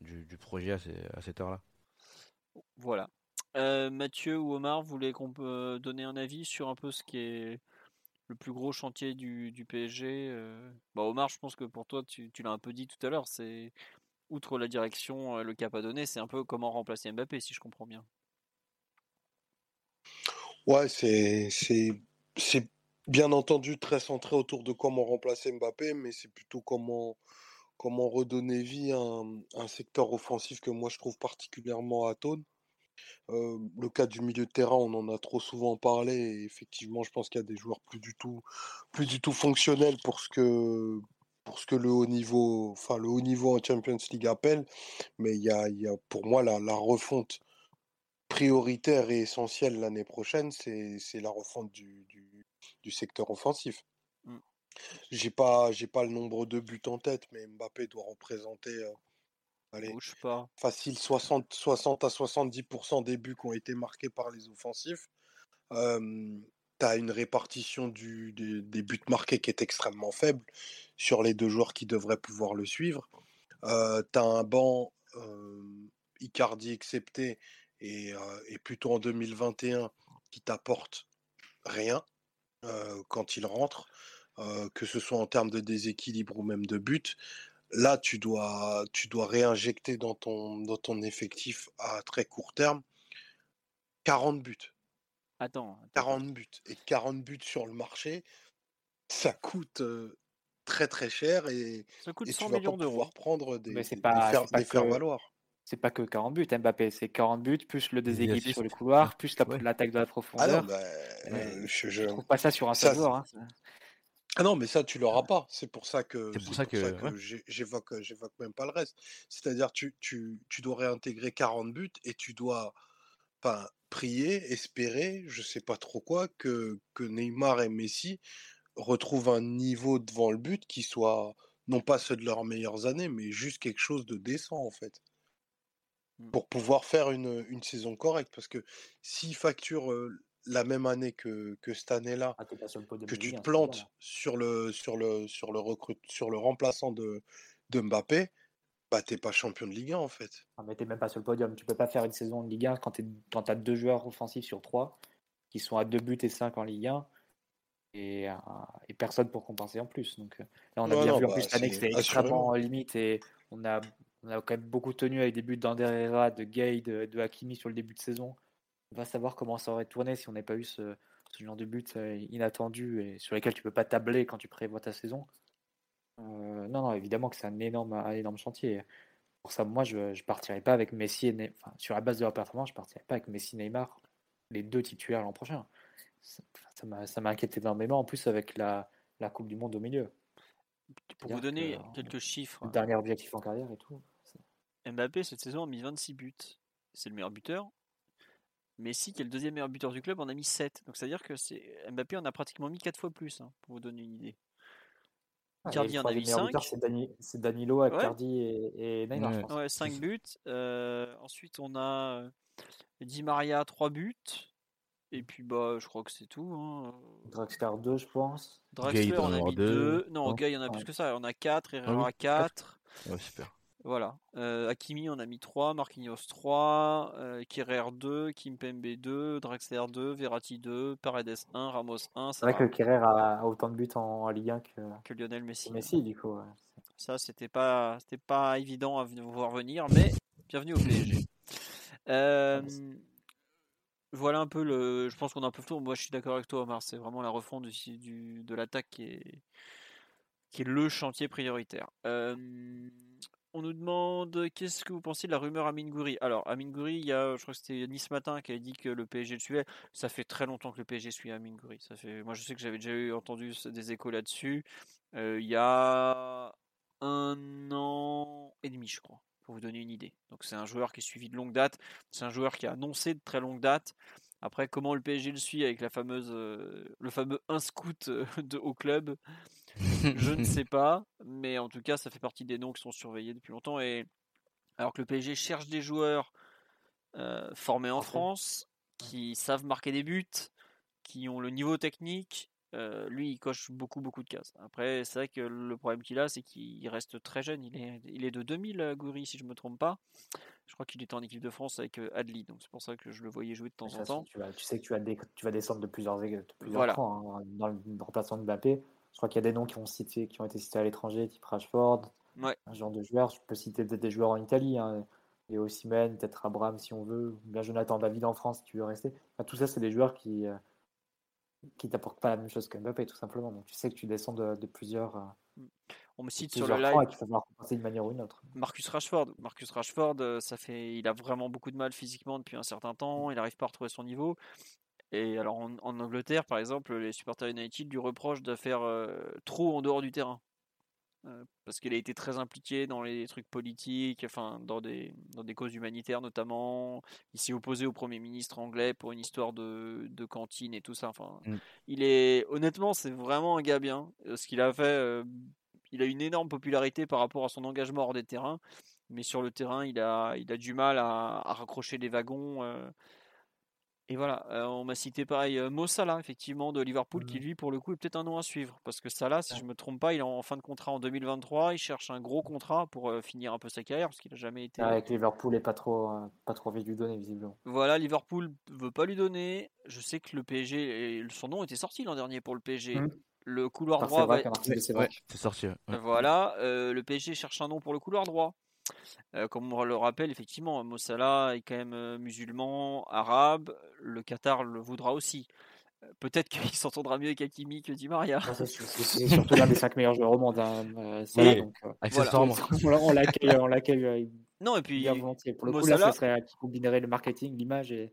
du, projet à, cette heure-là. Voilà. Euh, Mathieu ou Omar, vous voulez qu'on peut donner un avis sur un peu ce qui est le plus gros chantier du, PSG bah Omar, je pense que pour toi, tu, l'as un peu dit tout à l'heure, c'est outre la direction, le cap à donner, c'est un peu comment remplacer Mbappé, si je comprends bien. Ouais, c'est bien entendu très centré autour de comment remplacer Mbappé, mais c'est plutôt comment, comment redonner vie à un, secteur offensif que moi je trouve particulièrement atone. Euh, le cas du milieu de terrain, on en a trop souvent parlé. Et effectivement, je pense qu'il y a des joueurs plus du tout, plus du tout fonctionnels pour ce que, pour ce que le haut niveau, enfin le haut niveau en Champions League appelle. Mais il y a, il y a pour moi la, la refonte prioritaire et essentielle l'année prochaine, c'est la refonte du, du secteur offensif. Mmh. J'ai pas, j'ai pas le nombre de buts en tête, mais Mbappé doit représenter euh, allez, pas. facile 60, 60 à 70% des buts qui ont été marqués par les offensifs. tu as une répartition du, des, buts marqués qui est extrêmement faible sur les deux joueurs qui devraient pouvoir le suivre. Euh, tu as un banc Icardi excepté, et, et plutôt en 2021, qui t'apporte rien quand il rentre, que ce soit en termes de déséquilibre ou même de but. Là, tu dois, tu dois réinjecter dans ton, dans ton effectif à très court terme 40 buts. Attends, 40 buts. Et 40 buts sur le marché, ça coûte très très cher et, ça coûte et 100 tu vas millions pas d'euros. pouvoir prendre des, Mais c'est pas- des faire, c'est pas des faire que- valoir. C'est pas que 40 buts, Mbappé, c'est 40 buts, plus le déséquilibre sur le couloir, plus la- Ouais. l'attaque de la Ah non, profondeur. bah, Ouais, je, Je je- trouve pas ça sur un seul joueur. hein. Ah non, mais ça, tu l'auras pas. C'est pour ça que, C'est pour ça que- ouais. j'ai- j'évoque, j'évoque même pas le reste. C'est-à-dire, tu, tu, tu dois réintégrer 40 buts et tu dois prier, espérer, je sais pas trop quoi, que, que Neymar et Messi retrouvent un niveau devant le but qui soit non pas ceux de leurs meilleures années, mais juste quelque chose de décent en fait. Mm. Pour pouvoir faire une, une saison correcte. Parce que s'ils facturent euh, la même année que, que cette année-là, Ah, que tu te 1, c'est bien, plantes sur le sur le sur le sur le remplaçant de, de Mbappé, bah t'es pas champion de Ligue 1 en fait. Ah, mais t'es même pas sur le podium. Tu peux pas faire une saison de Ligue 1 quand tu as deux joueurs offensifs sur trois qui sont à 2 buts et 5 en Ligue 1 et, euh, et personne pour compenser en plus. Donc euh, là, on a Ouais, bien non, vu en bah, plus cette année que c'était extrêmement limite et on a, on a quand même beaucoup tenu avec des buts d'Ander Herrera, de Gay, de, de Hakimi sur le début de saison. On va savoir comment ça aurait tourné si on n'avait pas eu ce, ce genre de but euh, inattendu et sur lesquels tu peux pas tabler quand tu prévois ta saison. Euh, non, non, évidemment que c'est un énorme, un énorme chantier. Pour ça, moi, je ne partirais pas avec Messi et Neymar. Enfin, sur la base de leur performance, je partirais pas avec Messi et Neymar, les deux titulaires l'an prochain. Ça ça m'a- ça m'inquiète énormément, en plus avec la, la Coupe du Monde au milieu. Pour vous donner que, quelques chiffres, Le dernier objectif en carrière et tout. Mbappé cette saison a mis 26 buts. C'est le meilleur buteur. Messi, qui est le deuxième meilleur buteur du club, en a mis 7. Donc c'est-à-dire que c'est Mbappé en a pratiquement mis 4 fois plus, hein, pour vous donner une idée. Ah, le en a mis meilleur 5. buteur, c'est Dani- c'est Danilo, Ouais. Icardi et, et Neymar, je Ouais. pense. Ouais, 5 buts. Euh, ensuite, on a euh, Di Maria, 3 buts. Et puis, bah, je crois que c'est tout. Hein. Draxler 2, je pense. Draxler, on a mis deux, 2. Non, non Gay, il y en a plus que ça. On a 4. Ah Herrera, oui, 4. Ouais, super. Voilà. Euh, Hakimi, on a mis 3. Marquinhos, 3. Euh, Kerrer, 2. Kimpembe, 2. Draxler, 2. Verratti, 2. Paredes, 1. Ramos, 1. C'est vrai que Kerrer a, autant de buts en, en Ligue 1 que, que Lionel Messi. Messi, du coup. ouais. Ça, c'était pas, c'était pas évident à voir venir, mais bienvenue au PSG. Euh, voilà un peu le. Je pense qu'on a un peu tour. Moi, je suis d'accord avec toi, Omar. C'est vraiment la refonte du, du- de l'attaque qui est, qui est le chantier prioritaire. Euh, on nous demande qu'est-ce que vous pensez de la rumeur Amin Gouiri. Alors, Amin Gouiri, il y a, je crois que c'était Nice Matin qui a dit que le PSG le suivait. Ça fait très longtemps que le PSG suit Amin Gouiri. Ça fait, moi, je sais que j'avais déjà eu, entendu des échos là-dessus. Euh, il y a un an et demi, je crois, pour vous donner une idée. Donc c'est un joueur qui est suivi de longue date, c'est un joueur qui a annoncé de très longue date. Après, comment le PSG le suit avec euh, le fameux un scout euh, de, au club, je ne sais pas, mais en tout cas, ça fait partie des noms qui sont surveillés depuis longtemps. Et alors que le PSG cherche des joueurs euh, formés en. France, qui savent marquer des buts, qui ont le niveau technique, euh, lui, il coche beaucoup, beaucoup de cases. Après, c'est vrai que le problème qu'il a, c'est qu'il reste très jeune. Il est, il est de 2000, euh, Gouiri, si je me trompe pas. Je crois qu'il était en équipe de France avec Adli, donc c'est pour ça que je le voyais jouer de temps en temps. tu, vas- tu sais que tu vas, dé- tu vas descendre de plusieurs, de plusieurs Voilà. crans, hein, dans le remplacement de Mbappé. Je crois qu'il y a des noms qui ont, cité, qui ont été cités à l'étranger, type Rashford, Ouais. un genre de joueur. Je peux citer des, des joueurs en Italie, hein, et Osimhen, peut-être Abraham si on veut, ou bien Jonathan David en France si tu veux rester. Enfin, tout ça, c'est des joueurs qui euh, qui t'apportent pas la même chose que Mbappé, tout simplement. Donc tu sais que tu descends de, de plusieurs, euh, On me cite sur le live compenser d'une manière ou d'une autre. Marcus Rashford. Marcus Rashford, euh, ça fait, il a vraiment beaucoup de mal physiquement depuis un certain temps. Il n'arrive pas à retrouver son niveau. Et alors en, en Angleterre, par exemple, les supporters United lui reprochent de faire euh, trop en dehors du terrain. Euh, parce qu'il a été très impliqué dans les trucs politiques, enfin dans des, dans des causes humanitaires notamment. Il s'est opposé au Premier ministre anglais pour une histoire de, de cantine et tout ça. Enfin, Mm. il est honnêtement, c'est vraiment un gars bien. Euh, Ce qu'il a fait, euh, il a une énorme popularité par rapport à son engagement hors des terrains, mais sur le terrain, il a, il a du mal à, à raccrocher les wagons. Et voilà, euh, on m'a cité pareil euh, Mo Salah, effectivement, de Liverpool, qui Mhm. lui, pour le coup, est peut-être un nom à suivre. Parce que Salah, si je me trompe pas, il est en fin de contrat en 2023. Il cherche un gros contrat pour euh, finir un peu sa carrière, parce qu'il a jamais été. Avec Liverpool et pas trop, euh, pas trop envie de lui donner, visiblement. Voilà, Liverpool veut pas lui donner. Je sais que le PSG, et son nom était sorti l'an dernier pour le PSG. Mhm. Le couloir Par droit va- Ouais, c'est sorti. ouais. Voilà, euh, le PSG cherche un nom pour le couloir droit. Euh, comme on le rappelle, effectivement, Mo Salah est quand même musulman, arabe. Le Qatar le voudra aussi. Euh, Peut-être qu'il s'entendra mieux avec Hakimi que Di Maria. Ah, c'est surtout l'un des cinq meilleurs joueurs au monde, hein, euh, Salah, Oui. donc euh, Accessoirement. voilà, on l'accueille, on l'accueille euh, Non, et puis, volontiers. Pour le coup, là, ça serait qui combinerait le marketing, l'image et,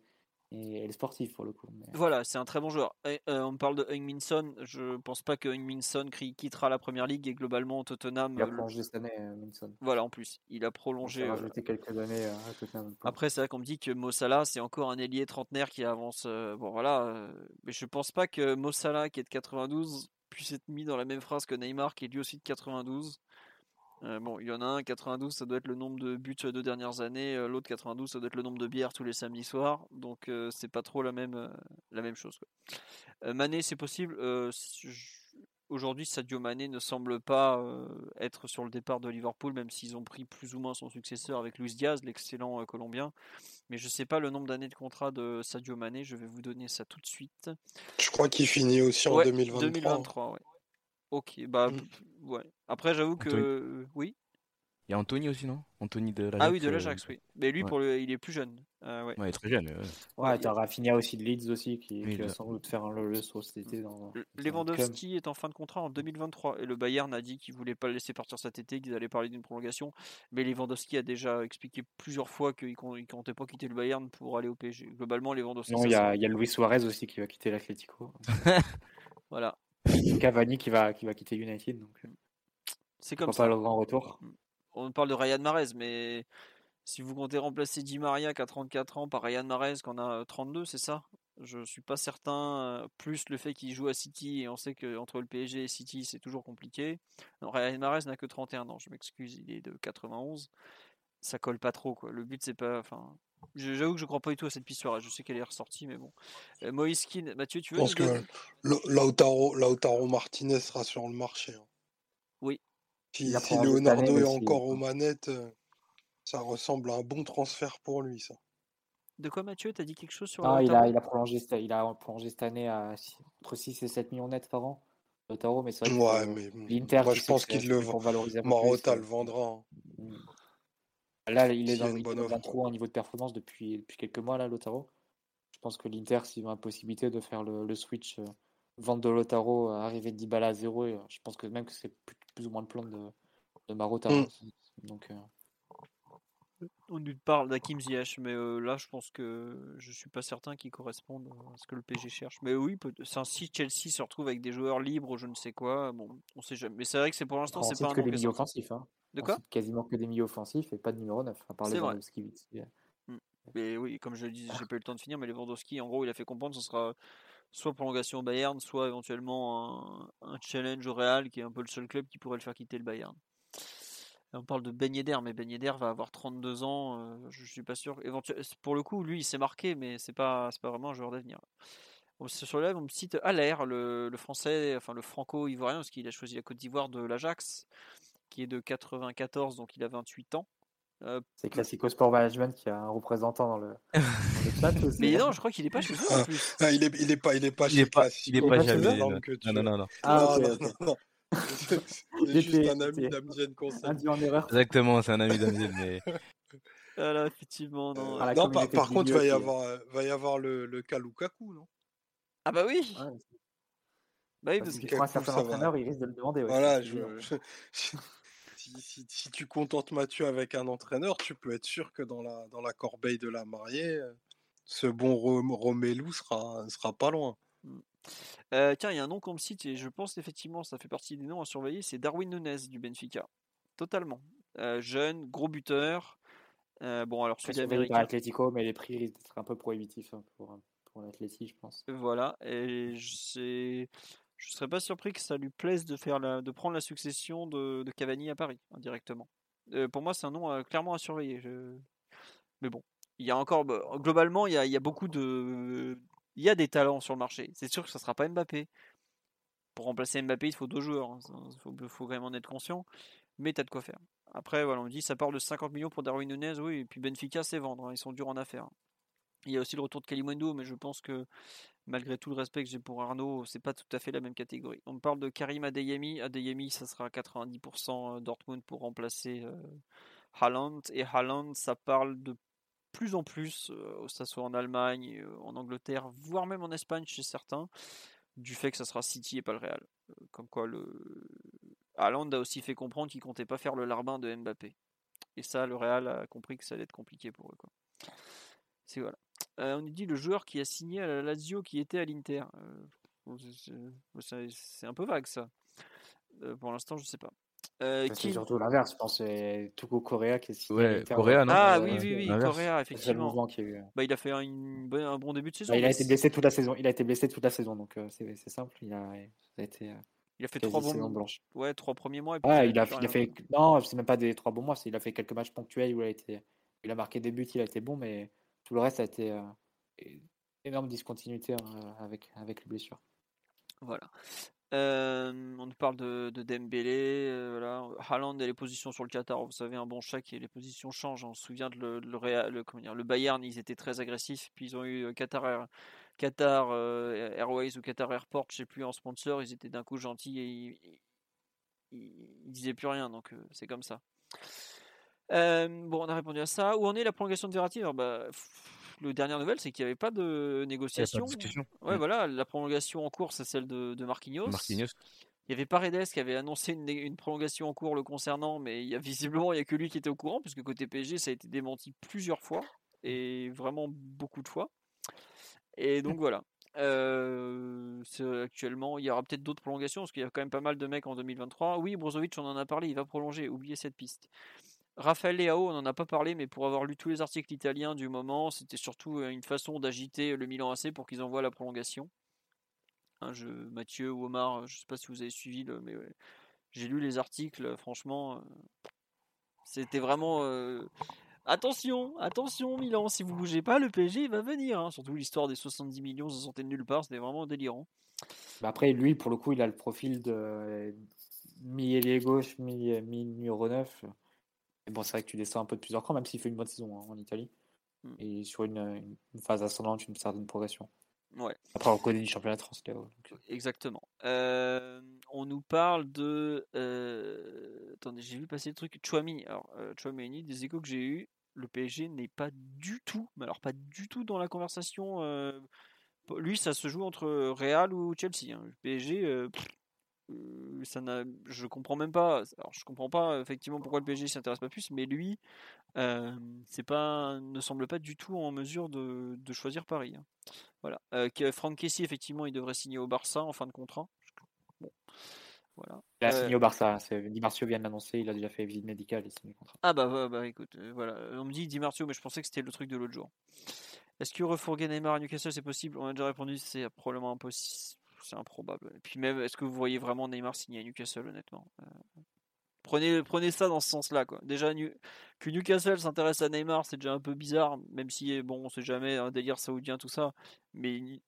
et, et le sportif, pour le coup. Mais- voilà, c'est un très bon joueur. Et, euh, on parle de Heung-Min Son. Je pense pas que Heung-Min Son quittera la première ligue et globalement Tottenham. Il a euh, prolongé cette année, euh, Minson. Voilà, en plus, il a prolongé. a euh, rajouté quelques années à Tottenham. Après, c'est vrai qu'on me dit que Mo Salah, c'est encore un ailier trentenaire qui avance. euh, bon, voilà. euh, mais je pense pas que Mo Salah, qui est de 92, puisse être mis dans la même phrase que Neymar, qui est lui aussi de 92. Euh, bon, il y en a un, 92, ça doit être le nombre de buts ces deux dernières années. euh, L'autre, 92, ça doit être le nombre de bières tous les samedis soirs. Donc, euh, c'est pas trop la même, euh, la même chose. quoi. Euh, Mané, c'est possible. euh, Aujourd'hui, Sadio Mané ne semble pas euh, être sur le départ de Liverpool, même s'ils ont pris plus ou moins son successeur avec Luis Diaz, l'excellent euh, Colombien. Mais je ne sais pas le nombre d'années de contrat de Sadio Mané. Je vais vous donner ça tout de suite. Je crois qu'il finit aussi en Ouais, 2023. 2023, ouais. Ok, bah Mm. ouais. Après, j'avoue que Anthony. euh, oui. Il y a Anthony aussi, non? Anthony de l'Ajax. Ah oui, de euh, l'Ajax, oui. Mais lui, ouais. pour le, il est plus jeune. Euh, ouais. Ouais, il est très jeune. ouais. Ouais, Ouais, t'as Rafinha aussi de Leeds aussi, qui, Oui, qui va sans doute faire un le saut cet été. Dans, Lewandowski est en fin de contrat en 2023 et le Bayern a dit qu'il voulait pas le laisser partir cet été, qu'ils allaient parler d'une prolongation. Mais Lewandowski a déjà expliqué plusieurs fois qu'il il comptait pas quitter le Bayern pour aller au PSG. Globalement, Lewandowski, Non, il y a, il y a Luis Suarez aussi qui va quitter l'Atlético. voilà, Cavani qui va, qui va quitter United. Donc, euh, c'est comme ça. grand retour. On parle de Ryan Mahrez, mais si vous comptez remplacer Di Maria qui a 34 ans par Ryan Mahrez qui en a 32, c'est ça? Je suis pas certain. euh, Plus le fait qu'il joue à City et on sait qu'entre le PSG et City c'est toujours compliqué. Non, Ryan Mahrez n'a que 31 ans. Je m'excuse, il est de 91. Ça colle pas trop quoi. Le but c'est pas. Enfin, j'avoue que je crois pas du tout à cette pistoire. Je sais qu'elle est ressortie, mais bon. Euh, Moïse Keane, Mathieu, tu Je veux pense nous que Lautaro, Lautaro Martinez sera sur le marché. hein. Oui. Si, Leonardo est encore aux manettes, euh, ça ressemble à un bon transfert pour lui, ça. De quoi Mathieu T'as dit quelque chose sur Non, il Lautaro? a, il, a prolongé, cette- il a prolongé cette année à six- entre 6 et 7 millions nets par an. Lautaro, mais c'est vrai que Ouais, mais l'Inter, moi je pense qu'il le c'est pour vend. valoriser un peu Marotta plus, le euh, vendra. hein. Mm. Là, il est S'il a dans, il est dans trou en niveau de performance depuis, depuis quelques mois, là, Lautaro. Je pense que l'Inter, s'ils ont la possibilité de faire le, le switch, euh, vente de Lautaro, euh, arriver de Dybala à zéro, et, euh, je pense que même que c'est plus, plus ou moins le plan de, de Marotta. Mm. hein. Donc, euh, On nous parle d'Hakim Ziyech, mais euh, là, je pense que je suis pas certain qu'il corresponde à ce que le PSG cherche. Mais oui, c'est si Chelsea se retrouve avec des joueurs libres, je ne sais quoi. Bon, on sait jamais. Mais c'est vrai que c'est pour l'instant, c'est pas un que des milieux offensifs. Hein. De On quoi? cite quasiment que des milieux offensifs et pas de numéro 9, à part. Lewandowski. fait. Mais oui, comme je le disais, j'ai pas eu le temps de finir, mais Lewandowski, en gros, il a fait comprendre que ce sera soit prolongation au Bayern, soit éventuellement un, un challenge au Real, qui est un peu le seul club qui pourrait le faire quitter le Bayern. Et on parle de Ben Yedder, mais Ben Yedder va avoir 32 ans, euh, je suis pas sûr. Éventuellement, pour le coup, lui, il s'est marqué, mais c'est pas, c'est pas vraiment un joueur d'avenir. On- Sur le live, on me cite Allaire, le, le français, enfin le franco-ivoirien, parce qu'il a choisi la Côte d'Ivoire de l'Ajax, qui est de 94, donc il a 28 ans. Euh, C'est Classico Sport Management qui a un représentant dans le, dans le chat aussi. mais non, je crois qu'il est pas chez eux en Ah, plus. ah, il, est, il est pas, il est pas Il chez est pas, Classico. il est pas pas chez jamais. eux Non, Non, tu non, non, veux. non, non. Ah, non, ok, non, ok. non, non. C'est juste un ami d'Amgen Conseil. Induit en erreur. Exactement, c'est un ami d'Amzil, mais Ah là, effectivement, non. Ah, la non, par, par contre, milieu va y avoir, euh, va y avoir le, le cas Lukaku, non? Ah bah oui, Ouais, bah oui, parce parce que un certain ça va. entraîneur, il risque de le demander. ouais, Voilà, je, je- si, si- si tu contentes Mathieu avec un entraîneur, tu peux être sûr que dans la, dans la corbeille de la mariée, euh, ce bon Rom- Romelu sera, sera pas loin. Euh, tiens, il y a un nom qu'on me cite et je pense effectivement ça fait partie des noms à surveiller, c'est Darwin Nunes du Benfica. Totalement. Euh, jeune, gros buteur. Euh, bon, alors sud-américain. Atletico, mais les prix risquent d'être un peu prohibitifs hein, pour, pour l'Atleti, je pense. Voilà. Et je sais. Je serais pas surpris que ça lui plaise de faire la, de prendre la succession de, de Cavani à Paris indirectement. Euh, pour moi, c'est un nom clairement à surveiller. Je- Mais bon, Il y a encore, bah, globalement, il y a, il y a beaucoup de. Il y a des talents sur le marché. C'est sûr que ça ne sera pas Mbappé. Pour remplacer Mbappé, il faut deux joueurs. Il hein. faut, faut quand même en être conscient. Mais tu as de quoi faire. Après, voilà, on dit ça part de 50 millions pour Darwin Nunez. Oui, et puis Benfica, c'est vendre. Hein. Ils sont durs en affaires. Il y a aussi le retour de Kalimundo, mais je pense que malgré tout le respect que j'ai pour Arnaud, c'est pas tout à fait la même catégorie. On parle de Karim Adeyemi. Adeyemi, ça sera 90% euh, Dortmund pour remplacer euh, Haaland. Et Haaland, ça parle de plus en plus, euh, ça soit en Allemagne, en Angleterre, voire même en Espagne chez certains, du fait que ça sera City et pas le Real. Comme quoi, le Haaland a aussi fait comprendre qu'il comptait pas faire le larbin de Mbappé. Et ça, le Real a compris que ça allait être compliqué pour eux. C'est voilà. On nous dit le joueur qui a signé à la Lazio qui était à l'Inter. C'est un peu vague ça. Pour l'instant, je sais pas. C'est qui... surtout l'inverse, je pense. C'est Tuko Correa qui est. Ouais, Correa, non Ah oui, oui, oui, Correa, effectivement. Bah, il a fait un, un, bon début de saison. Bah, il a été blessé toute la saison. Il a été blessé toute la saison, donc c'est simple. Il a, a été. Il a fait trois bons blanches. Ouais, trois premiers mois. Et puis ouais, il a, il a fait. Non, c'est même pas des trois bons mois. Il a fait quelques matchs ponctuels où il a été. Il a marqué des buts, il a été bon, mais tout le reste a été euh, énorme discontinuité hein, avec, avec les blessures. Voilà. On nous parle de, de Dembélé, voilà. Haaland et les positions sur le Qatar. Vous savez, un bon chèque et les positions changent. On se souvient de le, le, comment dire, le Bayern, ils étaient très agressifs. Puis ils ont eu Qatar, Qatar Airways ou Qatar Airport, je sais plus, en sponsor. Ils étaient d'un coup gentils et ils, ils, disaient plus rien. Donc c'est comme ça. Bon, on a répondu à ça. Où en est la prolongation de Verratti? Alors, bah, Le dernière nouvelle, c'est qu'il n'y avait pas de négociation. ouais, voilà, la prolongation en cours, c'est celle de, de Marquinhos. Marquinhos. Il y avait Paredes qui avait annoncé une, prolongation en cours le concernant, mais il y a visiblement il y a que lui qui était au courant, puisque côté PSG, ça a été démenti plusieurs fois et vraiment beaucoup de fois. Et donc voilà. Euh, actuellement, il y aura peut-être d'autres prolongations parce qu'il y a quand même pas mal de mecs en 2023. Oui, Brozovic, on en a parlé, il va prolonger. Oubliez cette piste. Raphaël Leao, on n'en a pas parlé, mais pour avoir lu tous les articles italiens du moment, c'était surtout euh, une façon d'agiter le Milan AC pour qu'ils envoient la prolongation. Mathieu ou Omar, je ne sais pas si vous avez suivi, mais j'ai lu les articles, franchement, euh, c'était vraiment... Euh, attention, attention Milan, si vous bougez pas, le PSG va venir. Hein. Surtout l'histoire des 70 millions, ça sortait de nulle part, c'était vraiment délirant. Bah après, lui, pour le coup, il a le profil de mi-ailier gauche, mi-numéro 9 bon, c'est vrai que tu descends un peu de plusieurs cran, même s'il fait une bonne saison hein, en Italie. Hmm. Et sur une, phase ascendante, une certaine progression. Ouais. Après, on connaît du championnat de France, euh. Exactement. Euh, on nous parle de. Euh, attendez, j'ai vu passer le truc. Chouamini. Alors, Chouamini, des échos que j'ai eu, le PSG n'est pas du tout, mais alors pas du tout dans la conversation. lui, ça se joue entre Real ou Chelsea. Hein. Le PSG, euh, ça n'a, je comprends même pas. Alors, je comprends pas effectivement pourquoi le PSG s'intéresse pas plus, mais lui, euh, c'est pas, ne semble pas du tout en mesure de, de choisir Paris. Hein. Voilà. Euh, Franck Kessier, effectivement, il devrait signer au Barça en fin de contrat. Bon. Voilà. Il a signé au Barça. Di Marcio vient de l'annoncer. Il a déjà fait visite médicale et signé le contrat. Ah bah, bah, bah écoute, voilà. On me dit Di Marcio, mais je pensais que c'était le truc de l'autre jour. Est-ce que refourguer Neymar à Newcastle c'est possible? On a déjà répondu, c'est probablement impossible c'est improbable. Et puis même, est-ce que vous voyez vraiment Neymar signer à Newcastle, honnêtement euh, Prenez, prenez ça dans ce sens-là, quoi. Déjà, que Newcastle s'intéresse à Neymar, c'est déjà un peu bizarre, même si, bon, on sait jamais, un délire saoudien, tout ça. Mais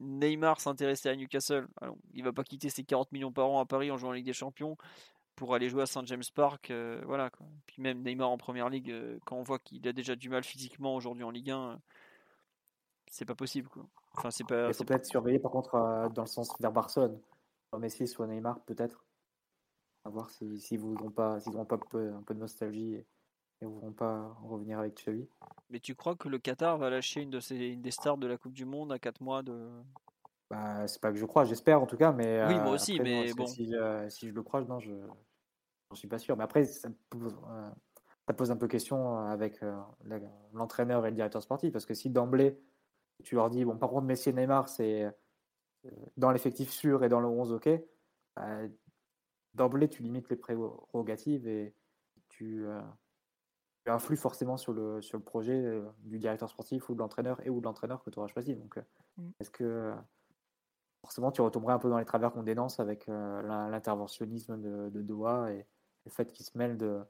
Neymar s'intéresser à Newcastle, alors, il va pas quitter ses 40 millions par an à Paris en jouant en Ligue des Champions pour aller jouer à Saint James Park, euh, voilà. Quoi. Puis même Neymar en Première Ligue, euh, quand on voit qu'il a déjà du mal physiquement aujourd'hui en Ligue 1, c'est pas possible, quoi. Enfin, c'est pas. Il faut peut-être surveiller par contre euh, dans le sens vers Barcelone. Messi soit Neymar, peut-être. À voir s'ils si, vous voudront pas, s'ils pas un peu, un peu de nostalgie et, ne voudront pas revenir avec Xavi. Mais tu crois que le Qatar va lâcher une, de ses, une des stars de la Coupe du Monde à 4 mois de. Bah, c'est pas que je crois, j'espère en tout cas, mais. Oui, moi euh, aussi, mais bon. Si, si, je le crois, non, je ne suis pas sûr. Mais après, ça pose, euh, ça pose un peu question avec l'entraîneur et le directeur sportif, parce que si d'emblée tu leur dis, bon, par contre, Messi et Neymar, c'est euh, dans l'effectif sûr et dans le 11, ok, bah, d'emblée, tu limites les prérogatives et tu, euh, tu, influes forcément sur le, sur le projet euh, du directeur sportif ou de l'entraîneur et ou de l'entraîneur que tu auras choisi. Donc, mm. est-ce que forcément, tu retomberais un peu dans les travers qu'on dénonce avec l'interventionnisme de, de, Doha et le fait qu'il se mêle de,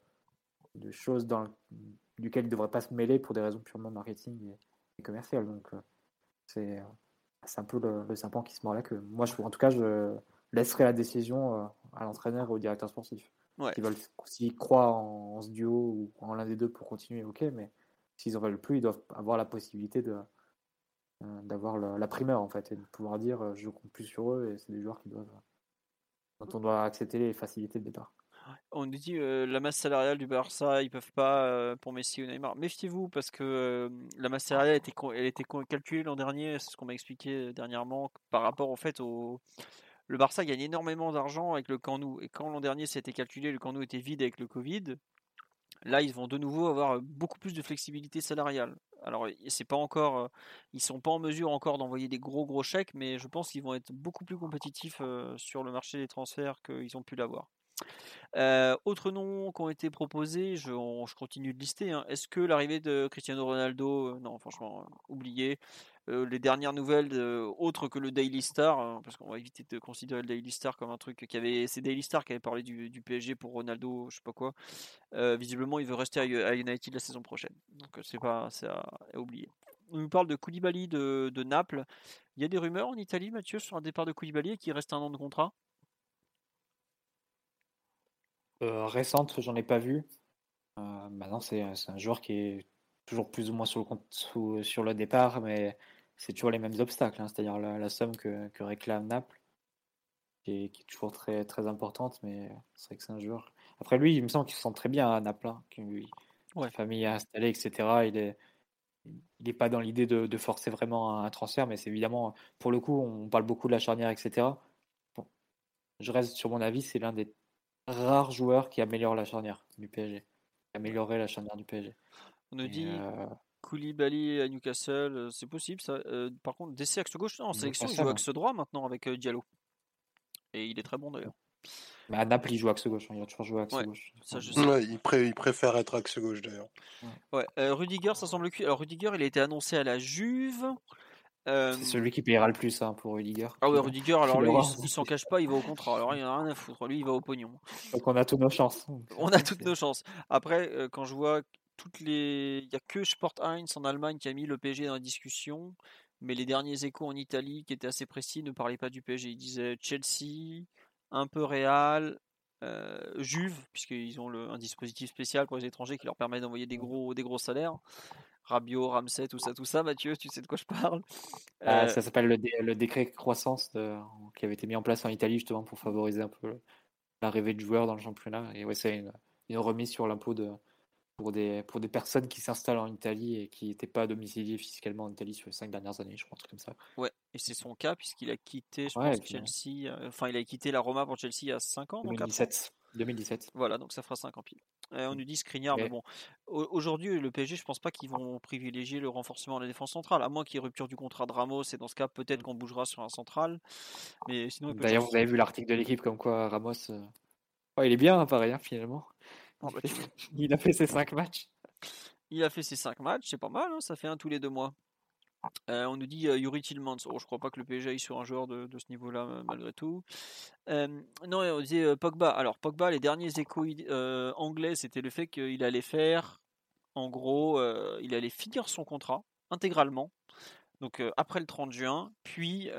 de choses dans duquel il ne devrait pas se mêler pour des raisons purement marketing et, commerciales. Donc c'est un peu le, le, serpent qui se mord la queue. Moi, je, en tout cas, je laisserai la décision à l'entraîneur et au directeur sportif. veulent, s'ils croient en, ce duo ou en l'un des deux pour continuer, ok, mais s'ils en veulent plus, ils doivent avoir la possibilité de, d'avoir la primeur en fait et de pouvoir dire je compte plus sur eux et c'est des joueurs qui doivent dont on doit accepter les facilités de départ. On nous dit la masse salariale du Barça, ils peuvent pas pour Messi ou Neymar. Méfiez-vous parce que la masse salariale était, elle était calculée l'an dernier, c'est ce qu'on m'a expliqué dernièrement par rapport au fait au le Barça gagne énormément d'argent avec le Camp et quand l'an dernier c'était calculé, le Camp était vide avec le Covid. Là, ils vont de nouveau avoir beaucoup plus de flexibilité salariale. Alors, c'est pas encore, ils sont pas en mesure encore d'envoyer des gros gros chèques, mais je pense qu'ils vont être beaucoup plus compétitifs sur le marché des transferts qu'ils ont pu l'avoir. Autres noms qui ont été proposés, je, continue de lister. Hein. Est-ce que l'arrivée de Cristiano Ronaldo, non, franchement, oublié. Euh, les dernières nouvelles autres que le Daily Star, hein, parce qu'on va éviter de considérer le Daily Star comme un truc qui avait. C'est Daily Star qui avait parlé du, PSG pour Ronaldo, je sais pas quoi. Euh, visiblement, il veut rester à, United la saison prochaine. Donc, euh, c'est pas. C'est à, oublier. On nous parle de Koulibaly de, Naples. Il y a des rumeurs en Italie, Mathieu, sur un départ de Koulibaly et qui reste un an de contrat? Récente, j'en ai pas vu. maintenant, c'est un joueur qui est toujours plus ou moins sur le, sur le départ, mais c'est toujours les mêmes obstacles, hein, c'est-à-dire la, somme que, réclame Naples, qui est, toujours très, très importante, mais c'est vrai que c'est un joueur. Après lui, il me semble qu'il se sent très bien à Naples, hein, sa famille installée, etc. Il est, il n'est pas dans l'idée de, forcer vraiment un transfert, mais c'est évidemment, pour le coup, on parle beaucoup de la charnière, etc. Bon, je reste sur mon avis, c'est l'un des rares joueurs qui améliore la charnière du PSG, améliorer la charnière du PSG. On nous dit Koulibaly à Newcastle, c'est possible ça. par contre, DC axe gauche, non, en sélection, il joue axe droit maintenant avec Diallo. Et il est très bon d'ailleurs. à Naples, il joue axe gauche, hein, il a toujours joué axe gauche. il, préfère être axe gauche d'ailleurs. Ouais, Rudiger, ça semble cuit. Alors, Rudiger, il a été annoncé à la Juve. C'est celui qui payera le plus hein, pour Rudiger. Ah ouais, Rudiger, alors lui, il, s'en cache pas, il va au contrat. Alors il n'y a rien à foutre. Lui, il va au pognon. Donc on a toutes nos chances. On a toutes nos chances. Après, quand je vois toutes les. Il n'y a que Sport Heinz en Allemagne qui a mis le PSG dans la discussion, mais les derniers échos en Italie, qui étaient assez précis, ne parlaient pas du PSG. Ils disaient Chelsea, un peu Real, euh, Juve, puisqu'ils ont le, un dispositif spécial pour les étrangers qui leur permet d'envoyer des gros, des gros salaires. Rabiot, Ramsey, tout ça, tout ça. Mathieu, tu sais de quoi je parle ah, euh, Ça s'appelle le, décret croissance qui avait été mis en place en Italie justement pour favoriser un peu l'arrivée de joueurs dans le championnat. Et ouais, c'est une, une remise sur l'impôt de, pour des, pour des personnes qui s'installent en Italie et qui n'étaient pas domiciliées fiscalement en Italie sur les cinq dernières années, je crois, un truc comme ça. Ouais, et c'est son cas puisqu'il a quitté, je pense, Chelsea, euh, enfin, il a quitté la Roma pour Chelsea il y a 5 ans. 2017. 2017. Voilà, donc ça fera 5 ans pile. on nous dit Skriniar, mais bon, aujourd'hui, le PSG, je pense pas qu'ils vont privilégier le renforcement de la défense centrale, à moins qu'il y ait rupture du contrat de Ramos, et dans ce cas, peut-être qu'on bougera sur un central. Mais sinon, D'ailleurs, vous avez vu l'article de l'équipe comme quoi Ramos, euh, il est bien, pareil, hein, finalement. Bah, il a fait ses 5 matchs. Il a fait ses 5 matchs, c'est pas mal, hein, ça fait un tous les deux mois. Euh, on nous dit euh, Yuri Tillmans. Oh, je crois pas que le PSG aille sur un joueur de, ce niveau-là, malgré tout. Euh, non, on disait Pogba. Alors, Pogba, les derniers échos anglais, c'était le fait qu'il allait faire, en gros, il allait finir son contrat intégralement, donc après le 30 juin, puis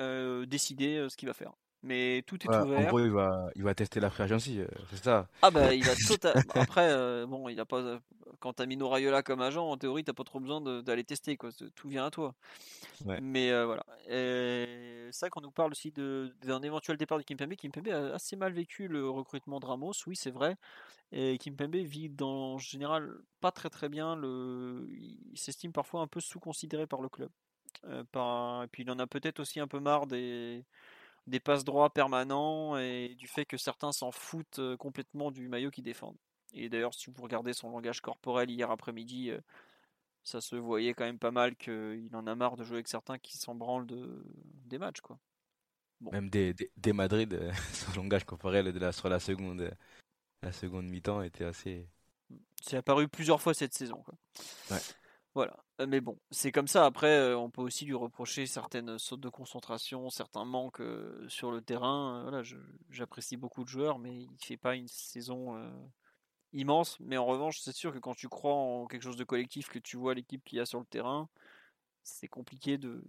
décider ce qu'il va faire mais tout est ouvert. En gros, il va, il va tester la free agency, euh, c'est ça. Ah bah il va total. Après, euh, bon, il a pas. Euh, quand t'as mis Rayola comme agent, en théorie, t'as pas trop besoin d'aller tester, quoi. Tout vient à toi. Mais voilà. C'est ça qu'on nous parle aussi d'un éventuel départ de Kimpembe. Kimpembe a assez mal vécu le recrutement de Ramos, oui, c'est vrai. Et Kimpembe vit dans, en général pas très très bien. Le... Il s'estime parfois un peu sous-considéré par le club. par... Et puis il en a peut-être aussi un peu marre des des passes droits permanents et du fait que certains s'en foutent complètement du maillot qu'ils défendent. Et d'ailleurs, si vous regardez son langage corporel hier après-midi, ça se voyait quand même pas mal qu'il en a marre de jouer avec certains qui s'en branlent de, des matchs. Quoi. Même des, des, Madrid, euh, son langage corporel de la, sur la seconde, la seconde mi-temps était assez. C'est apparu plusieurs fois cette saison. Quoi. Ouais. Voilà. Mais bon, c'est comme ça. Après, on peut aussi lui reprocher certaines sautes de concentration, certains manques sur le terrain. Voilà, j'apprécie beaucoup de joueurs, mais il fait pas une saison immense, mais en revanche, c'est sûr que quand tu crois en quelque chose de collectif, que tu vois l'équipe qu'il y a sur le terrain, c'est compliqué de.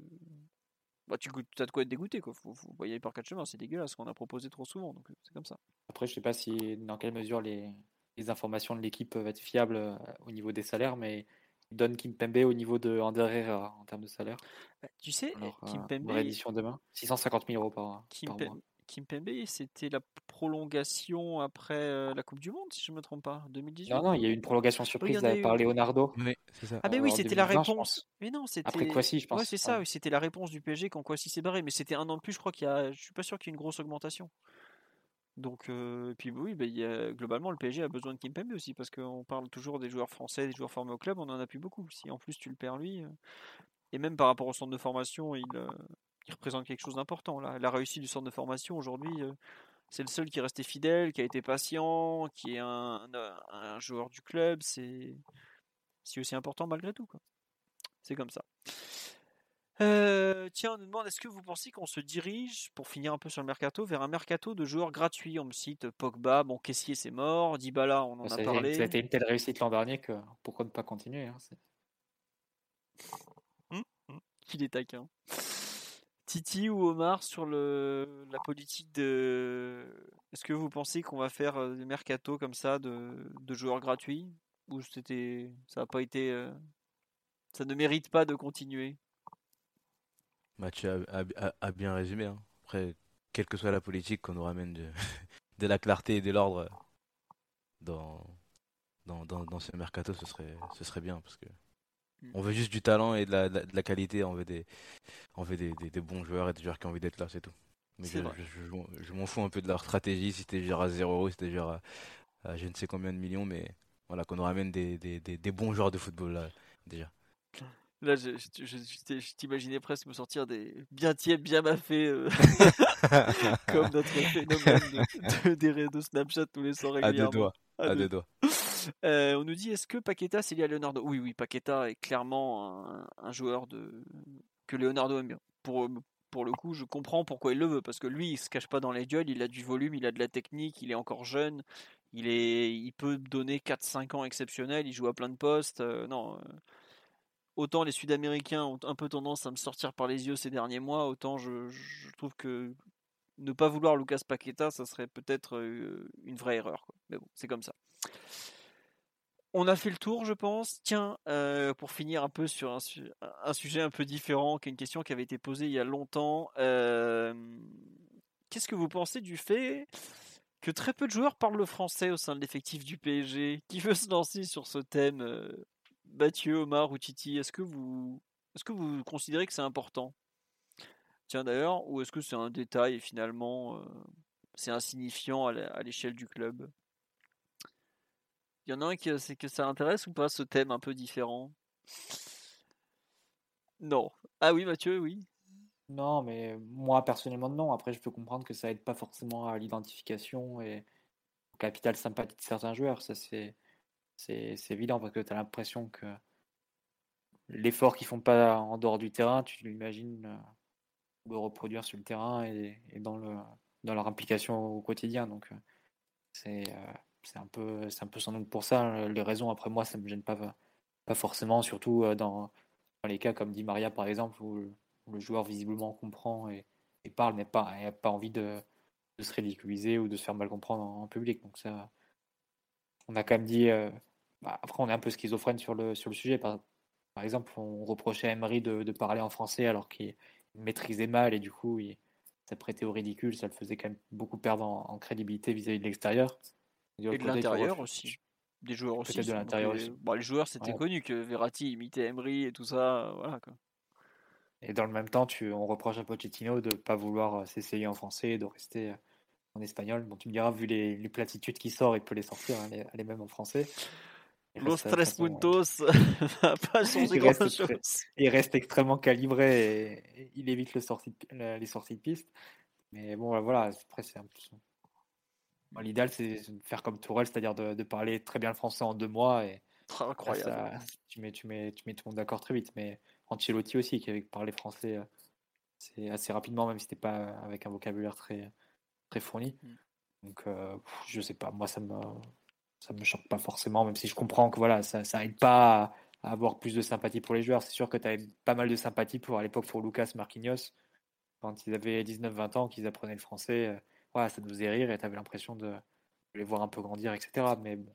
Bah, tu as de quoi être dégoûté, quoi. Faut, faut par quatre chemins, c'est dégueulasse qu'on a proposé trop souvent, donc c'est comme ça. Après, je sais pas si dans quelle mesure les, les informations de l'équipe peuvent être fiables au niveau des salaires, mais donne Kimpembe au niveau de Ander Herrera en termes de salaire. Bah, tu sais, Alors, euh, Kimpembe, réédition demain, 650 000 euros par, par mois. Kimpembe, c'était la prolongation après euh, la Coupe du Monde, si je ne me trompe pas, 2018. Non, non, il y a eu une prolongation surprise eu par une. Leonardo. Oui, ça. Ah ben oui, en c'était la 2020, je réponse. Mais non, c'était. Après Kwasi, je pense. Ouais, c'est ça. Ouais. oui, C'était la réponse du PSG quand Kwasi s'est barré, mais c'était un an de plus. Je crois qu'il y a. Je suis pas sûr qu'il y ait une grosse augmentation. Donc, et puis oui, il y a- globalement, le PSG a besoin de Kimpembe aussi parce qu'on parle toujours des joueurs français, des joueurs formés au club. On en a plus beaucoup. Si en plus tu le perds lui, et même par rapport au centre de formation, il, représente quelque chose d'important. La, réussite du centre de formation aujourd'hui, c'est le seul qui est resté fidèle, qui a été patient, qui est un, joueur du club. C'est aussi important malgré tout. C'est comme ça. Euh, tiens, on nous demande est-ce que vous pensez qu'on se dirige, pour finir un peu sur le mercato, vers un mercato de joueurs gratuits? On me cite Pogba, bon, Caissier c'est mort, Dybala on en Ça a parlé. ça a été une telle réussite l'an dernier que pourquoi ne pas continuer hein, c'est- qu'il est taquin. Titi ou Omar sur le, la politique de. Est-ce que vous pensez qu'on va faire euh, des mercato comme ça de, de joueurs gratuits? Ou c'était, ça a pas été. euh, Ça ne mérite pas de continuer? Mathieu a, a- a- a bien résumé. hein. Après, quelle que soit la politique, qu'on nous ramène de, de la clarté et de l'ordre dans, dans, dans, dans ce mercato, ce serait, ce serait bien. Parce que Mm. on veut juste du talent et de la, de qualité. On veut, des, on veut des, des- des bons joueurs et des joueurs qui ont envie d'être là, c'est tout. Mais je, vrai. je, je m'en- je m'en fous un peu de leur stratégie, si c'était genre à 0 euros, si c'était genre à, à je ne sais combien de millions, mais voilà, qu'on nous ramène des, des, des, des bons joueurs de football là, déjà. Là, je, je- t'imaginais presque me sortir des bien tièdes, bien maffés, euh, comme notre phénomène de, de, des réseaux de Snapchat tous les soirs à deux régulièrement. doigts. À À deux deux doigts. Euh, on nous dit est-ce que Paqueta c'est lié à Leonardo? Oui, oui, Paqueta est clairement un, un joueur de que Leonardo aime bien. Pour, pour le coup, je comprends pourquoi il le veut parce que lui, il se cache pas dans les duels, il a du volume, il a de la technique, il est encore jeune, il est, il peut donner 4-5 ans exceptionnels, il joue à plein de postes. euh, non, euh, autant les Sud-Américains ont un peu tendance à me sortir par les yeux ces derniers mois, autant je, trouve que ne pas vouloir Lucas Paqueta, ça serait peut-être euh, une vraie erreur. Mais bon, c'est comme ça. On a fait le tour, je pense. Tiens, euh, pour finir un peu sur un, su- un sujet un peu différent, qui est une question qui avait été posée il y a longtemps. euh, Qu'est-ce que vous pensez du fait que très peu de joueurs parlent le français au sein de l'effectif du PSG Qui veut se lancer sur ce thème Mathieu, Omar ou Titi, est-ce que vous est-ce que considérez que c'est important? Tiens d'ailleurs, ou est-ce que c'est un détail et finalement euh, c'est insignifiant à l'échelle du club? Il y en a un qui c'est que ça intéresse ou pas ce thème un peu différent? Non. Ah oui Mathieu, oui. Non, mais moi personnellement non. Après, je peux comprendre que ça aide pas forcément à l'identification et au capital sympathie de certains joueurs. Ça, c'est c'est évident parce que tu as l'impression que l'effort qu'ils font pas en dehors du terrain, tu l'imagines euh, le reproduire sur le terrain et, et dans le dans leur implication au quotidien. Donc euh, c'est euh, c'est un peu un peu sans doute pour ça. euh, Les raisons après moi, ça me gêne pas pas forcément, surtout euh, dans dans les cas comme dit Maria par exemple où le, joueur visiblement comprend et, parle mais pas et pas envie de, se ridiculiser ou de se faire mal comprendre en, public. Donc ça, on a quand même dit. euh, bah, après, on est un peu schizophrène sur le sur le sujet. Par, par exemple, on reprochait à Emery de, de parler en français alors qu'il maîtrisait mal et du coup, il, ça prêtait au ridicule. Ça le faisait quand même beaucoup perdre en, en crédibilité vis-à-vis de l'extérieur. Et de l'intérieur aussi. Des joueurs aussi. Peut-être de l'intérieur beaucoup- aussi. Bon, les joueurs, c'était Ouais. connu que Verratti imitait Emery et tout ça. euh, Voilà quoi. Et dans le même temps, tu, on reproche à Pochettino de ne pas vouloir euh, s'essayer en français et de rester euh, en espagnol. Bon, tu me diras, vu les, les platitudes qui sortent, il peut les sortir, hein, les, les mêmes en français. Los tres puntos va pas changer Il reste chose. il reste extrêmement calibré et, et il évite le sorti de- la- les sorties de piste. Mais bon, voilà, après, c'est un peu. Bon, L'idéal, c'est de faire comme Tourelle, c'est-à-dire de, de parler très bien le français en deux mois. Et là, Incroyable. ça- tu, mets, tu, mets, tu mets tout le monde d'accord très vite. Mais Ancelotti aussi, qui avait parlé français euh, c'est assez rapidement, même si c'était pas avec un vocabulaire très, très fourni. Mm. Donc, euh, je sais pas, moi, ça me. Ça me choque pas forcément, même si je comprends que voilà, ça, ça aide pas à, avoir plus de sympathie pour les joueurs. C'est sûr que tu avais pas mal de sympathie pour à l'époque pour Lucas Marquinhos, quand ils avaient 19-20 ans, qu'ils apprenaient le français. Euh, voilà, ça nous faisait rire et tu avais l'impression de, les voir un peu grandir, etc. Mais bon,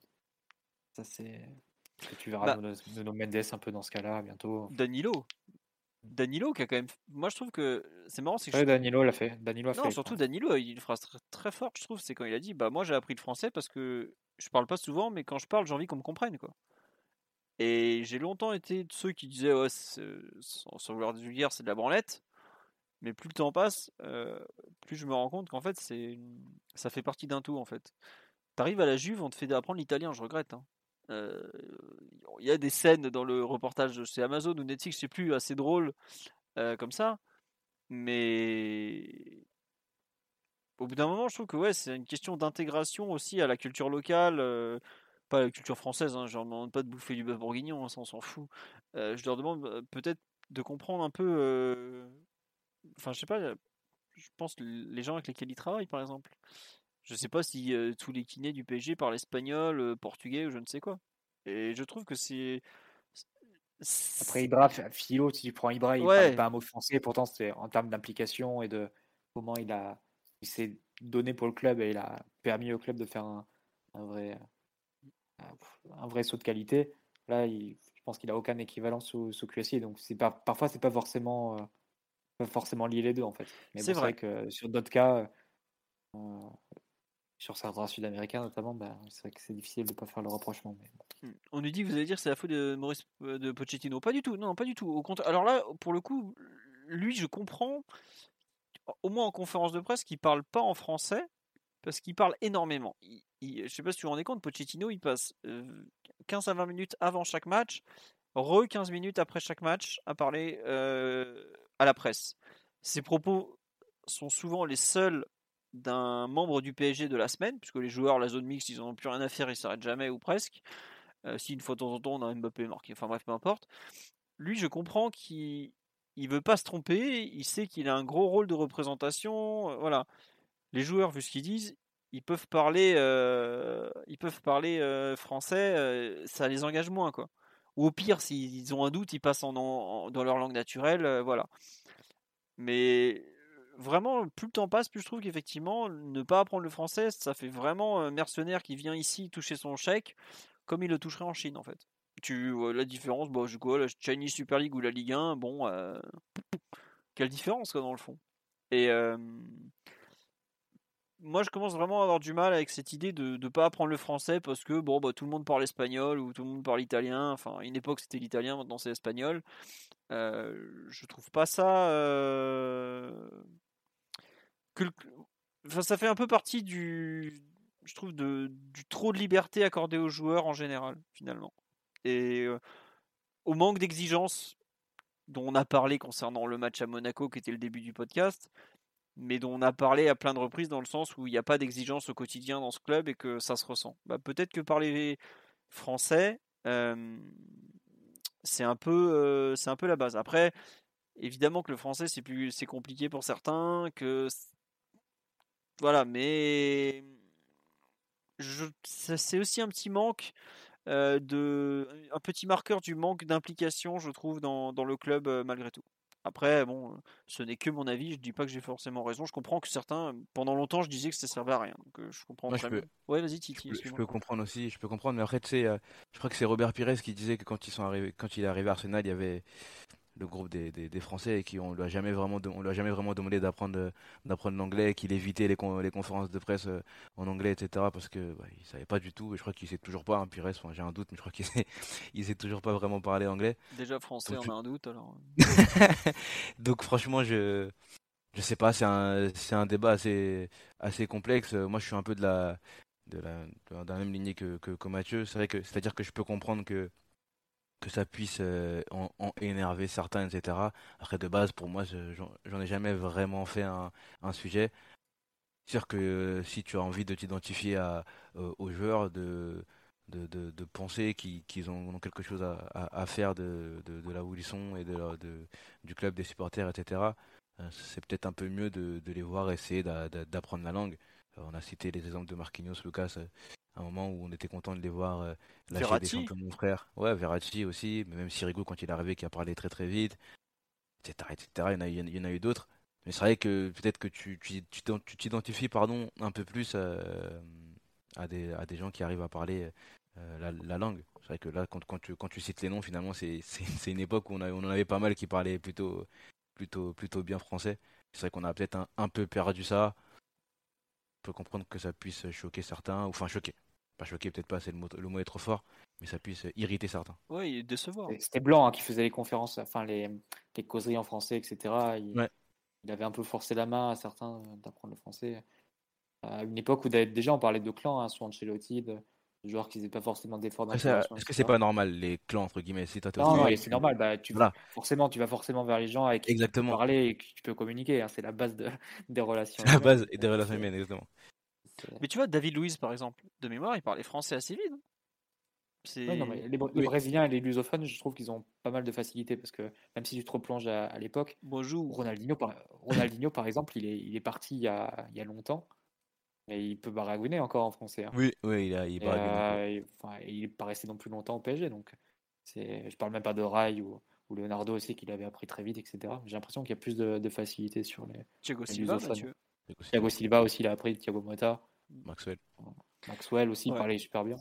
ça c'est. Tu verras bah, nos Mendes un peu dans ce cas-là bientôt. Danilo, Danilo qui a quand même. Moi je trouve que c'est marrant. C'est que Danilo l'a fait. Danilo a non, surtout Danilo a une phrase très, très forte, je trouve. C'est quand il a dit Bah, moi j'ai appris le français parce que je parle pas souvent, mais quand je parle, j'ai envie qu'on me comprenne. quoi. Et j'ai longtemps été de ceux qui disaient sans, vouloir dire, c'est de la branlette. Mais plus le temps passe, euh, plus je me rends compte qu'en fait, c'est ça fait partie d'un tout en fait. T'arrives à la Juve, on te fait apprendre l'italien, je regrette. Hein. Euh, il y a des scènes dans le reportage chez Amazon ou Netflix, je sais plus, assez drôles euh, comme ça. Mais au bout d'un moment, je trouve que ouais, c'est une question d'intégration aussi à la culture locale, euh, pas la culture française. Hein, je leur demande pas de bouffer du bœuf bourguignon, hein, ça on s'en fout. je leur demande peut-être de comprendre un peu. Enfin, je sais pas. Je pense les gens avec lesquels ils travaillent, par exemple. Je sais pas si tous les kinés du PSG parlent espagnol, portugais ou je ne sais quoi. Et je trouve que c'est. Après Ibra, Philo, si tu prends Ibra, il ne parle pas un mot français, pourtant c'est en termes d'implication et de comment il a il s'est donné pour le club et il a permis au club de faire un, vrai un vrai saut de qualité. Là, je pense qu'il a aucun équivalent sous, sous QSI, donc c'est pas parfois c'est pas forcément pas forcément lié les deux en fait. Mais c'est vrai. que sur d'autres cas, sur certains Sud-Américains notamment, bah, c'est vrai que c'est difficile de ne pas faire le rapprochement. Hmm. On nous dit que vous allez dire que c'est la faute de Maurice euh, de Pochettino. Pas du tout, non, pas du tout. Au contraire. Alors là, pour le coup, lui, je comprends, au moins en conférence de presse, qu'il parle pas en français parce qu'il parle énormément. Je ne sais pas si tu vous rendez compte, Pochettino, il passe 15 euh, à 20 minutes avant chaque match, re 15 minutes après chaque match à parler à la presse. Ses propos sont souvent les seuls d'un membre du PSG de la semaine, puisque les joueurs, la zone mixte, ils n'ont plus rien à faire, ils s'arrêtent jamais ou presque. Si une fois de temps en temps on a Mbappé marqué, enfin bref, peu importe. Lui, je comprends qu'il il veut pas se tromper, il sait qu'il a un gros rôle de représentation. Voilà. Les joueurs, vu ce qu'ils disent, ils peuvent parler, ils peuvent parler français, ça les engage moins, quoi. Ou au pire, s'ils ont un doute, ils passent en, dans leur langue naturelle, voilà. Mais vraiment, plus le temps passe, plus je trouve qu'effectivement, ne pas apprendre le français, ça fait vraiment un mercenaire qui vient ici toucher son chèque, comme il le toucherait en Chine, en fait. Tu vois la différence, bon, je quoi, la Chinese Super League ou la Ligue 1, bon, euh, quelle différence, quoi, dans le fond? Et moi, je commence vraiment à avoir du mal avec cette idée de ne pas apprendre le français parce que, bon, bah, tout le monde parle espagnol ou tout le monde parle italien. Enfin, une époque, c'était l'italien, maintenant, c'est l'espagnol. Euh, je trouve pas ça ça fait un peu partie du, je trouve, de, du trop de liberté accordée aux joueurs en général, finalement. Et au manque d'exigence dont on a parlé concernant le match à Monaco, qui était le début du podcast, mais dont on a parlé à plein de reprises dans le sens où il n'y a pas d'exigence au quotidien dans ce club et que ça se ressent. Bah, peut-être que par les Français, c'est un peu, un peu la base. Après, évidemment que le français c'est compliqué pour certains, que voilà, mais c'est aussi un petit manque euh, de, un petit marqueur du manque d'implication, je trouve, dans, dans le club euh, malgré tout. Après, bon, ce n'est que mon avis. Je dis pas que j'ai forcément raison. Je comprends que certains, pendant longtemps, je disais que ça servait à rien. Donc, euh, je comprends très bien. Ouais, vas-y, Titi. Je peux, comprendre aussi. Je peux comprendre. Mais après, tu sais, je crois que c'est Robert Pires qui disait que quand ils sont arrivés, quand il est arrivé à Arsenal, il y avait le groupe des, des, Français et qui on lui a jamais vraiment on lui a jamais vraiment demandé d'apprendre d'apprendre l'anglais qu'il évitait les, les conférences de presse euh, en anglais etc parce que bah, il savait pas du tout et je crois qu'il sait toujours pas hein, Pires enfin, j'ai un doute mais je crois qu'il sait il sait toujours pas vraiment parler anglais. Déjà français on a un doute alors. Donc franchement je je sais pas c'est un c'est un débat assez assez complexe. Moi je suis un peu de la de la, la même lignée que, que, que Mathieu. C'est vrai que c'est à dire que je peux comprendre que que ça puisse euh, en, énerver certains, etc. Après, de base, pour moi, j'en ai jamais vraiment fait un, sujet. C'est sûr que euh, si tu as envie de t'identifier euh, aux joueurs, de, penser qu'ils ont, quelque chose à, faire de, de, là où ils sont et de, du club, des supporters, etc., c'est peut-être un peu mieux de, les voir essayer d'apprendre la langue. On a cité les exemples de Marquinhos, Lucas, un moment où on était content de les voir euh, lâcher des Verratti. chants comme mon frère. Ouais, Verratti aussi, mais même Sirigu quand il est arrivé qui a parlé très très vite, etc. etc. Il y en a, il y en a eu d'autres. Mais c'est vrai que peut-être que tu tu- tu t'identifies pardon, un peu plus euh, à des, à des gens qui arrivent à parler euh, la, la langue. C'est vrai que là, quand, quand tu, quand tu cites les noms, finalement, c'est c'est- c'est une époque où on, a- on en avait pas mal qui parlaient plutôt, plutôt, plutôt bien français. C'est vrai qu'on a peut-être un, un peu perdu ça. On peut comprendre que ça puisse choquer certains, ou enfin choquer. Pas choquer, peut-être pas, c'est le mot, le mot est trop fort, mais ça puisse irriter certains. Décevant. Et C'était Blanc hein, qui faisait les conférences, enfin les, les causeries en français, etc. Il, Ouais. il avait un peu forcé la main à certains d'apprendre le français. À une époque où déjà on parlait de clans, hein, sur Ancelotti, de, de joueurs qui faisaient pas forcément d'efforts d'intégration, Est-ce que c'est pas normal, les clans, entre guillemets, si toi t'es Non, non, c'est normal. Bah, tu, Voilà. forcément, tu vas forcément vers les gens avec qui tu peux parler et que tu peux communiquer. hein, c'est la base de, des relations. La humaines. base et des relations humaines, exactement. Mais tu vois, David Luiz, par exemple, de mémoire, il parlait français assez vite. hein. C'est... Ouais, non, mais les, Br- les Oui. Brésiliens et les lusophones, je trouve qu'ils ont pas mal de facilité parce que même si tu te replonges à, à l'époque, Bonjour. Ronaldinho, par, Ronaldinho, par exemple, il est, il est parti il y, a, il y a longtemps, mais il peut baragouiner encore en français. hein. Oui, oui, il a, il Et, euh, et- enfin, et il est pas resté non plus longtemps au PSG, donc c'est, je parle même pas de Rai ou, ou Leonardo aussi qu'il avait appris très vite, etc. J'ai l'impression qu'il y a plus de, de facilité sur les. Thiago les Silva, lusophones. Mathieu. Thiago Silva aussi, il a appris, Thiago Motta, Maxwell. Maxwell aussi, Ouais. parlait super bien.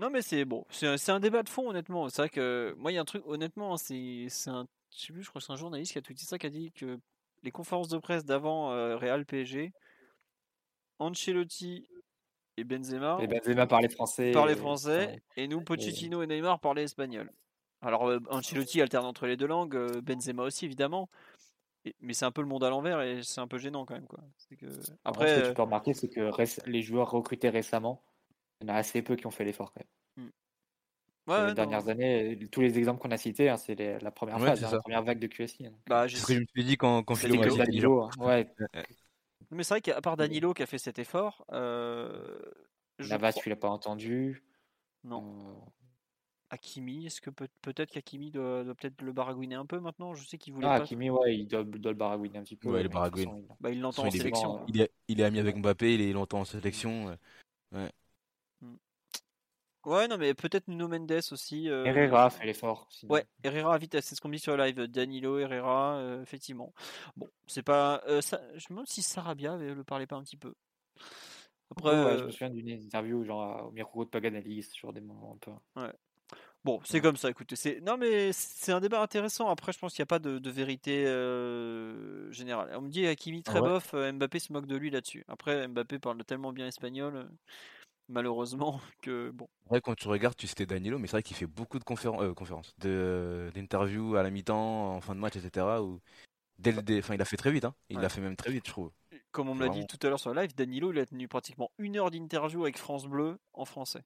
Non, mais c'est bon. C'est un, débat de fond, honnêtement. C'est vrai que moi, il y a un truc, honnêtement, c'est c'est un. Je sais plus, je crois que c'est un journaliste qui a tweeté ça, qui a dit que les conférences de presse d'avant euh, Real PSG, Ancelotti et Benzema Et Benzema parlait français. parlaient et- français et nous, Pochettino et Neymar parlaient espagnol. Alors, euh, Ancelotti alterne entre les deux langues, euh, Benzema aussi, évidemment. Et- mais c'est un peu le monde à l'envers et c'est un peu gênant quand même. Quoi. Que... Après, ce que tu peux remarquer, c'est que les joueurs recrutés récemment, il y en a assez peu qui ont fait l'effort quand même. ouais, Sur ouais, les dernières non. années, tous les exemples qu'on a cités, hein, c'est la première Ouais, phase, hein, la première vague de QSI. hein. Bah, C'est ce que je me suis dit quand, quand Philo m'a Danilo. dit intelligent. Danilo, hein, ouais, Mais c'est vrai qu'à part Danilo qui a fait cet effort, euh, je Navas, crois- tu l'as pas entendu. Non. Euh, Hakimi, est-ce que peut- peut-être qu'Hakimi doit, doit peut-être le baragouiner un peu maintenant? Je sais qu'il voulait Ah, pas. Hakimi, ouais, il doit, doit le baragouiner un petit peu. Ouais, toute baragouine. façon, il- Bah, il l'entend en il sélection. Il est, il est ami avec Mbappé, il est longtemps en sélection. euh. Ouais, non, mais peut-être Nuno Mendes aussi. euh, Herrera fait l'effort. sinon. Ouais, Herrera, vite, c'est ce qu'on me dit sur le live. Danilo, Herrera, euh, effectivement. Bon, c'est pas. euh, ça, je me demande si Sarabia avait- le parlait pas un petit peu. Après, Ouais, ouais, je me souviens d'une interview genre au micro de Paganelli, c'est toujours des moments un peu. Bon, c'est comme ça, écoutez. C'est... Non, mais c'est un débat intéressant. Après, je pense qu'il n'y a pas de, de vérité euh, générale. On me dit Hakimi très ouais. bof, euh, Mbappé se moque de lui là-dessus. Après, Mbappé parle tellement bien espagnol, euh, malheureusement, que bon. Ouais, quand tu regardes, tu citais Danilo, mais c'est vrai qu'il fait beaucoup de conféren- euh, conférences, de, d'interviews à la mi-temps, en fin de match, etc. Où dès le dé- enfin, il a fait très vite, hein. Il l'a fait même très vite, je trouve. Comme on me l'a dit tout à l'heure sur le live, Danilo, il a tenu pratiquement une heure d'interview avec France Bleu en français.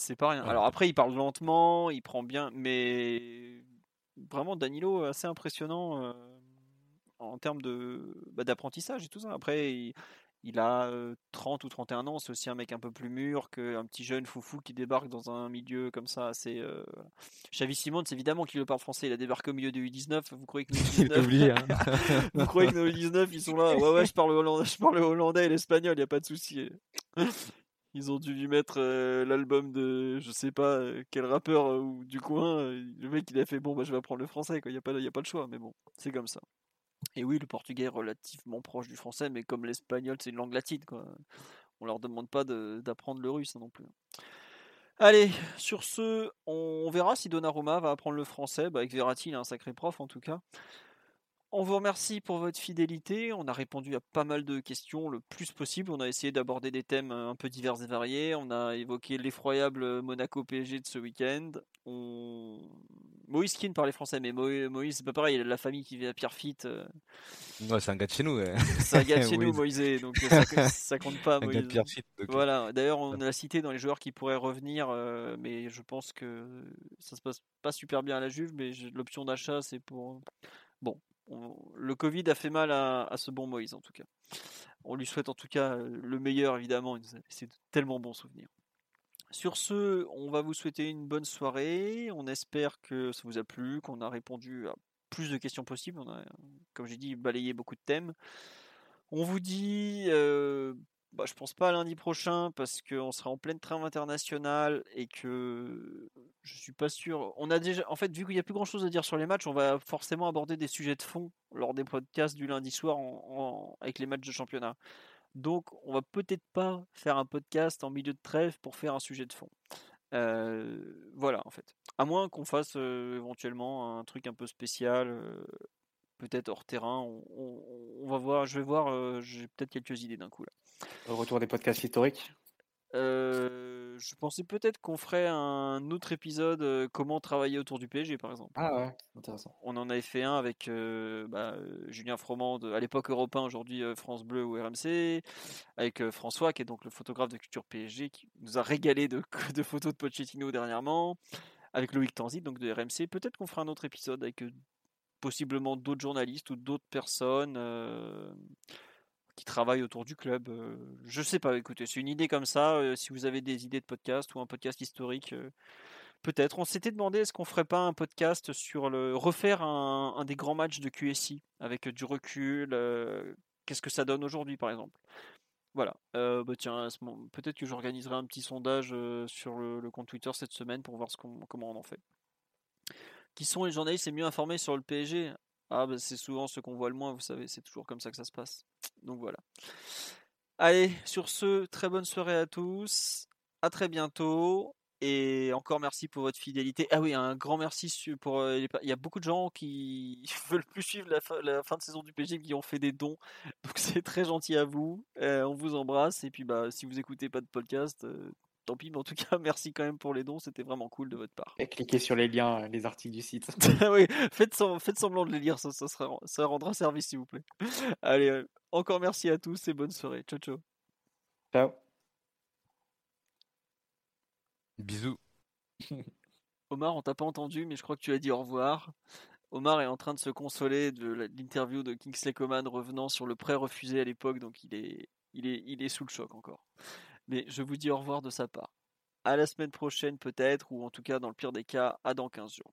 C'est pas rien. Alors après, il parle lentement, il prend bien, mais vraiment, Danilo, assez impressionnant euh, en termes de, bah, d'apprentissage et tout ça. Après, il, il a euh, 30 ou 31 ans, c'est aussi un mec un peu plus mûr qu'un petit jeune foufou qui débarque dans un milieu comme ça. C'est euh... Xavi Simons, évidemment qu'il le parle français, il a débarqué au milieu de U19. Vous croyez que est obligé, hein. vous croyez que nos 19 ils sont là Ouais, ouais, je parle hollandais, je parle hollandais et l'espagnol, il a pas de souci. Ils ont dû lui mettre euh, l'album de je sais pas euh, quel rappeur euh, ou du coin. le mec il a fait bon, bah je vais apprendre le français, quoi. Il y a pas, a pas le choix, mais bon, c'est comme ça. Et oui, le portugais est relativement proche du français, mais comme l'espagnol c'est une langue latine, quoi. On leur demande pas d'apprendre le russe hein, non plus. Allez, sur ce, on verra si Donnarumma va apprendre le français. Bah, avec Verratti, il a un sacré prof en tout cas. On vous remercie pour votre fidélité. On a répondu à pas mal de questions le plus possible. On a essayé d'aborder des thèmes un peu divers et variés. On a évoqué l'effroyable Monaco PSG de ce week-end. On... Moïse Keane parlait français, mais Mo- Moïse, c'est pas pareil. Il a de la famille qui vit à Pierrefitte. Ouais, c'est un gars de chez nous. ouais. C'est un gars de chez nous, Moïse. Moïse. Donc ça, ça compte pas, Un gars Moïse. de donc, euh, Voilà, d'ailleurs on l'a cité dans les joueurs qui pourraient revenir, euh, mais je pense que ça se passe pas super bien à la Juve, mais l'option d'achat c'est pour... Bon, le Covid a fait mal à, ce bon Moïse en tout cas. On lui souhaite en tout cas le meilleur évidemment, laissé de tellement bons souvenirs. Sur ce, on va vous souhaiter une bonne soirée, on espère que ça vous a plu, qu'on a répondu à plus de questions possibles, on a, comme j'ai dit, balayé beaucoup de thèmes. On vous dit euh, bah, je pense pas à lundi prochain parce qu'on sera en pleine trêve internationale et que je suis pas sûr. On a déjà, en fait, vu qu'il n'y a plus grand chose à dire sur les matchs, on va forcément aborder des sujets de fond lors des podcasts du lundi soir avec les matchs de championnat. Donc, on va peut-être pas faire un podcast en milieu de trêve pour faire un sujet de fond. Euh, voilà, en fait. À moins qu'on fasse euh, éventuellement un truc un peu spécial, euh, peut-être hors terrain. On, va voir. Je vais voir. J'ai peut-être quelques idées d'un coup là. Au retour des podcasts historiques. je pensais peut-être qu'on ferait un autre épisode comment travailler autour du PSG par exemple. Ah ouais, intéressant. On en avait fait un avec bah, Julien Froment à l'époque européen, aujourd'hui France Bleu ou RMC, avec François qui est donc le photographe de Culture PSG qui nous a régalé de, de photos de Pochettino dernièrement, avec Loïc Tanzi donc de RMC. Peut-être qu'on fera un autre épisode avec possiblement d'autres journalistes ou d'autres personnes qui travaillent autour du club. Euh, je sais pas, écoutez, c'est une idée comme ça. Euh, si vous avez des idées de podcast ou un podcast historique, euh, peut-être. On s'était demandé est-ce qu'on ferait pas un podcast sur le refaire un, des grands matchs de QSI avec du recul. Qu'est-ce que ça donne aujourd'hui, par exemple? Voilà. bah tiens, peut-être que j'organiserai un petit sondage sur le, compte Twitter cette semaine pour voir ce comment on en fait. Qui sont les journalistes les mieux informés sur le PSG ah, bah, c'est souvent ce qu'on voit le moins, vous savez, c'est toujours comme ça que ça se passe. Donc voilà. Allez, sur ce, très bonne soirée à tous. À très bientôt. Et encore merci pour votre fidélité. Ah oui, un grand merci pour. Euh, il y a beaucoup de gens qui veulent plus suivre la fin, de saison du PSG qui ont fait des dons. Donc c'est très gentil à vous. Euh, on vous embrasse. Et puis bah si vous écoutez pas de podcast, euh, tant pis, mais en tout cas, merci quand même pour les dons, c'était vraiment cool de votre part. Et cliquez sur les liens, euh, les articles du site. oui, faites, semblant de les lire, ça, ça, rendra service s'il vous plaît. Allez, euh, encore merci à tous et bonne soirée. Ciao, ciao. Ciao. Bisous. Omar, on t'a pas entendu, mais je crois que tu as dit au revoir. Omar est en train de se consoler de l'interview de Kingsley Coman revenant sur le prêt refusé à l'époque, donc il est, il, est, il est sous le choc encore. Mais je vous dis au revoir de sa part. À la semaine prochaine peut-être, ou en tout cas dans le pire des cas, à dans 15 jours.